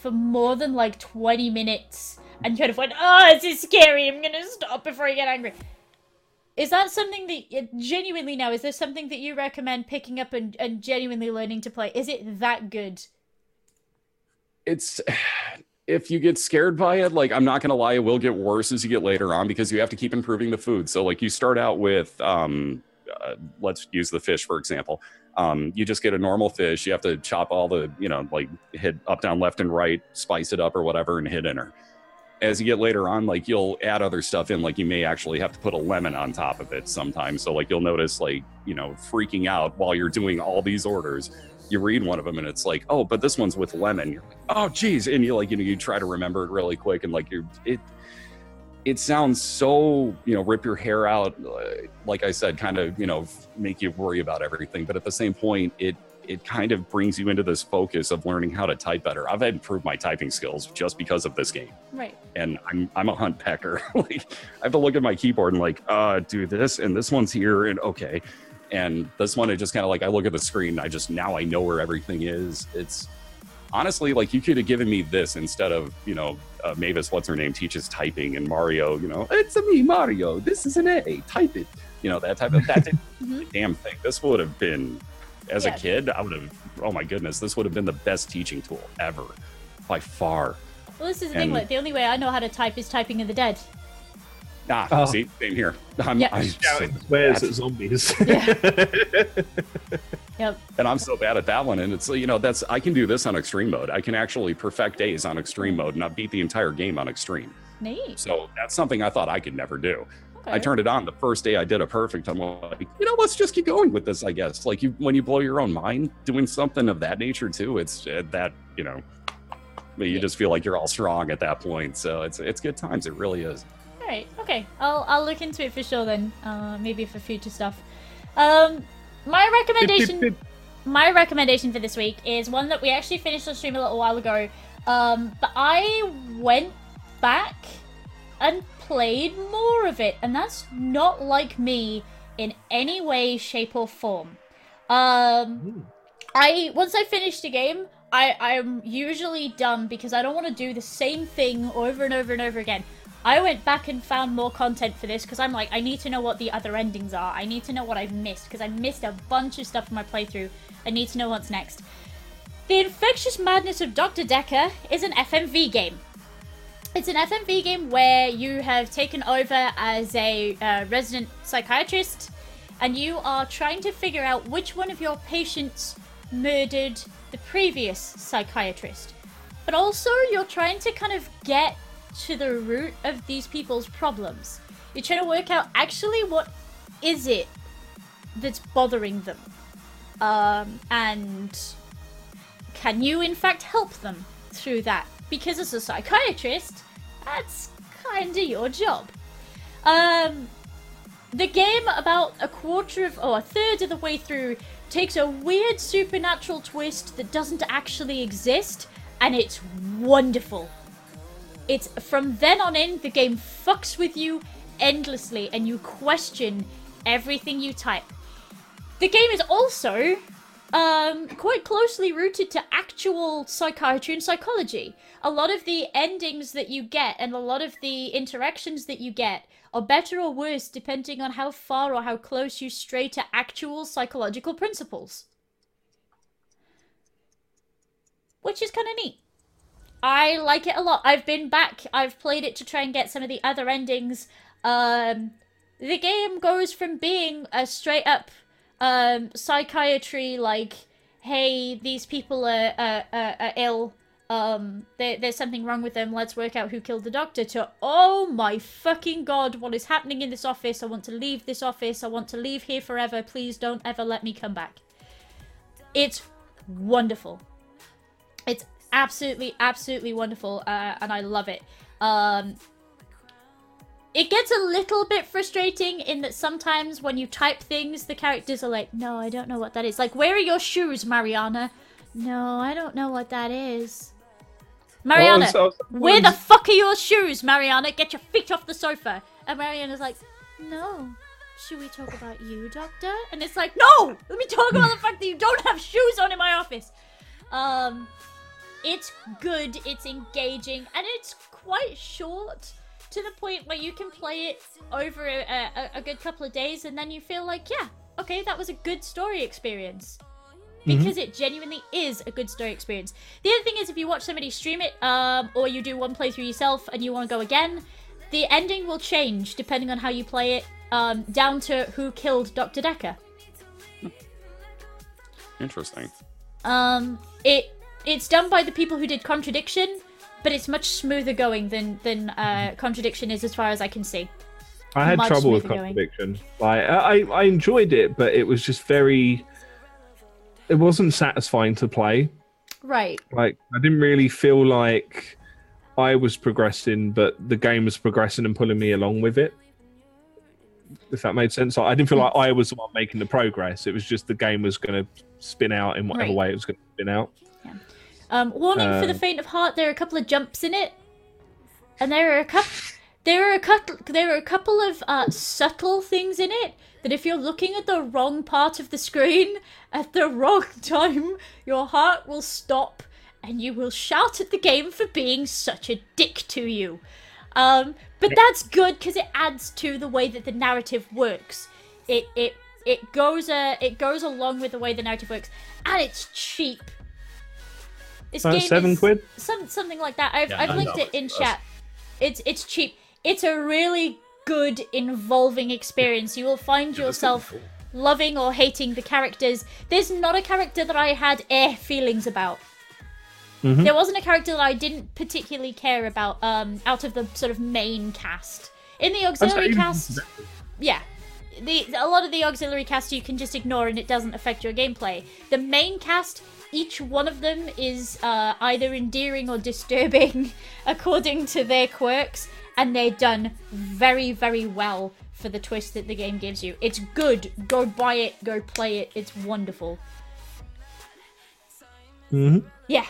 for more than like 20 minutes and kind of went, oh, this is scary, I'm gonna stop before I get angry. Is that something that, genuinely now, is there something that you recommend picking up and, and genuinely learning to play? Is it that good? it's if you get scared by it like i'm not gonna lie it will get worse as you get later on because you have to keep improving the food so like you start out with um uh, let's use the fish for example um you just get a normal fish you have to chop all the you know like hit up down left and right spice it up or whatever and hit enter as you get later on, like you'll add other stuff in, like you may actually have to put a lemon on top of it sometimes. So like you'll notice like, you know, freaking out while you're doing all these orders. You read one of them and it's like, oh, but this one's with lemon. You're like, oh geez. And you like, you know, you try to remember it really quick and like you're it it sounds so, you know, rip your hair out, uh, like I said, kind of, you know, make you worry about everything. But at the same point, it it kind of brings you into this focus of learning how to type better. I've improved my typing skills just because of this game. Right. And I'm I'm a hunt pecker. like I have to look at my keyboard and like, uh, do this and this one's here and okay. And this one, it just kind of like I look at the screen. I just now I know where everything is. It's honestly like you could have given me this instead of you know uh, Mavis, what's her name, teaches typing, and Mario, you know, it's a me, Mario. This is an A. Type it. You know that type of that Mhm. damn thing. This would have been, as Yeah. a kid, I would have. Oh my goodness, this would have been the best teaching tool ever, by far. Well, this is the thing. Like, the only way I know how to type is typing in the dead. Ah, Oh. see, same here. I'm, Yeah. I'm Shouting so swears bad. at zombies. Yep. and I'm so bad at that one. And it's you know that's I can do this on extreme mode. I can actually perfect days on extreme mode, and I beat the entire game on extreme. Neat. So that's something I thought I could never do. Okay. I turned it on the first day I did a perfect. I'm like, you know, let's just keep going with this. I guess like you when you blow your own mind doing something of that nature too. It's uh, that you know, you just feel like you're all strong at that point. So it's it's good times. It really is. All right. Okay. I'll I'll look into it for sure then. Uh, maybe for future stuff. Um, my recommendation. my recommendation for this week is one that we actually finished the stream a little while ago. Um, but I went back and played more of it, and that's not like me in any way, shape, or form. Um, I once I finish the game, I I'm usually done because I don't want to do the same thing over and over and over again. I went back and found more content for this because I'm like, I need to know what the other endings are. I need to know what I've missed because I missed a bunch of stuff in my playthrough. I need to know what's next. The Infectious Madness of Dr. Dekker is an FMV game. It's an FMV game where you have taken over as a uh, resident psychiatrist and you are trying to figure out which one of your patients murdered the previous psychiatrist. But also, you're trying to kind of get to the root of these people's problems. You're trying to work out actually what is it that's bothering them. Um, and can you, in fact, help them through that? Because as a psychiatrist, that's kind of your job. Um, the game, about a quarter of, or a third of the way through, takes a weird supernatural twist that doesn't actually exist, and it's wonderful. It's from then on in, the game fucks with you endlessly, and you question everything you type. The game is also um, quite closely rooted to actual psychiatry and psychology. A lot of the endings that you get and a lot of the interactions that you get are better or worse depending on how far or how close you stray to actual psychological principles. Which is kind of neat. I like it a lot. I've been back, I've played it to try and get some of the other endings. Um, the game goes from being a straight up um, psychiatry, like, hey, these people are, are, are, ill. Um, there, there's something wrong with them. Let's work out who killed the doctor. To oh my fucking god, what is happening in this office? I want to leave this office. I want to leave here forever. Please don't ever let me come back. It's wonderful. It's absolutely, absolutely wonderful, uh, and I love it. Um, it gets a little bit frustrating in that sometimes when you type things, the characters are like, "No, I don't know what that is." Like, "Where are your shoes, Mariana?" No, I don't know what that is. Mariana, I was- where the fuck are your shoes, Mariana? Get your feet off the sofa. And Mariana's like, no. Should we talk about you, Doctor? And it's like, no! Let me talk about the fact that you don't have shoes on in my office. Um, it's good, it's engaging, and it's quite short to the point where you can play it over a, a, a good couple of days and then you feel like, yeah, okay, that was a good story experience because it genuinely is a good story experience. The other thing is, if you watch somebody stream it, um, or you do one playthrough yourself and you want to go again, the ending will change depending on how you play it, um, down to who killed Dr. Dekker. Interesting. Um, it it's done by the people who did Contradiction, but it's much smoother going than than uh, Contradiction is, as far as I can see. I had Much trouble with going. contradiction. Like I, I enjoyed it, but it was just very. It wasn't satisfying to play. Right. Like I didn't really feel like I was progressing, but the game was progressing and pulling me along with it. If that made sense, I didn't feel like I was the one making the progress. It was just the game was going to spin out in whatever Right. way it was going to spin out. Um, warning for the Um, faint of heart: there are a couple of jumps in it, and there are a couple. There are a couple. There are a couple of uh, subtle things in it that, if you're looking at the wrong part of the screen at the wrong time, your heart will stop, and you will shout at the game for being such a dick to you. Um, but that's good because it adds to the way that the narrative works. It it it goes uh, it goes along with the way the narrative works, and it's cheap. This Uh, game seven is quid? some something like that. I've Yeah, I've linked it in chat. It's it's cheap. It's a really good involving experience. You will find yourself loving or hating the characters. There's not a character that I had eh feelings about. Mhm. There wasn't a character that I didn't particularly care about um, out of the sort of main cast. In the auxiliary even- cast, yeah, the a lot of the auxiliary cast you can just ignore and it doesn't affect your gameplay. The main cast, each one of them is uh, either endearing or disturbing according to their quirks, and they're done very, very well for the twist that the game gives you. It's good. Go buy it. Go play it. It's wonderful. hmm Yeah.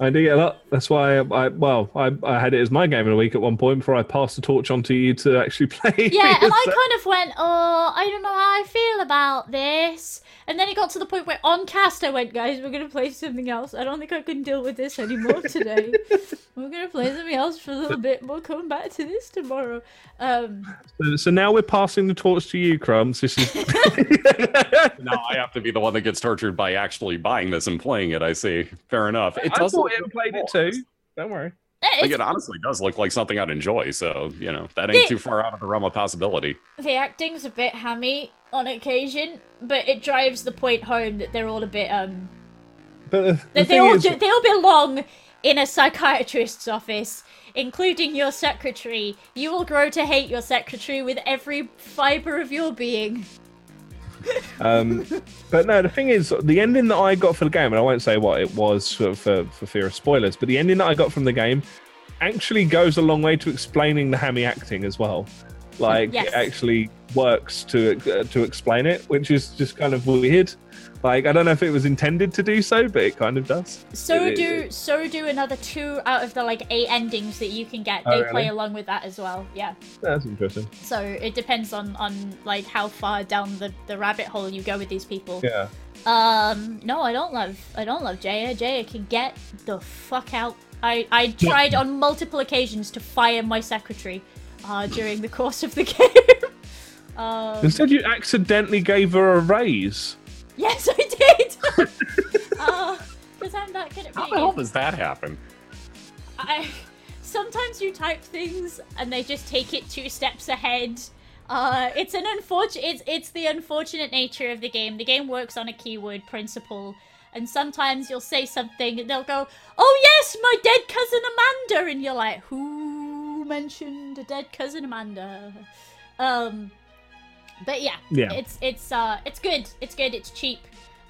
I do get a lot. That's why I, I well, I, I had it as my game of the week at one point before I passed the torch on to you to actually play. Yeah, and I kind of went, oh, I don't know how I feel about this. And then it got to the point where on cast I went, guys, we're gonna play something else. I don't think I can deal with this anymore today. we're gonna play something else for a little bit. We'll come back to this tomorrow. Um, So, so now we're passing the torch to you, Crumbs. This is now I have to be the one that gets tortured by actually buying this and playing it. I see. Fair enough. It I does bought look and played it too. Don't worry. Like it honestly does look like something I'd enjoy. So you know that ain't The- too far out of the realm of possibility. the acting's a bit hammy on occasion, but it drives the point home that they're all a bit um But the, the they thing all is, do, they all belong in a psychiatrist's office, including your secretary. You will grow to hate your secretary with every fiber of your being. Um, but no, the thing is, the ending that I got for the game, and I won't say what it was for, for, for fear of spoilers, but the ending that I got from the game actually goes a long way to explaining the hammy acting as well. Like Yes. it actually works to uh, to explain it, which is just kind of weird. Like I don't know if it was intended to do so, but it kind of does. So It- do it- so do another two out of the like eight endings that you can get. Oh, They play along with that as well. Yeah. That's interesting. So it depends on on like how far down the the rabbit hole you go with these people. Yeah. Um, no, I don't love. I don't love Jaya. Jaya can get the fuck out. I I tried on multiple occasions to fire my secretary, uh, during the course of the game. um, Instead, you accidentally gave her a raise. Yes, I did. uh, I'm that good at How the hell does that happen? I sometimes you type things and they just take it two steps ahead. Uh, it's an unfortunate. It's it's the unfortunate nature of the game. The game works on a keyword principle, and sometimes you'll say something and they'll go, "Oh yes, my dead cousin Amanda," and you're like, "Who mentioned a dead cousin Amanda?" Um, but yeah, Yeah. it's it's uh it's good. It's good. It's cheap.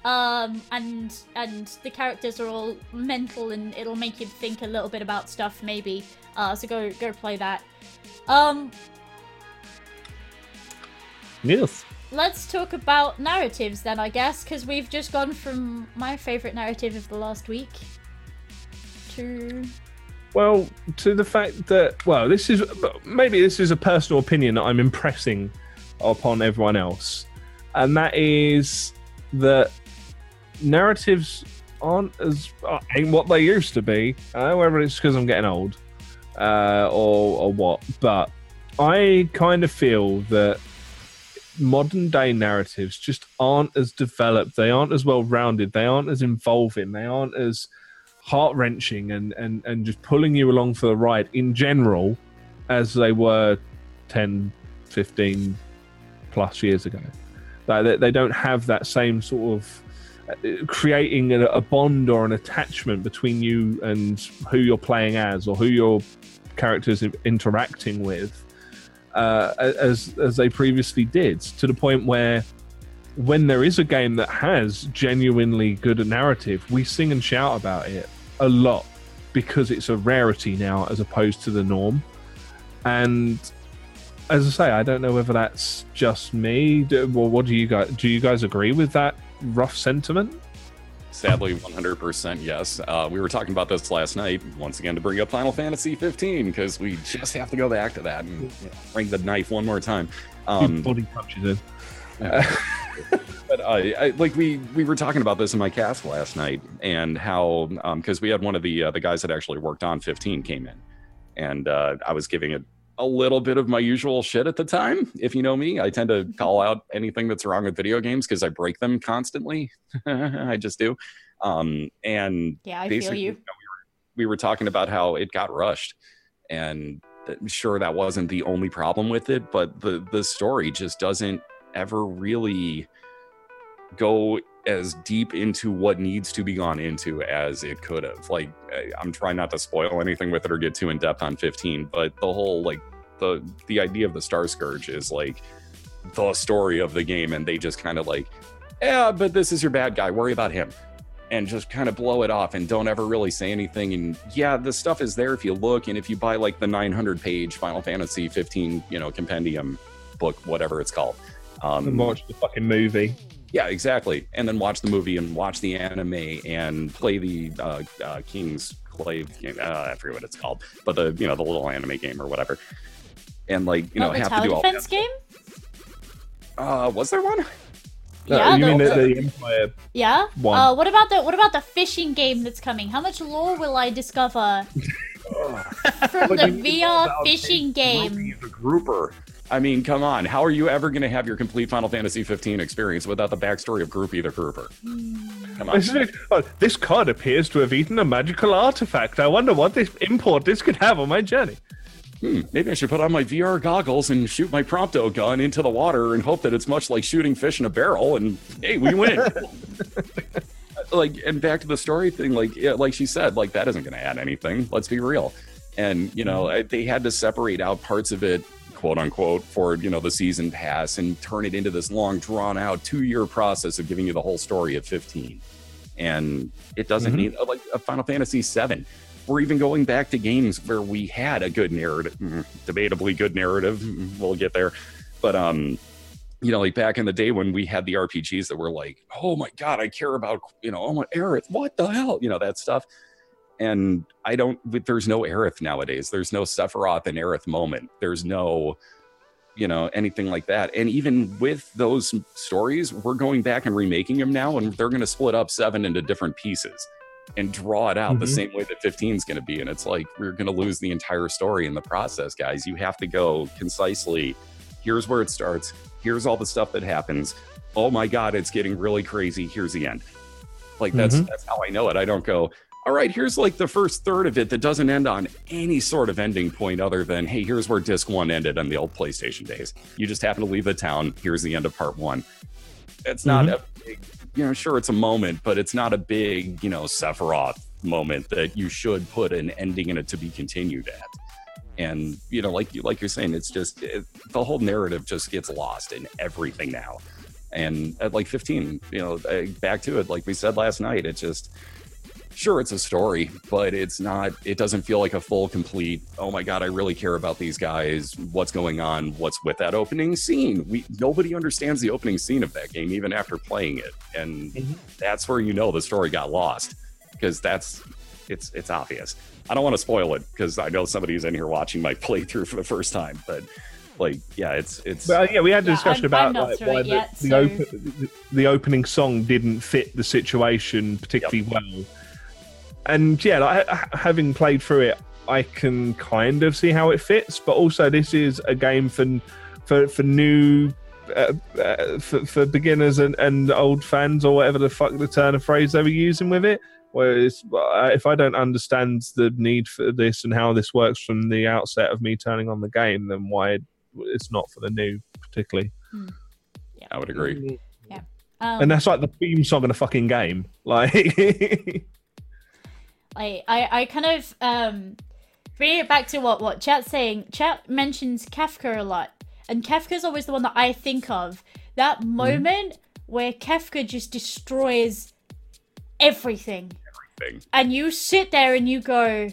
Um, and and the characters are all mental, and it'll make you think a little bit about stuff, maybe. Uh, so go go play that. Um, Yes. let's talk about narratives then, I guess, because we've just gone from my favorite narrative of the last week to Well, to the fact that well, this is maybe this is a personal opinion that I'm impressing upon everyone else, and that is that narratives aren't as ain't what they used to be. I don't know whether it's because I'm getting old, uh, or or what, but I kind of feel that modern day narratives just aren't as developed. They aren't as well rounded. They aren't as involving. They aren't as heart wrenching and, and, and just pulling you along for the ride in general as they were 10, 15 plus years ago. Like they, don't have that same sort of uh, creating a, bond or an attachment between you and who you're playing as or who your characters interacting with uh, as as they previously did to the point where when there is a game that has genuinely good narrative we sing and shout about it a lot because it's a rarity now as opposed to the norm and as I say, I don't know whether that's just me. Do, well, what do you guys do? You guys agree with that rough sentiment? Sadly, 100% yes. Uh, we were talking about this last night, once again, to bring up Final Fantasy 15, because we just have to go back to that and you know, bring the knife one more time. Um, Body punches in. but I, I like we we were talking about this in my cast last night and how because we had one of the uh, the guys that actually worked on 15 came in and uh, I was giving it a little bit of my usual shit at the time. If you know me, I tend to call out anything that's wrong with video games because I break them constantly. I just do. Um, and Yeah, I feel basically, you. know, we, were, we were talking about how it got rushed, and that- sure that wasn't the only problem with it, but the the story just doesn't ever really go as deep into what needs to be gone into as it could have. Like I'm trying not to spoil anything with it or get too in depth on 15, but the whole like the the idea of the Star Scourge is like the story of the game, and they just kind of like, yeah, but this is your bad guy. Worry about him. And just kind of blow it off and don't ever really say anything. And yeah, the stuff is there if you look. And if you buy like the 900 page Final Fantasy 15, you know, compendium book, whatever it's called. Um, And watch the fucking movie. Yeah, exactly. And then watch the movie and watch the anime and play the uh, uh, King's Clave game. Uh, I forget what it's called, but the you know the little anime game or whatever. And like you know oh, the have to do all. defense game? Uh, was there one? Yeah, you mean the- the, the Empire? Yeah. One. Uh, what about the what about the fishing game that's coming? How much lore will I discover from But the you need to know VR fishing game? Groupie the grouper. I mean, come on. How are you ever going to have your complete Final Fantasy 15 experience without the backstory of Groupie the Grouper? Come on. Isn't it- oh, this card appears to have eaten a magical artifact. I wonder what this import this could have on my journey. Hmm, maybe I should put on my VR goggles and shoot my Prompto gun into the water and hope that it's much like shooting fish in a barrel and hey, we win. like, and back to the story thing, like, yeah, like she said, like that isn't going to add anything. Let's be real. And you know, they had to separate out parts of it, quote unquote, for you know the season pass and turn it into this long, drawn out two year process of giving you the whole story at 15. And it doesn't Mhm. need like a Final Fantasy 7 we're even going back to games where we had a good narrative, mm, debatably good narrative. mm, We'll get there, but um, you know, like back in the day when we had the RPGs that were like, oh my god, I care about you know, oh my Aerith, what the hell, you know, that stuff. And I don't. There's no Aerith nowadays. There's no Sephiroth and Aerith moment. There's no, you know, anything like that. And even with those stories, we're going back and remaking them now, and they're going to split up seven into different pieces and draw it out the Mhm. same way that 15 is going to be. And it's like, we're going to lose the entire story in the process, guys. You have to go concisely. Here's where it starts. Here's all the stuff that happens. Oh my God, it's getting really crazy. Here's the end. Like that's Mhm. that's how I know it. I don't go, all right, here's like the first third of it that doesn't end on any sort of ending point other than, hey, here's where disc one ended on the old PlayStation days. You just happen to leave the town. Here's the end of part one. It's not Mhm. a big, you know, sure, it's a moment, but it's not a big, you know, Sephiroth moment that you should put an ending in it to be continued at. And you know, like you like you're saying, it's just it, the whole narrative just gets lost in everything now. And at like 15, you know, uh, back to it, like we said last night, it just sure it's a story, but it's not. It doesn't feel like a full, complete. Oh my god, I really care about these guys. What's going on? What's with that opening scene? We nobody understands the opening scene of that game even after playing it, and Mhm. that's where you know the story got lost because that's it's it's obvious. I don't want to spoil it because I know somebody's in here watching my playthrough for the first time, but like, yeah, it's it's. But uh, yeah, we had a Yeah, discussion I'm- I'm about not like, why it the, yet, the, so- open, the opening song didn't fit the situation particularly well. And yeah, like, having played through it, I can kind of see how it fits. But also, this is a game for for for new. Uh, uh, for, for beginners and, and old fans or whatever the fuck the turn of phrase they were using with it whereas uh, if i don't understand the need for this and how this works from the outset of me turning on the game then why it's not for the new particularly yeah, I would agree. Um, and that's like the theme song in a fucking game. Like, I, I, I kind of um, bring it back to what what Chat's saying. Chat mentions Kefka a lot, and Kefka's always the one that I think of. That Mm-hmm. moment where Kefka just destroys everything, Thing. and you sit there and you go,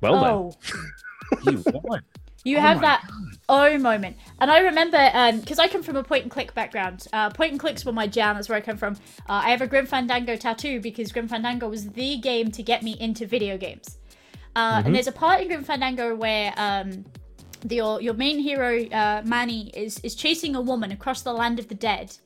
well "Oh." He won. You Oh have that oh moment. And I remember, because I come from a point and click background. Uh, point and clicks were my jam, that's where I come from. Uh, I have a Grim Fandango tattoo because Grim Fandango was the game to get me into video games. Uh, And there's a part in Grim Fandango where um, the, your, your main hero, uh, Manny, is, is chasing a woman across the land of the dead.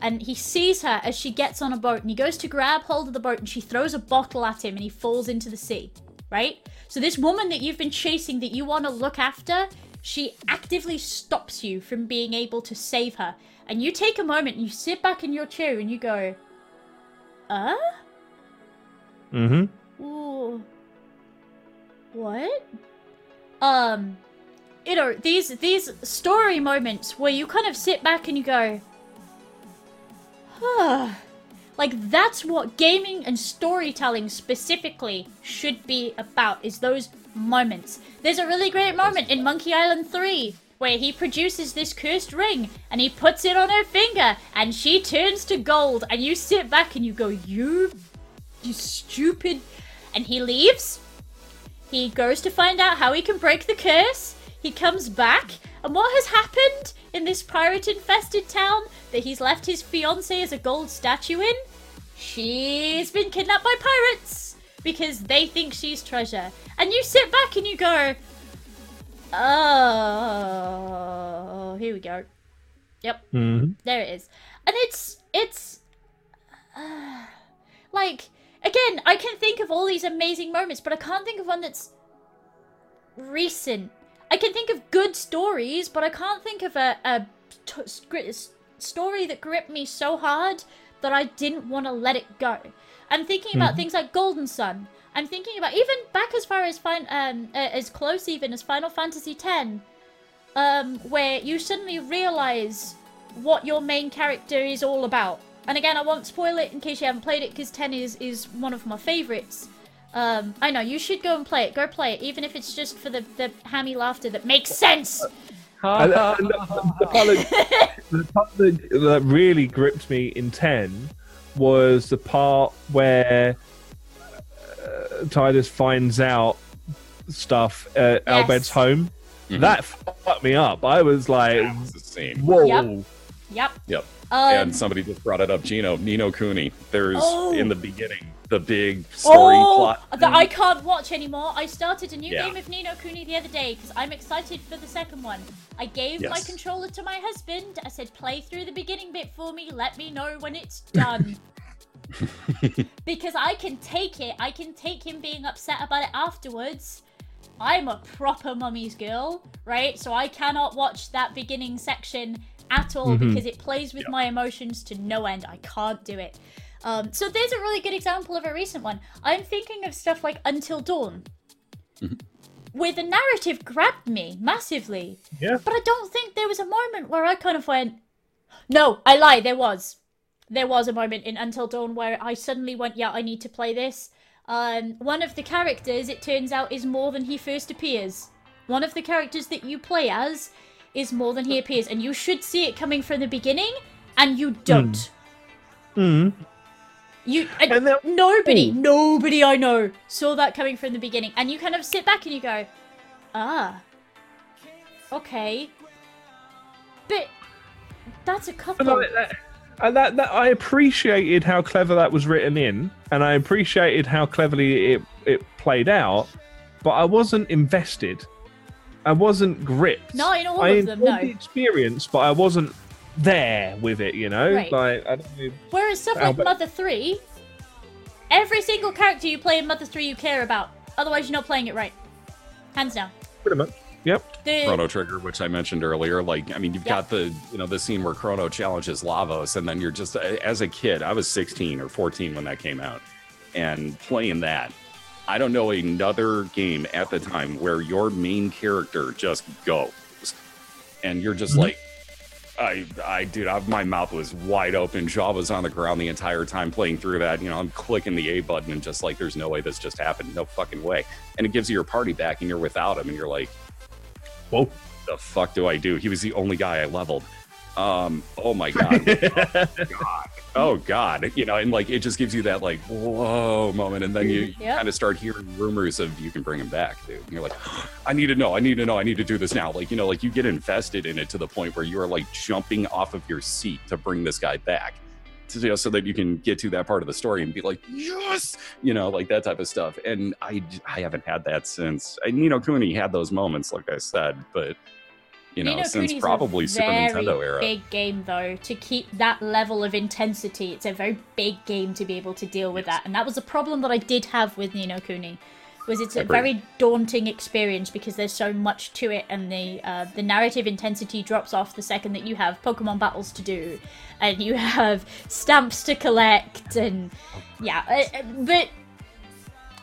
And he sees her as she gets on a boat and he goes to grab hold of the boat and she throws a bottle at him and he falls into the sea, right? So this woman that you've been chasing that you want to look after, she actively stops you from being able to save her. And you take a moment and you sit back in your chair and you go, uh? Mm hmm Ooh. What? Um, you know, these these story moments where you kind of sit back and you go, huh. Like that's what gaming and storytelling specifically should be about is those moments. There's a really great moment in Monkey Island 3 where he produces this cursed ring and he puts it on her finger and she turns to gold and you sit back and you go, "You you stupid." And he leaves. He goes to find out how he can break the curse. He comes back, and what has happened in this pirate infested town that he's left his fiancée as a gold statue in? She's been kidnapped by pirates because they think she's treasure. And you sit back and you go, Oh, here we go. Yep, hmm there it is. And it's it's uh, like again, I can think of all these amazing moments, but I can't think of one that's recent. I can think of good stories, but I can't think of a, a t- story that gripped me so hard that I didn't want to let it go. I'm thinking about things like Golden Sun. I'm thinking about even back as far as fin- um, uh, as close even as Final Fantasy X, um, where you suddenly realize what your main character is all about. And again, I won't spoil it in case you haven't played it, because 10 is, is one of my favorites. Um, I know, you should go and play it. Go play it, even if it's just for the, the hammy laughter that makes sense. And, uh, and the, the part, that, the part that, that really gripped me in 10 was the part where uh, Tidus finds out stuff at Yes. Al Bhed's home. Mhm. That fucked me up. I was like, That was the scene. whoa. Yep. Yep. Yep. Um, and somebody just brought it up, Gino, Ni no Kuni. There's Oh. in the beginning the big story oh, plot. that I can't watch anymore. I started a new Yeah. game of Ni no Kuni the other day because I'm excited for the second one. I gave my controller to my husband. I said, play through the beginning bit for me. Let me know when it's done. because I can take it. I can take him being upset about it afterwards. I'm a proper mummy's girl, right? So I cannot watch that beginning section at all mm-hmm. because it plays with Yeah. my emotions to no end. I can't do it. Um, so there's a really good example of a recent one. I'm thinking of stuff like Until Dawn, where the narrative grabbed me massively, Yeah. but I don't think there was a moment where I kind of went, "No, I lie." There was, there was a moment in Until Dawn where I suddenly went, "Yeah, I need to play this." Um, one of the characters, it turns out, is more than he first appears. One of the characters that you play as is more than he appears, and you should see it coming from the beginning, and you don't. Mm. You and And nobody, Ooh. nobody I know saw that coming from the beginning, and you kind of sit back and you go, ah, okay, but that's a And, couple. I, that, and that, that I appreciated how clever that was written in, and I appreciated how cleverly it it played out, but I wasn't invested. I wasn't gripped. Not in all I of them, no. the experience, but I wasn't there with it. You know, Right. like I don't know. Whereas stuff like Albert- Mother Three, every single character you play in Mother Three you care about. Otherwise, you're not playing it right. Hands down. Pretty much. Yep. The Chrono Trigger, which I mentioned earlier. Like, I mean, you've Yeah. got the you know the scene where Chrono challenges Lavos, and then you're just as a kid. I was 16 or 14 when that came out, and playing that. I don't know another game at the time where your main character just goes, and you're just Mhm. like, I, I, dude, I, my mouth was wide open. Jaw was on the ground the entire time playing through that. You know, I'm clicking the A button and just like, there's no way this just happened. No fucking way. And it gives you your party back and you're without him and you're like, Whoa. the fuck do I do? He was the only guy I leveled. Um, oh my God. oh, God. Oh God. You know, and like, it just gives you that like, whoa moment. And then you Yep. kind of start hearing rumors of you can bring him back, dude. And you're like, I need to know. I need to know. I need to do this now. Like, you know, like you get invested in it to the point where you are like jumping off of your seat to bring this guy back. To, you know, so that you can get to that part of the story and be like, yes, you know, like that type of stuff. And I, I haven't had that since. And you know, Kuni had those moments, like I said, but you know, Ni no since a probably Super Nintendo era. Big game though to keep that level of intensity. It's a very big game to be able to deal with Yes. that, and that was a problem that I did have with Ni no Kuni. Was it's a very daunting experience because there's so much to it, and the uh, the narrative intensity drops off the second that you have Pokemon battles to do, and you have stamps to collect, and yeah, uh, uh, but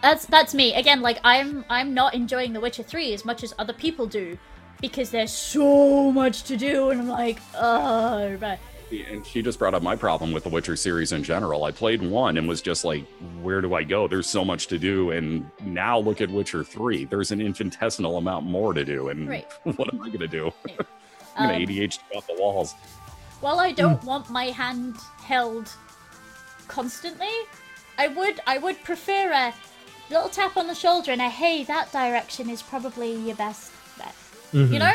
that's that's me again. Like I'm I'm not enjoying The Witcher Three as much as other people do because there's so much to do, and I'm like, oh, but and she just brought up my problem with the Witcher series in general. I played one and was just like, where do I go? There's so much to do. And now look at Witcher 3. There's an infinitesimal amount more to do. And Right. what am I going to do? I'm Um, going to ADHD off the walls. while I don't want my hand held constantly, I would I would prefer a little tap on the shoulder and a hey, that direction is probably your best bet. Mm-hmm. You know?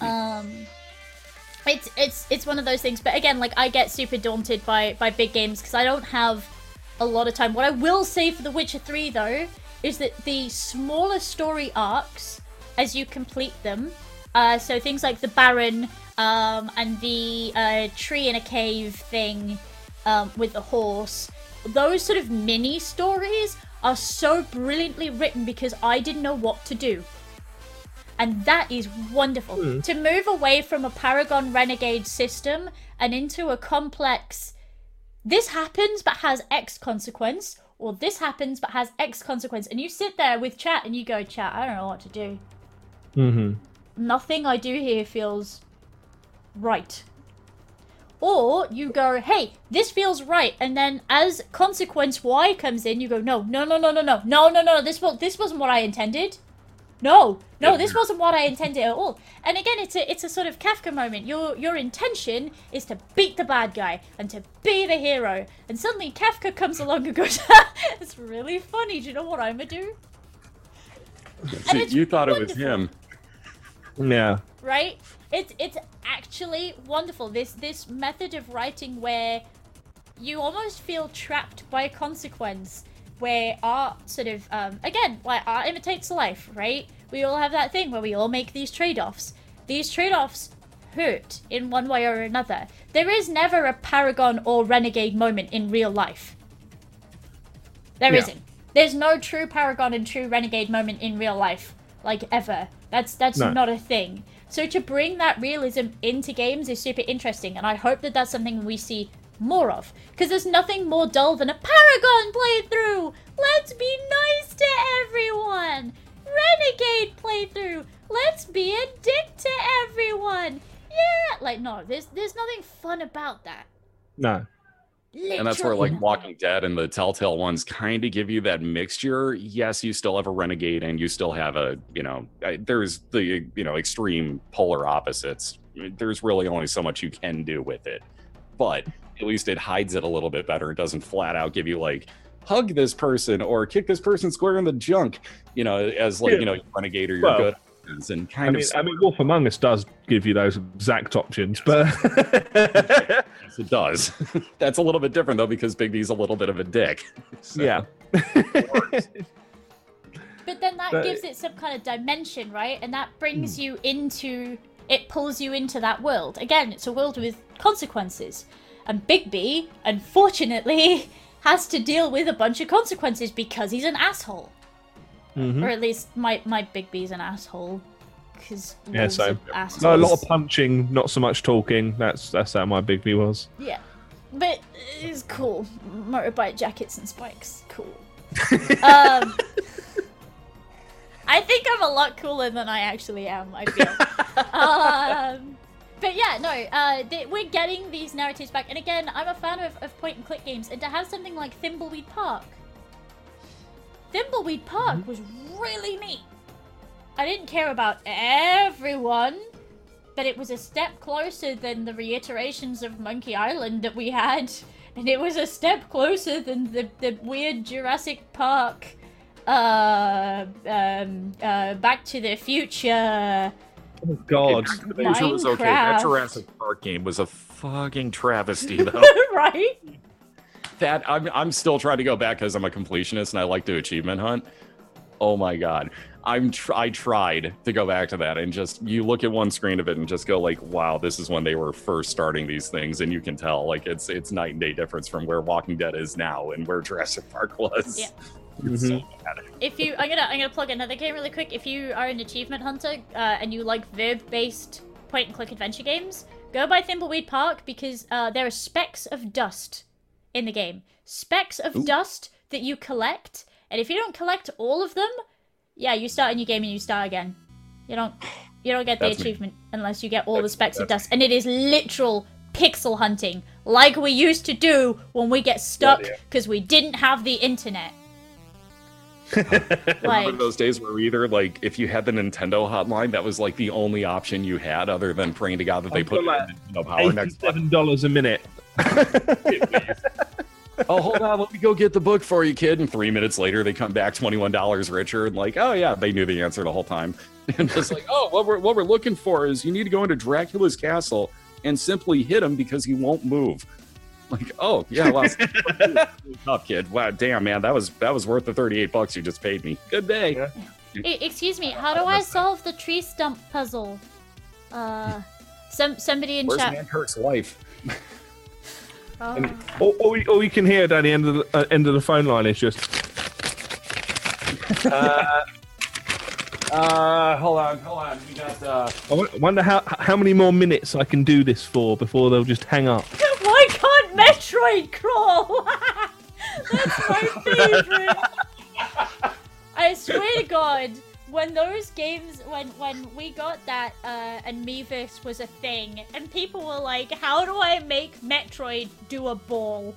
Um it's it's it's one of those things, but again, like I get super daunted by by big games because I don't have a lot of time. What I will say for The Witcher 3 though is that the smaller story arcs as you complete them, uh, so things like the Baron um, and the uh, tree in a cave thing um, with the horse, those sort of mini stories are so brilliantly written because I didn't know what to do. And that is wonderful. To move away from a Paragon Renegade system and into a complex this happens but has X consequence, or this happens but has X consequence, and you sit there with chat and you go, chat, I don't know what to do. Mm-hmm. Nothing I do here feels right. Or you go, hey, this feels right, and then as consequence Y comes in, you go, no, no, no, no, no, no, no, no, no, this was this wasn't what I intended. No, no, this wasn't what I intended at all. And again, it's a it's a sort of Kefka moment. Your your intention is to beat the bad guy and to be the hero, and suddenly Kefka comes along and goes, "It's really funny. Do you know what I'm gonna do?" See, you thought it was him. Yeah. right it's it's actually wonderful this this method of writing where you almost feel trapped by consequence where art sort of um, again like art imitates life right? We all have that thing where we all make these trade-offs. These trade-offs hurt in one way or another. There is never a paragon or renegade moment in real life. There Yeah. not there's no true paragon and true renegade moment in real life like ever. That's that's No. not a thing. So to bring that realism into games is super interesting, and I hope that that's something we see more of. Because there's nothing more dull than a Paragon playthrough. Let's be nice to everyone. Renegade playthrough. Let's be a dick to everyone. Yeah, like no, there's there's nothing fun about that. No. And that's where like Walking Dead and the Telltale ones kind of give you that mixture. Yes, you still have a renegade and you still have a, you know, there's the, you know, extreme polar opposites. There's really only so much you can do with it. But at least it hides it a little bit better. It doesn't flat out give you like hug this person or kick this person square in the junk, you know, as like, Yeah. you know, renegade or you're Well, good. And kind I mean, of I mean, Wolf Among Us does give you those exact options, but yes, it does. That's a little bit different though, because Bigby's a little bit of a dick. So- yeah. But then that But- gives it some kind of dimension, right? And that brings Hmm. you into it pulls you into that world. Again, it's a world with consequences. And Bigby, unfortunately, has to deal with a bunch of consequences because he's an asshole. Mhm. Or at least my my Bigby's an asshole. Because Yeah, assholes. No, a lot of punching, not so much talking. That's that's how my Bigby was. Yeah. But it's cool. Motorbike jackets and spikes. Cool. um, I think I'm a lot cooler than I actually am, I feel. um, but yeah, no, uh, th- we're getting these narratives back. And again, I'm a fan of, of point and click games, and to have something like Thimbleweed Park. Thimbleweed Park was really neat. I didn't care about everyone, but it was a step closer than the reiterations of Monkey Island that we had. And it was a step closer than the, the weird Jurassic Park, uh, um, uh, Back to the Future. Oh God. Back to the was okay. That Jurassic Park game was a fucking travesty, though. right? That I'm I'm still trying to go back because I'm a completionist and I like to achievement hunt. Oh my god. I'm tr- I tried to go back to that and just you look at one screen of it and just go like, wow, this is when they were first starting these things, and you can tell like it's it's night and day difference from where Walking Dead is now and where Jurassic Park was. Yeah. It's so. If you, I'm gonna, I'm gonna plug another game really quick. If you are an achievement hunter uh, and you like verb-based point-and-click adventure games, go by Thimbleweed Park because uh, there are specks of dust in the game. Specks of Ooh. dust that you collect, and if you don't collect all of them, yeah, you start a new game and you start again. You don't, you don't get the That's me. achievement unless you get all the specks of that's dust, and it is literal pixel hunting, like we used to do when we get stuck Bloody hell. because we didn't have the internet. Remember Like, those days where either like if you had the Nintendo hotline, that was like the only option you had other than praying to God that they put got, it in Nintendo Power next month. Eighty-seven dollars a minute. oh, hold on, let me go get the book for you, kid. And three minutes later, they come back twenty-one dollars richer, and like, oh yeah, they knew the answer the whole time. And just like, oh, what we're what we're looking for is you need to go into Dracula's castle and simply hit him because he won't move. Like, oh yeah, well, up, kid. Wow, damn, man, that was that was worth the thirty-eight bucks you just paid me. Good day. Yeah. Excuse me, how do I solve the tree stump puzzle? Uh, some somebody in Where's chat. Mankirk's wife? Oh. And all, all, we, all we can hear down the end of the uh, end of the phone line is just. uh, Uh, hold on, hold on. We got uh. I wonder how how many more minutes I can do this for before they'll just hang up. Metroid crawl? That's my favorite. I swear to God, when those games, when when we got that, uh, and Miiverse was a thing, and people were like, "How do I make Metroid do a ball?"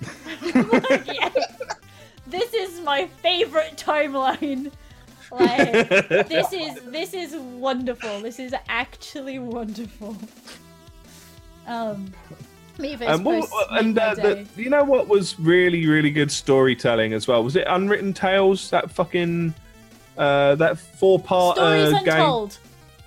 Like, yeah. This is my favorite timeline. Like, this is this is wonderful. This is actually wonderful. Um, And, what, and uh, the, you know what was really really good storytelling as well? Was it Unwritten Tales? That fucking uh, that four part Stories uh, game. Untold.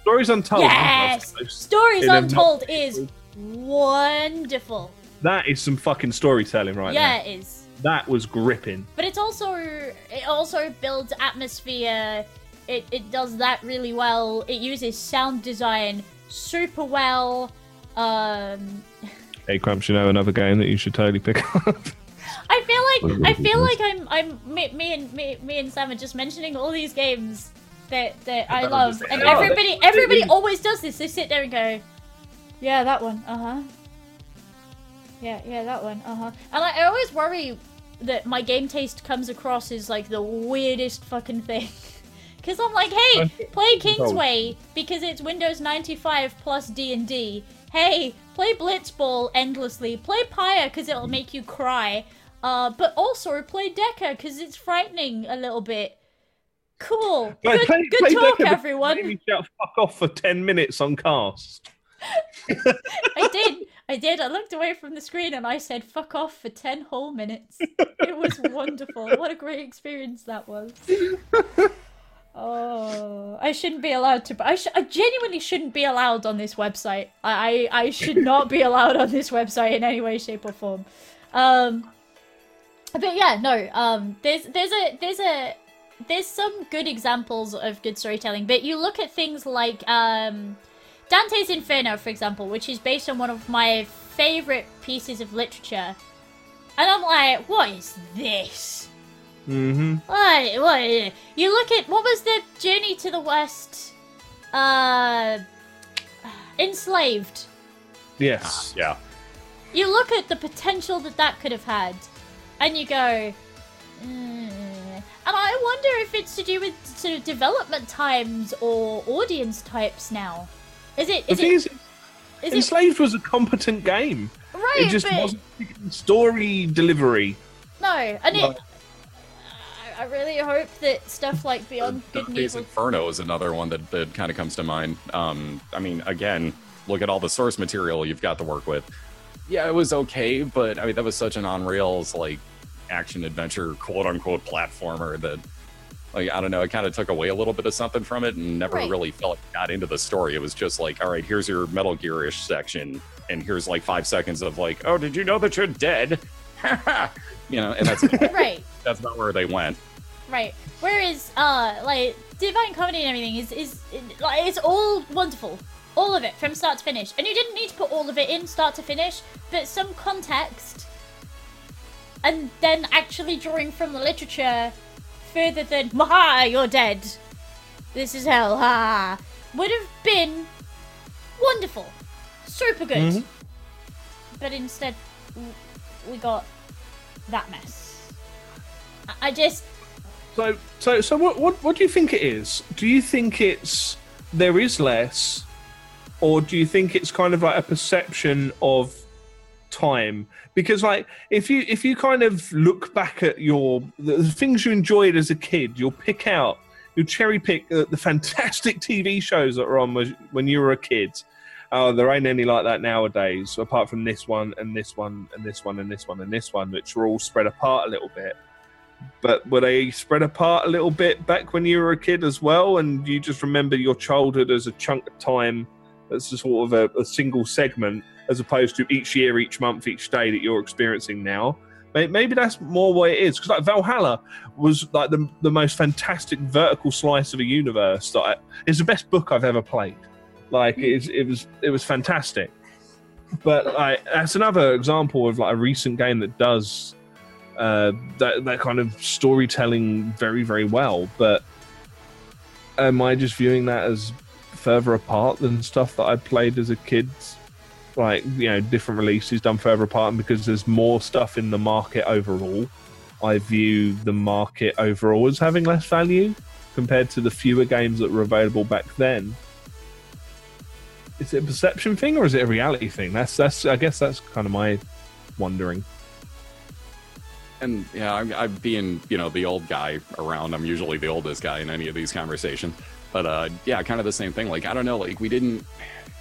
Stories Untold. Yes! Stories In Untold is wonderful. That is some fucking storytelling right yeah, there. it is. That was gripping. But it's also it also builds atmosphere. It it does that really well. It uses sound design super well. Um, Hey Crumps, you know another game that you should totally pick up. I feel like I feel like I'm I'm me, me and me, me and Sam are just mentioning all these games that that I thought love, and Oh, everybody everybody always does this. They sit there and go, "Yeah, that one. Uh huh. Yeah, yeah, that one. Uh huh." And I, I always worry that my game taste comes across as like the weirdest fucking thing. Cause I'm like, hey, play Kingsway because it's Windows 95 plus D and D. Hey, play Blitzball endlessly. Play Pyre because it'll make you cry. Uh, but also play Dekker because it's frightening a little bit. Cool. Good, play- good play talk, but everyone. Me shout fuck off for ten minutes on cast. I did. I did. I looked away from the screen and I said, fuck off for 10 whole minutes. It was wonderful. What a great experience that was. Oh, I shouldn't be allowed to. I, sh- I genuinely shouldn't be allowed on this website. I, I should not be allowed on this website in any way, shape, or form. Um, but yeah, no. Um, there's there's a there's a there's some good examples of good storytelling. But you look at things like um, Dante's Inferno, for example, which is based on one of my favorite pieces of literature, and I'm like, what is this? Mm-hmm. What? What? You look at what was the journey to the west? Uh, enslaved. Yes. Yeah. You look at the potential that that could have had, and you go, mm. and I wonder if it's to do with sort of development times or audience types now. Is it? The Is thing it? is, Is it Enslaved was a competent game. right? it just but- wasn't story delivery. No, and it. I, really hope that stuff like Beyond Good and Evil. Inferno is another one that, that kind of comes to mind. Um, I mean, again, look at all the source material you've got to work with. Yeah, it was okay, but I mean, that was such an on rails like action adventure, quote unquote platformer that, like, I don't know, it kind of took away a little bit of something from it and never Right. really felt it got into the story. It was just like, all right, here's your Metal Gear-ish section, and here's like five seconds of like, oh, did you know that you're dead? you know, and that's Right, that's not where they went. Right. Whereas, uh, like Divine Comedy and everything is is like it's all wonderful, all of it from start to finish. And you didn't need to put all of it in start to finish, but some context, and then actually drawing from the literature further than "Maha, you're dead. This is hell." Ha would have been wonderful, super good. Mhm. But instead, we got that mess. I just So, so, so, what, what, what do you think it is? Do you think it's there is less, or do you think it's kind of like a perception of time? Because, like, if you if you kind of look back at your the, the things you enjoyed as a kid, you'll pick out, you'll cherry pick uh, the fantastic TV shows that were on when you were a kid. Oh, there ain't any like that nowadays, apart from this one and this one and this one and this one and this one, which are all spread apart a little bit but were they spread apart a little bit back when you were a kid as well? And you just remember your childhood as a chunk of time that's a sort of a, a single segment as opposed to each year each month each day that you're experiencing now? Maybe that's more what it is because like valhalla was like the, the most fantastic vertical slice of a universe that I, it's the best book i've ever played. Like it, it was it was fantastic. But like that's another example of like a recent game that does uh, that that kind of storytelling very very well. But am I just viewing that as further apart than stuff that I played as a kid? Like you know, different releases done further apart, and because there's more stuff in the market overall, I view the market overall as having less value compared to the fewer games that were available back then. Is it a perception thing or is it a reality thing? That's that's I guess that's kind of my wondering. And yeah, I'm, I'm being, you know, the old guy around. I'm usually the oldest guy in any of these conversations. But uh, yeah, kind of the same thing. Like, I don't know, like, we didn't,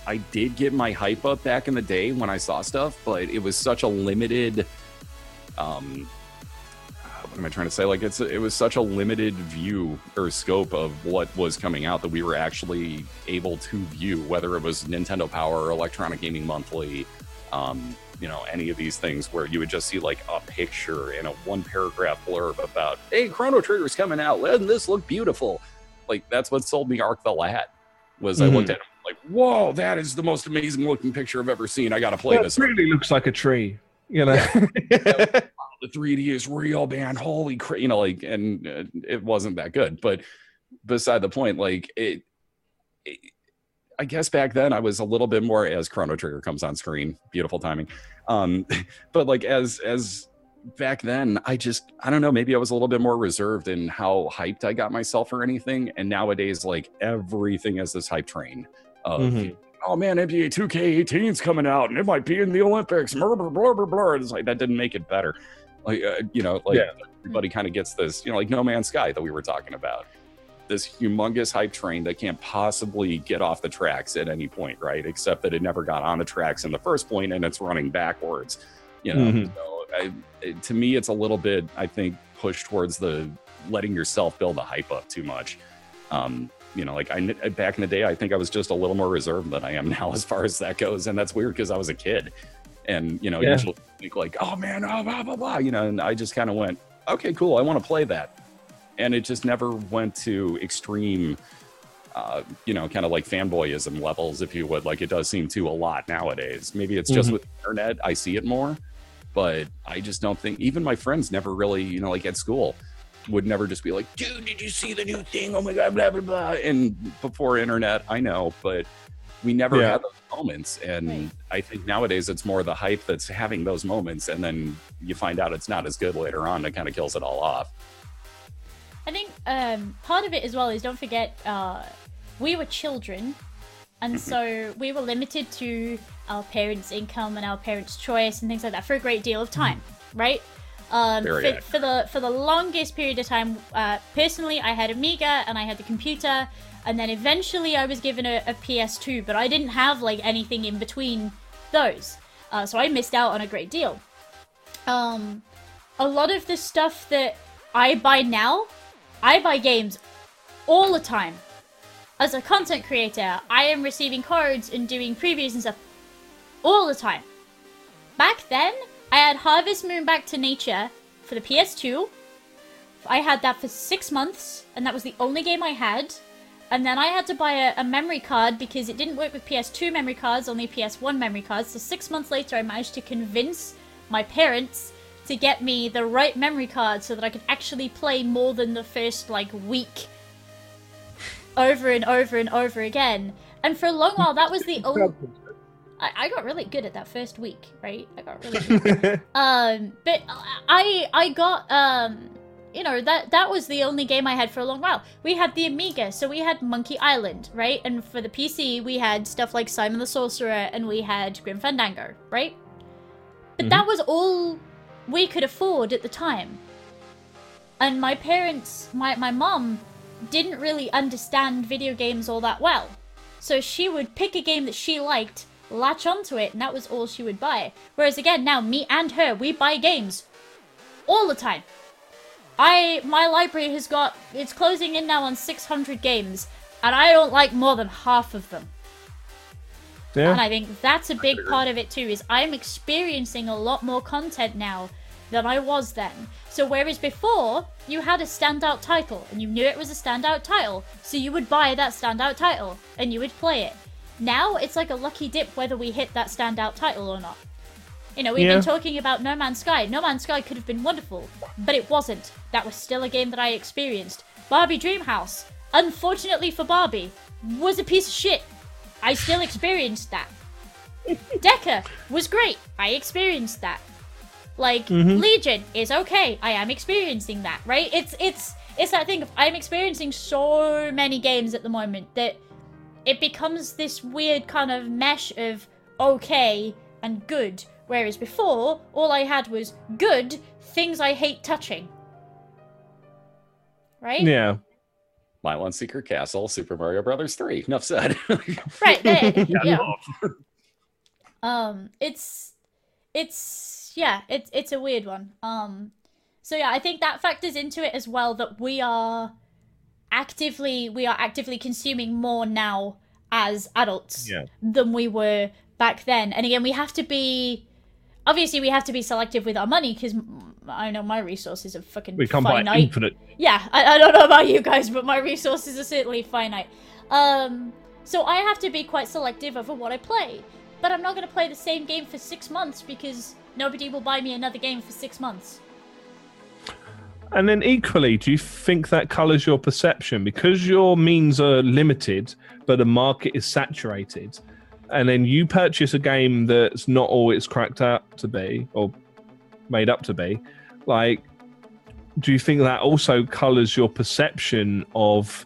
I did get my hype up back in the day when I saw stuff, but it was such a limited, um, what am I trying to say? Like, it's, it was such a limited view or scope of what was coming out that we were actually able to view, whether it was Nintendo Power Electronic Gaming Monthly, um, you know, any of these things where you would just see like a picture and a one paragraph blurb about, hey, Chrono Trigger's coming out. Doesn't this look beautiful? Like, that's what sold me Arc the Lad. Was I Mhm. looked at it like, whoa, that is the most amazing looking picture I've ever seen. I got to play That this. really looks like a tree, you know. the 3D is real, man. Holy crap! You know, like, and uh, it wasn't that good. But beside the point, like it, it- I guess back then I was a little bit more as Chrono Trigger comes on screen. Beautiful timing. Um, but like as as back then, I just I don't know. Maybe I was a little bit more reserved in how hyped I got myself or anything. And nowadays, like everything is this hype train of Mhm. oh man, NBA 2K18 is coming out and it might be in the Olympics. Blah, blah, blah, blah, blah. It's like that didn't make it better. Like, uh, you know, like Yeah. everybody kind of gets this, you know, like No Man's Sky that we were talking about. This humongous hype train that can't possibly get off the tracks at any point, right? Except that it never got on the tracks in the first point and it's running backwards, you know. Mhm. So I, it, to me, it's a little bit, I think, pushed towards the letting yourself build the hype up too much. Um, you know, like I back in the day, I think I was just a little more reserved than I am now as far as that goes, and that's weird because I was a kid, and you know, Yeah. usually think like, oh man, oh, blah blah blah, you know, and I just kind of went, okay, cool, I want to play that, and it just never went to extreme, uh, you know, kind of like fanboyism levels, if you would. Like it does seem to a lot nowadays. Maybe it's just Mhm. with the internet, I see it more, but I just don't think even my friends never really, you know, like at school would never just be like, dude, did you see the new thing? Oh my god, blah blah blah. And before internet, I know, but we never Yeah. had those moments. And Right. I think nowadays it's more the hype that's having those moments, and then you find out it's not as good later on. That kind of kills it all off. I think um, part of it as well is don't forget uh, we were children and so we were limited to our parents' income and our parents' choice and things like that for a great deal of time, right? Um, for, for the for the longest period of time, uh, personally, I had Amiga and I had the computer, and then eventually I was given a, a PS2, but I didn't have like anything in between those, uh, so I missed out on a great deal. Um, a lot of the stuff that I buy now, I buy games all the time. As a content creator, I am receiving cards and doing previews and stuff all the time. Back then, I had Harvest Moon Back to Nature for the PS2. I had that for six months, and that was the only game I had. And then I had to buy a, a memory card because it didn't work with PS2 memory cards, only PS1 memory cards. So six months later, I managed to convince my parents to get me the right memory card so that I could actually play more than the first like week over and over and over again. And for a long while, that was the only. I, I got really good at that first week, right? I got really good. um, but I I got um, you know that that was the only game I had for a long while. We had the Amiga, so we had Monkey Island, right? And for the PC, we had stuff like Simon the Sorcerer, and we had Grim Fandango, right? But that was all we could afford at the time. And my parents, my my mom, didn't really understand video games all that well. So she would pick a game that she liked, latch onto it, and that was all she would buy. Whereas again, now me and her, we buy games all the time. I my library has got it's closing in now on 600 games, and I don't like more than half of them. And. I think that's a big part of it too, is I'm experiencing a lot more content now than I was then. So whereas before, you had a standout title, and you knew it was a standout title, so you would buy that standout title, and you would play it. Now, it's like a lucky dip whether we hit that standout title or not. You know, we've Yeah. been talking about No Man's Sky. No Man's Sky could have been wonderful, but it wasn't. That was still a game that I experienced. Barbie Dreamhouse, unfortunately for Barbie, was a piece of shit. I still experienced that. Dekker was great. I experienced that. Like mm-hmm. Legion is okay. I am experiencing that, right? It's it's it's that thing of I'm experiencing so many games at the moment that it becomes this weird kind of mesh of okay and good. Whereas before, all I had was good things I hate touching. Right? yeah. Milon Secret Castle, Super Mario Brothers 3. Enough said. Right there. yeah. um it's it's yeah it's it's a weird one um so yeah i think that factors into it as well that we are actively we are actively consuming more now as adults Yeah. than we were back then and again we have to be obviously we have to be selective with our money because i know my resources are fucking We finite infinite. yeah, I, I don't know about you guys, but my resources are certainly finite. Um, so I have to be quite selective over what I play. But I'm not going to play the same game for six months because nobody will buy me another game for six months. And then equally, do you think that colours your perception because your means are limited, but the market is saturated, and then you purchase a game that's not all it's cracked up to be or made up to be? Like, do you think that also colours your perception of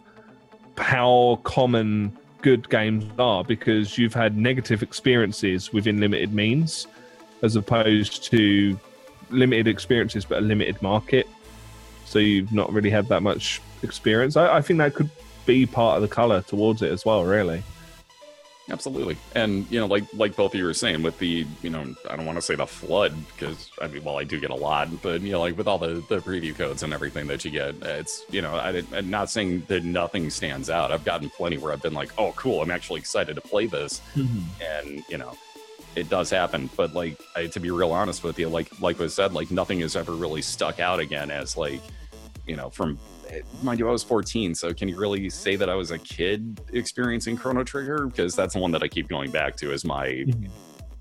how common good games are because you've had negative experiences within limited means as opposed to limited experiences but a limited market? so you've not really had that much experience. I, I think that could be part of the color towards it as well, really. Absolutely. And, you know, like like both of you were saying, with the, you know, I don't want to say the flood, because, I mean, well, I do get a lot, but, you know, like with all the, the preview codes and everything that you get, it's, you know, I, I'm not saying that nothing stands out. I've gotten plenty where I've been like, oh, cool, I'm actually excited to play this. Mm-hmm. and you know it does happen but like I, to be real honest with you like like was said like nothing has ever really stuck out again as like you know from mind you i was 14 so can you really say that i was a kid experiencing chrono trigger? Because that's the one that i keep going back to as my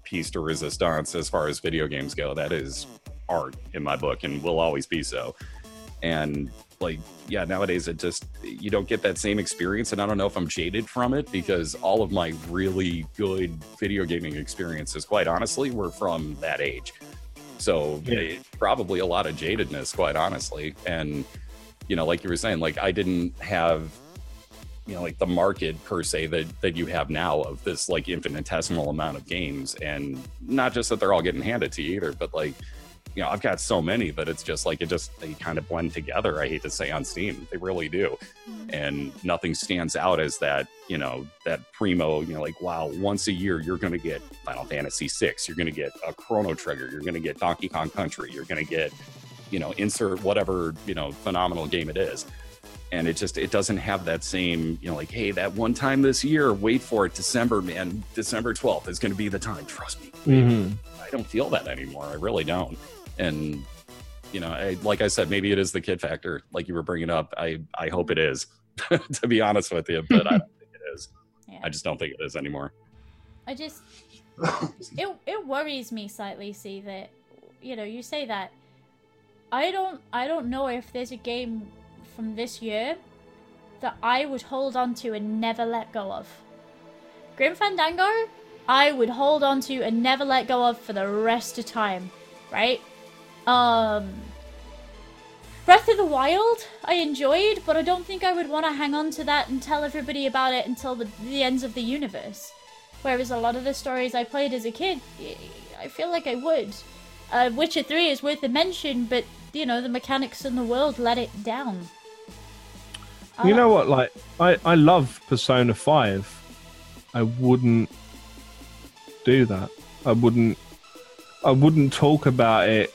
piece de resistance as far as video games go. That is art in my book and will always be so. And like yeah nowadays it just you don't get that same experience and i don't know if i'm jaded from it because all of my really good video gaming experiences quite honestly were from that age. So Yeah. eh, probably a lot of jadedness quite honestly. And you know like you were saying like i didn't have you know like the market per se that that you have now of this like infinitesimal amount of games. And not just that they're all getting handed to you either but like you know i've got so many that it's just like it just they kind of blend together i hate to say on steam. They really do. Mm-hmm. And nothing stands out as that you know that primo you know like wow once a year you're going to get final fantasy 6 you're going to get a chrono trigger you're going to get donkey kong country you're going to get you know insert whatever you know phenomenal game it is and it just it doesn't have that same you know like hey that one time this year wait for it december man december 12th is going to be the time trust me Mhm. i don't feel that anymore i really don't and you know I, like i said maybe it is the kid factor like you were bringing up i i hope it is to be honest with you but i don't think it is Yeah. i just don't think it is anymore I just it it worries me slightly. See that you know you say that. I don't I don't know if there's a game from this year that I would hold on to and never let go of. Grim Fandango, I would hold on to and never let go of for the rest of time, right? Um Breath of the Wild, I enjoyed, but I don't think I would want to hang on to that and tell everybody about it until the, the ends of the universe. Whereas a lot of the stories I played as a kid, I feel like I would. Uh, Witcher 3 is worth a mention, but, you know, the mechanics in the world let it down. You Uh, know what? Like, I, I love Persona 5. I wouldn't do that. I wouldn't. I wouldn't talk about it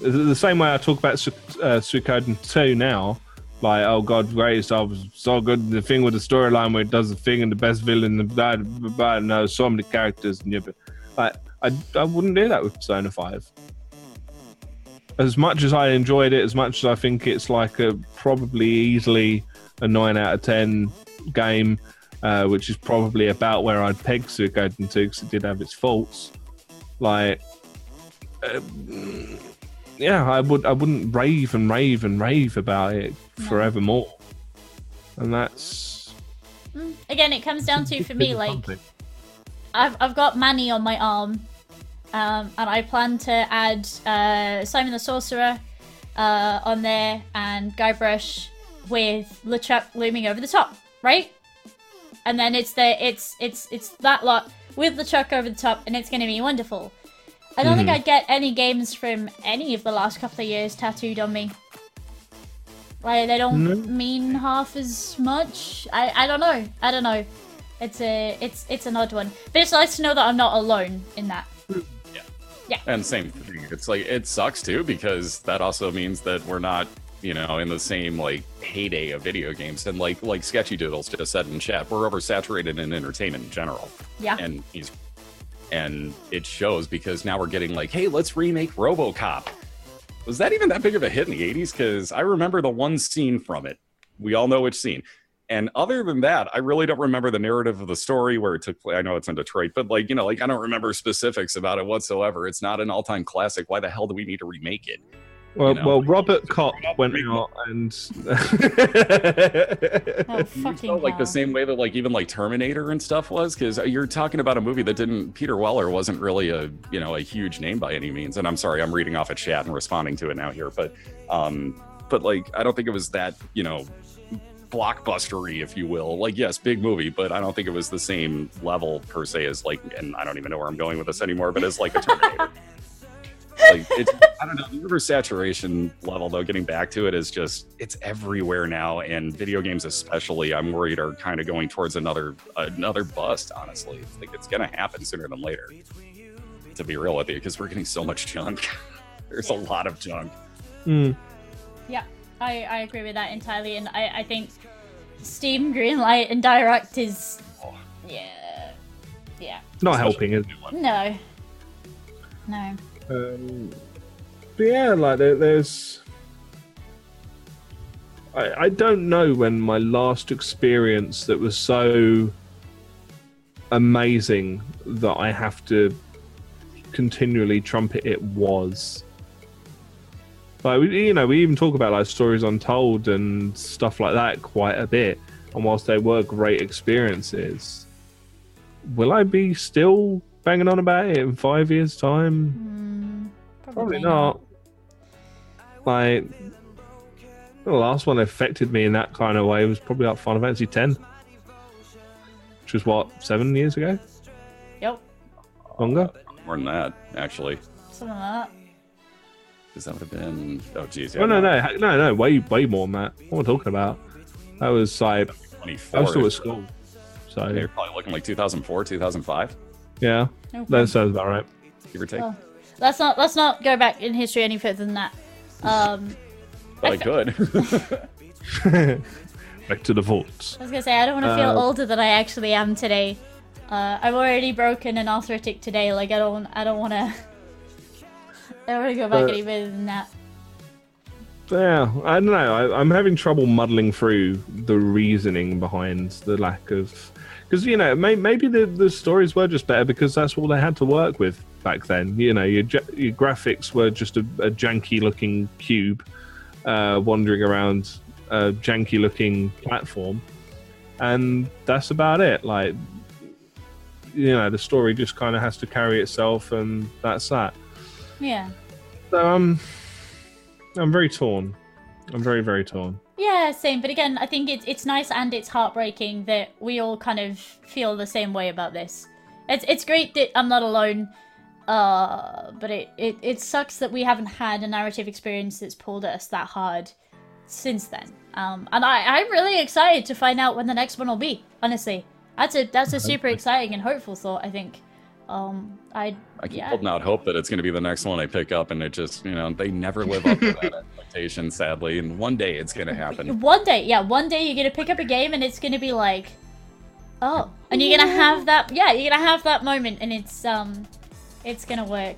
the same way I talk about uh, Suikoden 2 now. Like, oh god, great stuff, so good. The thing with the storyline where it does the thing and the best villain, the bad, bad, no, so many characters. And yeah, but like, I, I wouldn't do that with Persona 5. As much as I enjoyed it, as much as I think it's like a probably easily a 9 out of 10 game, uh, which is probably about where I'd peg Suikoden 2 because it did have its faults. Like, uh, yeah, I would I wouldn't rave and rave and rave about it forevermore. And that's mm, Again, it comes down to, for me, like. I've, I've got Manny on my arm, um, and I plan to add uh, Simon the Sorcerer uh, on there and Guybrush with LeChuck looming over the top, right? And then it's the it's it's it's that lot with LeChuck over the top, and it's going to be wonderful. I don't think Mhm. I'd get any games from any of the last couple of years tattooed on me. Like they don't No. mean half as much. I I don't know. I don't know. It's a it's it's an odd one, but it's nice to know that I'm not alone in that. And same thing. It's like it sucks too because that also means that we're not, you know, in the same like heyday of video games. And like like Sketchy Doodles just said in chat, we're oversaturated in entertainment in general. Yeah. And he's and it shows because now we're getting like, hey, let's remake RoboCop. Was that even that big of a hit in the 80s? Because I remember the one scene from it. We all know which scene. And other than that, I really don't remember the narrative of the story where it took place. I know it's in Detroit, but like, you know, like I don't remember specifics about it whatsoever. It's not an all time classic. Why the hell do we need to remake it? Well, know, well, like- RoboCop went out and Oh fucking felt like the same way that like even like Terminator and stuff was because you're talking about a movie that didn't Peter Weller wasn't really a you know a huge name by any means and I'm sorry I'm reading off a chat and responding to it now here but um but like I don't think it was that you know blockbustery if you will. Like yes big movie but I don't think it was the same level per se as like and I don't even know where I'm going with this anymore but as like a Terminator. like it's I don't know the oversaturation level though getting back to it is just it's everywhere now and video games especially I'm worried are kind of going towards another another bust honestly. I think it's gonna happen sooner than later to be real with you because we're getting so much junk. There's a lot of junk. Hmm. I, I agree with that entirely, and I, I think Steam Greenlight and Direct is yeah yeah not helping, is it? no no Um, but yeah, like there, there's. I, I don't know when my last experience that was so amazing that I have to continually trumpet it was. Like we, you know, we even talk about like stories untold and stuff like that quite a bit. And whilst they were great experiences, will I be still banging on about it in five years' time? Hmm, Probably not. Like the last one that affected me in that kind of way was probably like Final Fantasy X. which was what seven years ago, Yep. longer. More than that, actually. Something like that. Does that would have been? Oh, geez. Oh no, no, no, no, no, way, way more than that. What am I talking about? That was like I was still at school, so You're probably looking like 2004, 2005, yeah, No that sounds about right. give or take. Oh. Let's not let's not go back in history any further than that. Um, but I could. Back to the vaults. I was gonna say I don't want to feel Uh, older than I actually am today. Uh, I'm already broken and arthritic today. Like I don't I don't want to. I don't want to go back Uh, any further than that. Yeah, I don't know. I, I'm having trouble muddling through the reasoning behind the lack of, because you know, may, maybe the the stories were just better because that's all they had to work with back then. You know, your your graphics were just a, a janky looking cube uh, wandering around a janky looking platform, and that's about it. Like, you know, the story just kind of has to carry itself, and that's that. Yeah. So um, I'm very torn. I'm very very torn. Yeah, same. But again, I think it's it's nice and it's heartbreaking that we all kind of feel the same way about this. It's it's great that I'm not alone. Uh, but it, it, it sucks that we haven't had a narrative experience that's pulled at us that hard since then. Um, and I, I'm really excited to find out when the next one will be. Honestly, that's a that's a super exciting and hopeful thought. I think. Um, I I keep yeah. holding out hope that it's going to be the next one I pick up, and it just, you know, they never live up to that expectation, sadly. And one day it's going to happen. One day, yeah, one day you're gonna pick up a game and it's gonna be like, oh, and you're gonna have that, yeah, you're gonna have that moment, and it's um, it's gonna work.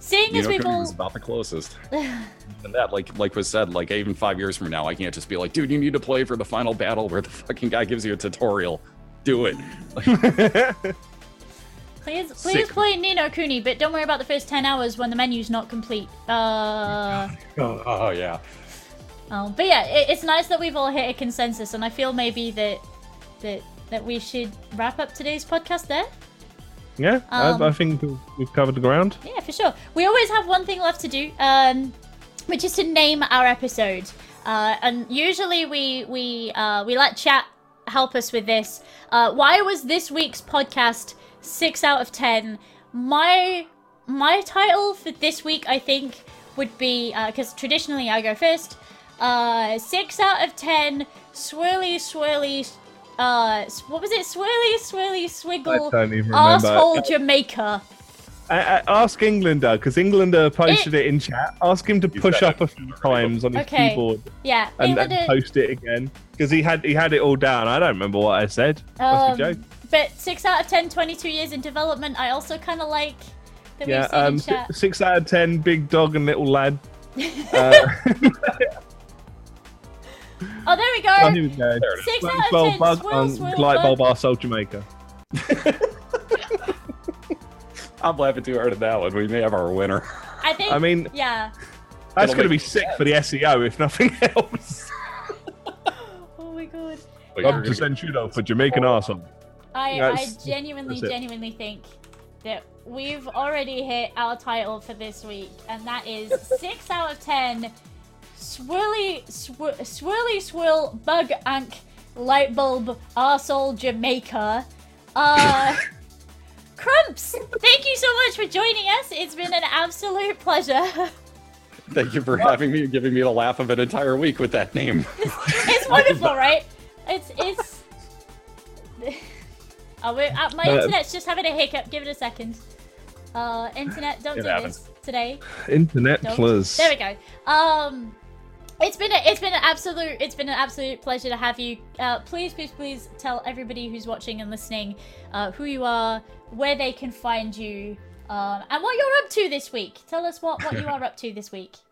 Seeing You as know, we've all, is about the closest. and that, like, like was said, like even five years from now, I can't just be like, dude, you need to play for the final battle where the fucking guy gives you a tutorial. Do it. please, please Sick. play Ni no Kuni, but don't worry about the first ten hours when the menu's not complete. Uh, Oh, oh, yeah. oh, but yeah, it, it's nice that we've all hit a consensus, and I feel maybe that that that we should wrap up today's podcast there. Yeah, Um, I, I think we've covered the ground. Yeah, for sure. We always have one thing left to do, um, which is to name our episode. Uh, and usually we we uh, we let chat help us with this. Uh, why was this week's podcast six out of ten? My my title for this week, I think, would be because traditionally I go first. Uh, six out of ten. Swirly, swirly. Uh, what was it? Swirly, swirly, swiggle. I don't even remember. Asshole Jamaica. I, I, ask Englander because Englander posted it, in chat. Ask him to He's push up a few times on his Okay. keyboard Yeah, and, and post it again because he had he had it all down. I don't remember what I said. Must be Um, joke. But 6 out of 10, 22 years in development, I also kind of like that Yeah, we've seen um, chat. six out of ten, big dog and little lad. Uh, Oh, there we oh, go! here we go. There it is. Six out of 10, bug swirl, on swirl, light bug. bulb arsehole Jamaica. I'm laughing too hard at that one. We may have our winner. I think, I mean, yeah. that's going to be make sick for the SEO if nothing else. Oh my god. But One you're gonna percent shootout for Jamaican arsehole. I, I genuinely, genuinely think that we've already hit our title for this week, and that is 6 out of 10 swirly, sw- swirly, swirl, bug, ank, light bulb, arsehole, Jamaica. Uh. Crumps, thank you so much for joining us. It's been an absolute pleasure. Thank you for having me and giving me the laugh of an entire week with that name. it's wonderful, right? It's it's. Oh, we're, uh, my Uh, internet's just having a hiccup. Give it a second. Uh, internet, don't do happens. this today. Internet Don't. plus. There we go. Um, it's been a, it's been an absolute it's been an absolute pleasure to have you. Uh, please, please, please tell everybody who's watching and listening uh, who you are, where they can find you, um, and what you're up to this week. Tell us what what you are up to this week.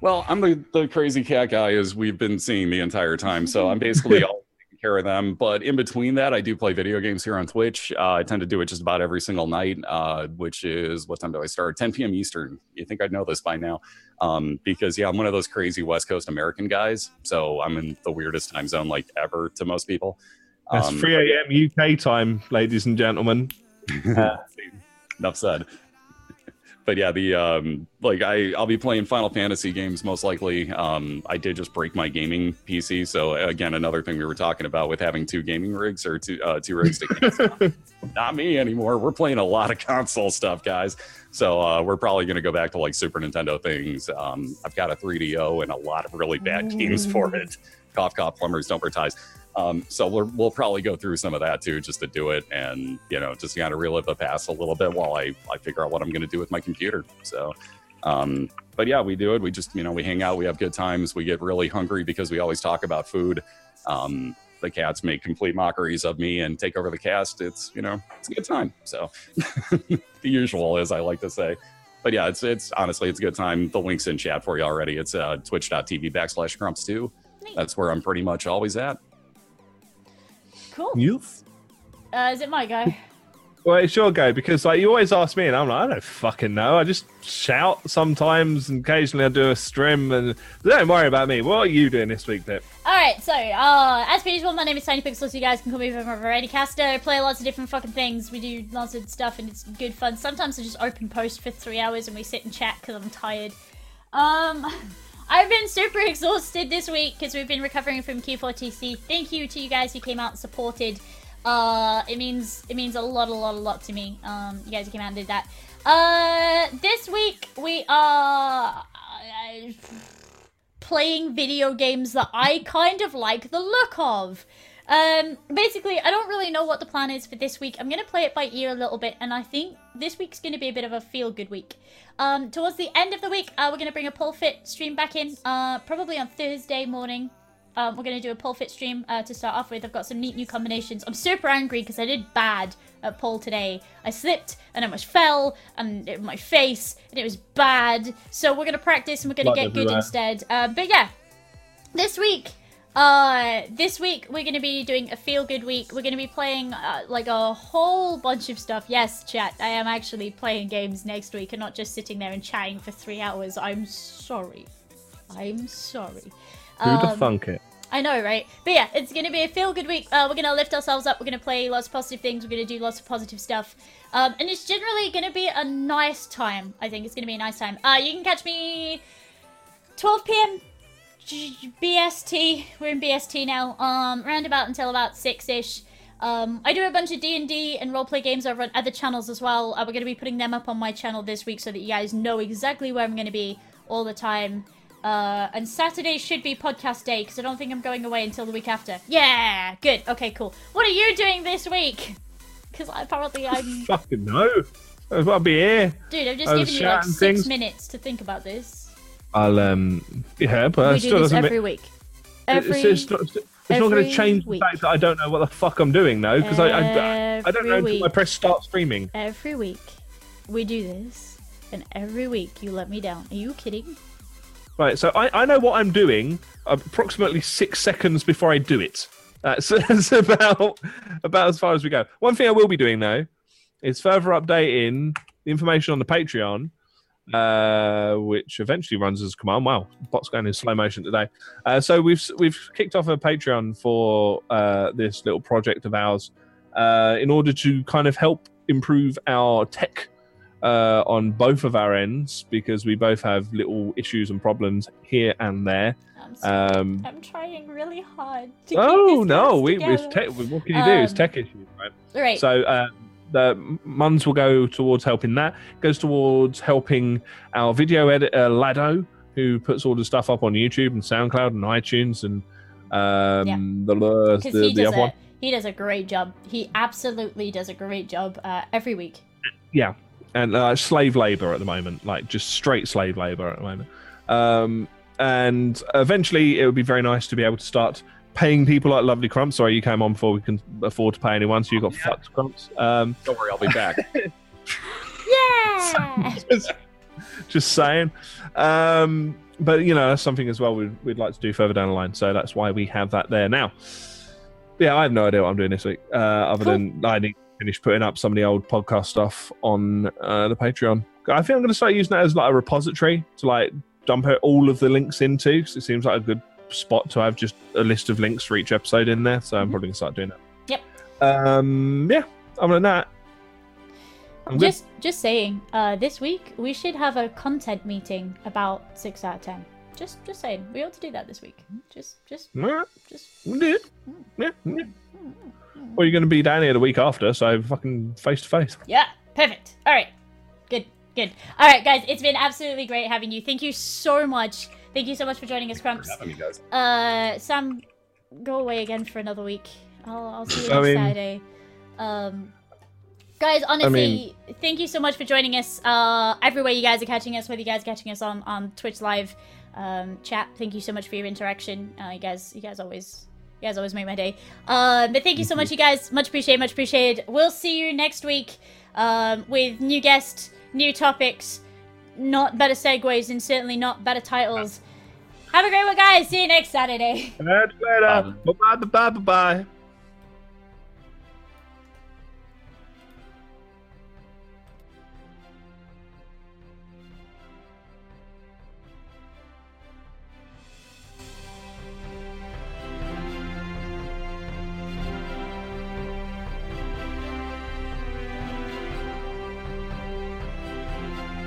Well, I'm the, the crazy cat guy as we've been seeing the entire time. So I'm basically all care of them. But in between that, I do play video games here on Twitch. Uh, I tend to do it just about every single night, uh, which is what time do I start? 10 p.m. Eastern. You think I'd know this by now? Um, because yeah, I'm one of those crazy West Coast American guys. So I'm in the weirdest time zone like ever to most people. That's Um, 3 a.m. UK time, ladies and gentlemen. Enough said. But yeah, the um, like I I'll be playing Final Fantasy games most likely. Um, I did just break my gaming PC, so again, another thing we were talking about with having two gaming rigs or two uh, two rigs to cancel. Not me anymore. We're playing a lot of console stuff, guys. So uh, we're probably going to go back to like Super Nintendo things. Um, I've got a 3DO and a lot of really bad games for it. Cough, cough, plumbers don't wear ties. Um, so we'll, we'll probably go through some of that too, just to do it and, you know, just kind of relive the past a little bit while I, I figure out what I'm going to do with my computer. So, um, but yeah, we do it. We just, you know, we hang out, we have good times. We get really hungry because we always talk about food. Um, the cats make complete mockeries of me and take over the cast. It's, you know, it's a good time. So the usual, as I like to say. But yeah, it's, it's honestly, it's a good time. The link's in chat for you already. It's uh, twitch.tv backslash crumps too. Neat. That's where I'm pretty much always at. Cool. Uh, is it my go? Well, it's your go because like you always ask me, and I'm like, I don't fucking know. I just shout sometimes, and occasionally I do a stream, and don't worry about me. What are you doing this week, Pip? Alright, so, uh, as per usual, my name is Tiny Pixels. You guys can call me from a variety caster. Play lots of different fucking things. We do lots of stuff, and it's good fun. Sometimes I just open post for three hours and we sit and chat because I'm tired. Um, I've been super exhausted this week because we've been recovering from Q4TC. Thank you to you guys who came out and supported. Uh, it means it means a lot, a lot, a lot to me. Um, you guys who came out and did that. Uh, this week we are uh, playing video games that I kind of like the look of. Um, basically, I don't really know what the plan is for this week. I'm gonna play it by ear a little bit, and I think this week's gonna be a bit of a feel-good week. Um, towards the end of the week, uh, we're gonna bring a pull fit stream back in, uh, probably on Thursday morning. Um, we're gonna do a pull fit stream uh, to start off with. I've got some neat new combinations. I'm super angry because I did bad at pull today. I slipped and I almost fell and it, my face and it was bad. So we're gonna practice and we're gonna Blood get good instead. Uh, but yeah, this week uh this week we're gonna be doing a feel good week we're gonna be playing uh, like a whole bunch of stuff yes chat i am actually playing games next week and not just sitting there and chatting for three hours i'm sorry i'm sorry Who'd have Um, thunk it? I know, right? But yeah, it's gonna be a feel good week. Uh, we're gonna lift ourselves up. We're gonna play lots of positive things. We're gonna do lots of positive stuff. Um, and it's generally gonna be a nice time. I think it's gonna be a nice time. Uh, you can catch me 12 p.m. BST. We're in BST now. Um, round about until about six ish. Um, I do a bunch of D and D and roleplay games over on other channels as well. Uh, we're going to be putting them up on my channel this week so that you guys know exactly where I'm going to be all the time. Uh, and Saturday should be podcast day because I don't think I'm going away until the week after. Yeah, good. Okay, cool. What are you doing this week? Because apparently I'm, Fucking no. I'll be here. dude. I've just given you like six things. minutes to think about this. I'll um yeah, but we do still this doesn't. every ma- week. it's- Every it's, not, it's not going to change week. the fact that I don't know what the fuck I'm doing though, because I, I I don't know until I press start streaming. every week we do this, and every week you let me down. Are you kidding? Right, so I, I know what I'm doing approximately six seconds before I do it. That's, that's about about as far as we go. One thing I will be doing though is further updating the information on the Patreon, uh, which eventually runs as command. Wow, bot's going in slow motion today. Uh, so we've we've kicked off a Patreon for uh, this little project of ours uh, in order to kind of help improve our tech uh, on both of our ends because we both have little issues and problems here and there. I'm. Um, I'm trying really hard to oh no, we it's tech, what can you do? It's Um, tech issues, right? right. So uh, the Muns will go towards helping that. Goes towards helping our video editor Lado, who puts all the stuff up on YouTube and SoundCloud and iTunes and um, the the, because the, he the does other a one. he does a great job. He absolutely does a great job uh, every week. Yeah, and uh, slave labor at the moment, like just straight slave labor at the moment. Um, and eventually, it would be very nice to be able to start paying people like Lovely Crumps. Sorry, you came on before we can afford to pay anyone, so you got fucked Crumps. Um, Don't worry, I'll be back. Yeah. just, just saying. Um, but you know, that's something as well we'd, we'd like to do further down the line. So that's why we have that there now. Yeah, I have no idea what I'm doing this week, uh, other Cool. than I need to finish putting up some of the old podcast stuff on uh, the Patreon. I think I'm going to start using that as like a repository to like dump out all of the links into. 'cause it seems like a good spot to have just a list of links for each episode in there. So I'm Mhm. probably to start doing that. Yep. Um, yeah. Other than that, I'm good. Just just saying, uh, this week we should have a content meeting about six out of ten. Just just saying, we ought to do that this week. Just just Alright, just. yeah, yeah, yeah. Well, you're going to be down here the week after, so fucking face to face. Yeah, perfect. All right, good, good. All right, guys, it's been absolutely great having you. Thank you so much. Thank you so much for joining us, Crumps. Having you guys. Uh, Sam, go away again for another week. I'll, I'll see you I next mean- Saturday. Um, guys, honestly, mean- thank you so much for joining us. Uh, everywhere you guys are catching us, whether you guys are catching us on on Twitch live, um, chat. Thank you so much for your interaction. Uh, you guys, you guys always. You guys always make my day. Um, but thank you so much, you guys. Much appreciated, much appreciated. We'll see you next week um, with new guests, new topics, not better segues, and certainly not better titles. Have a great one, guys. See you next Saturday. Catch later. Um, bye bye bye bye bye.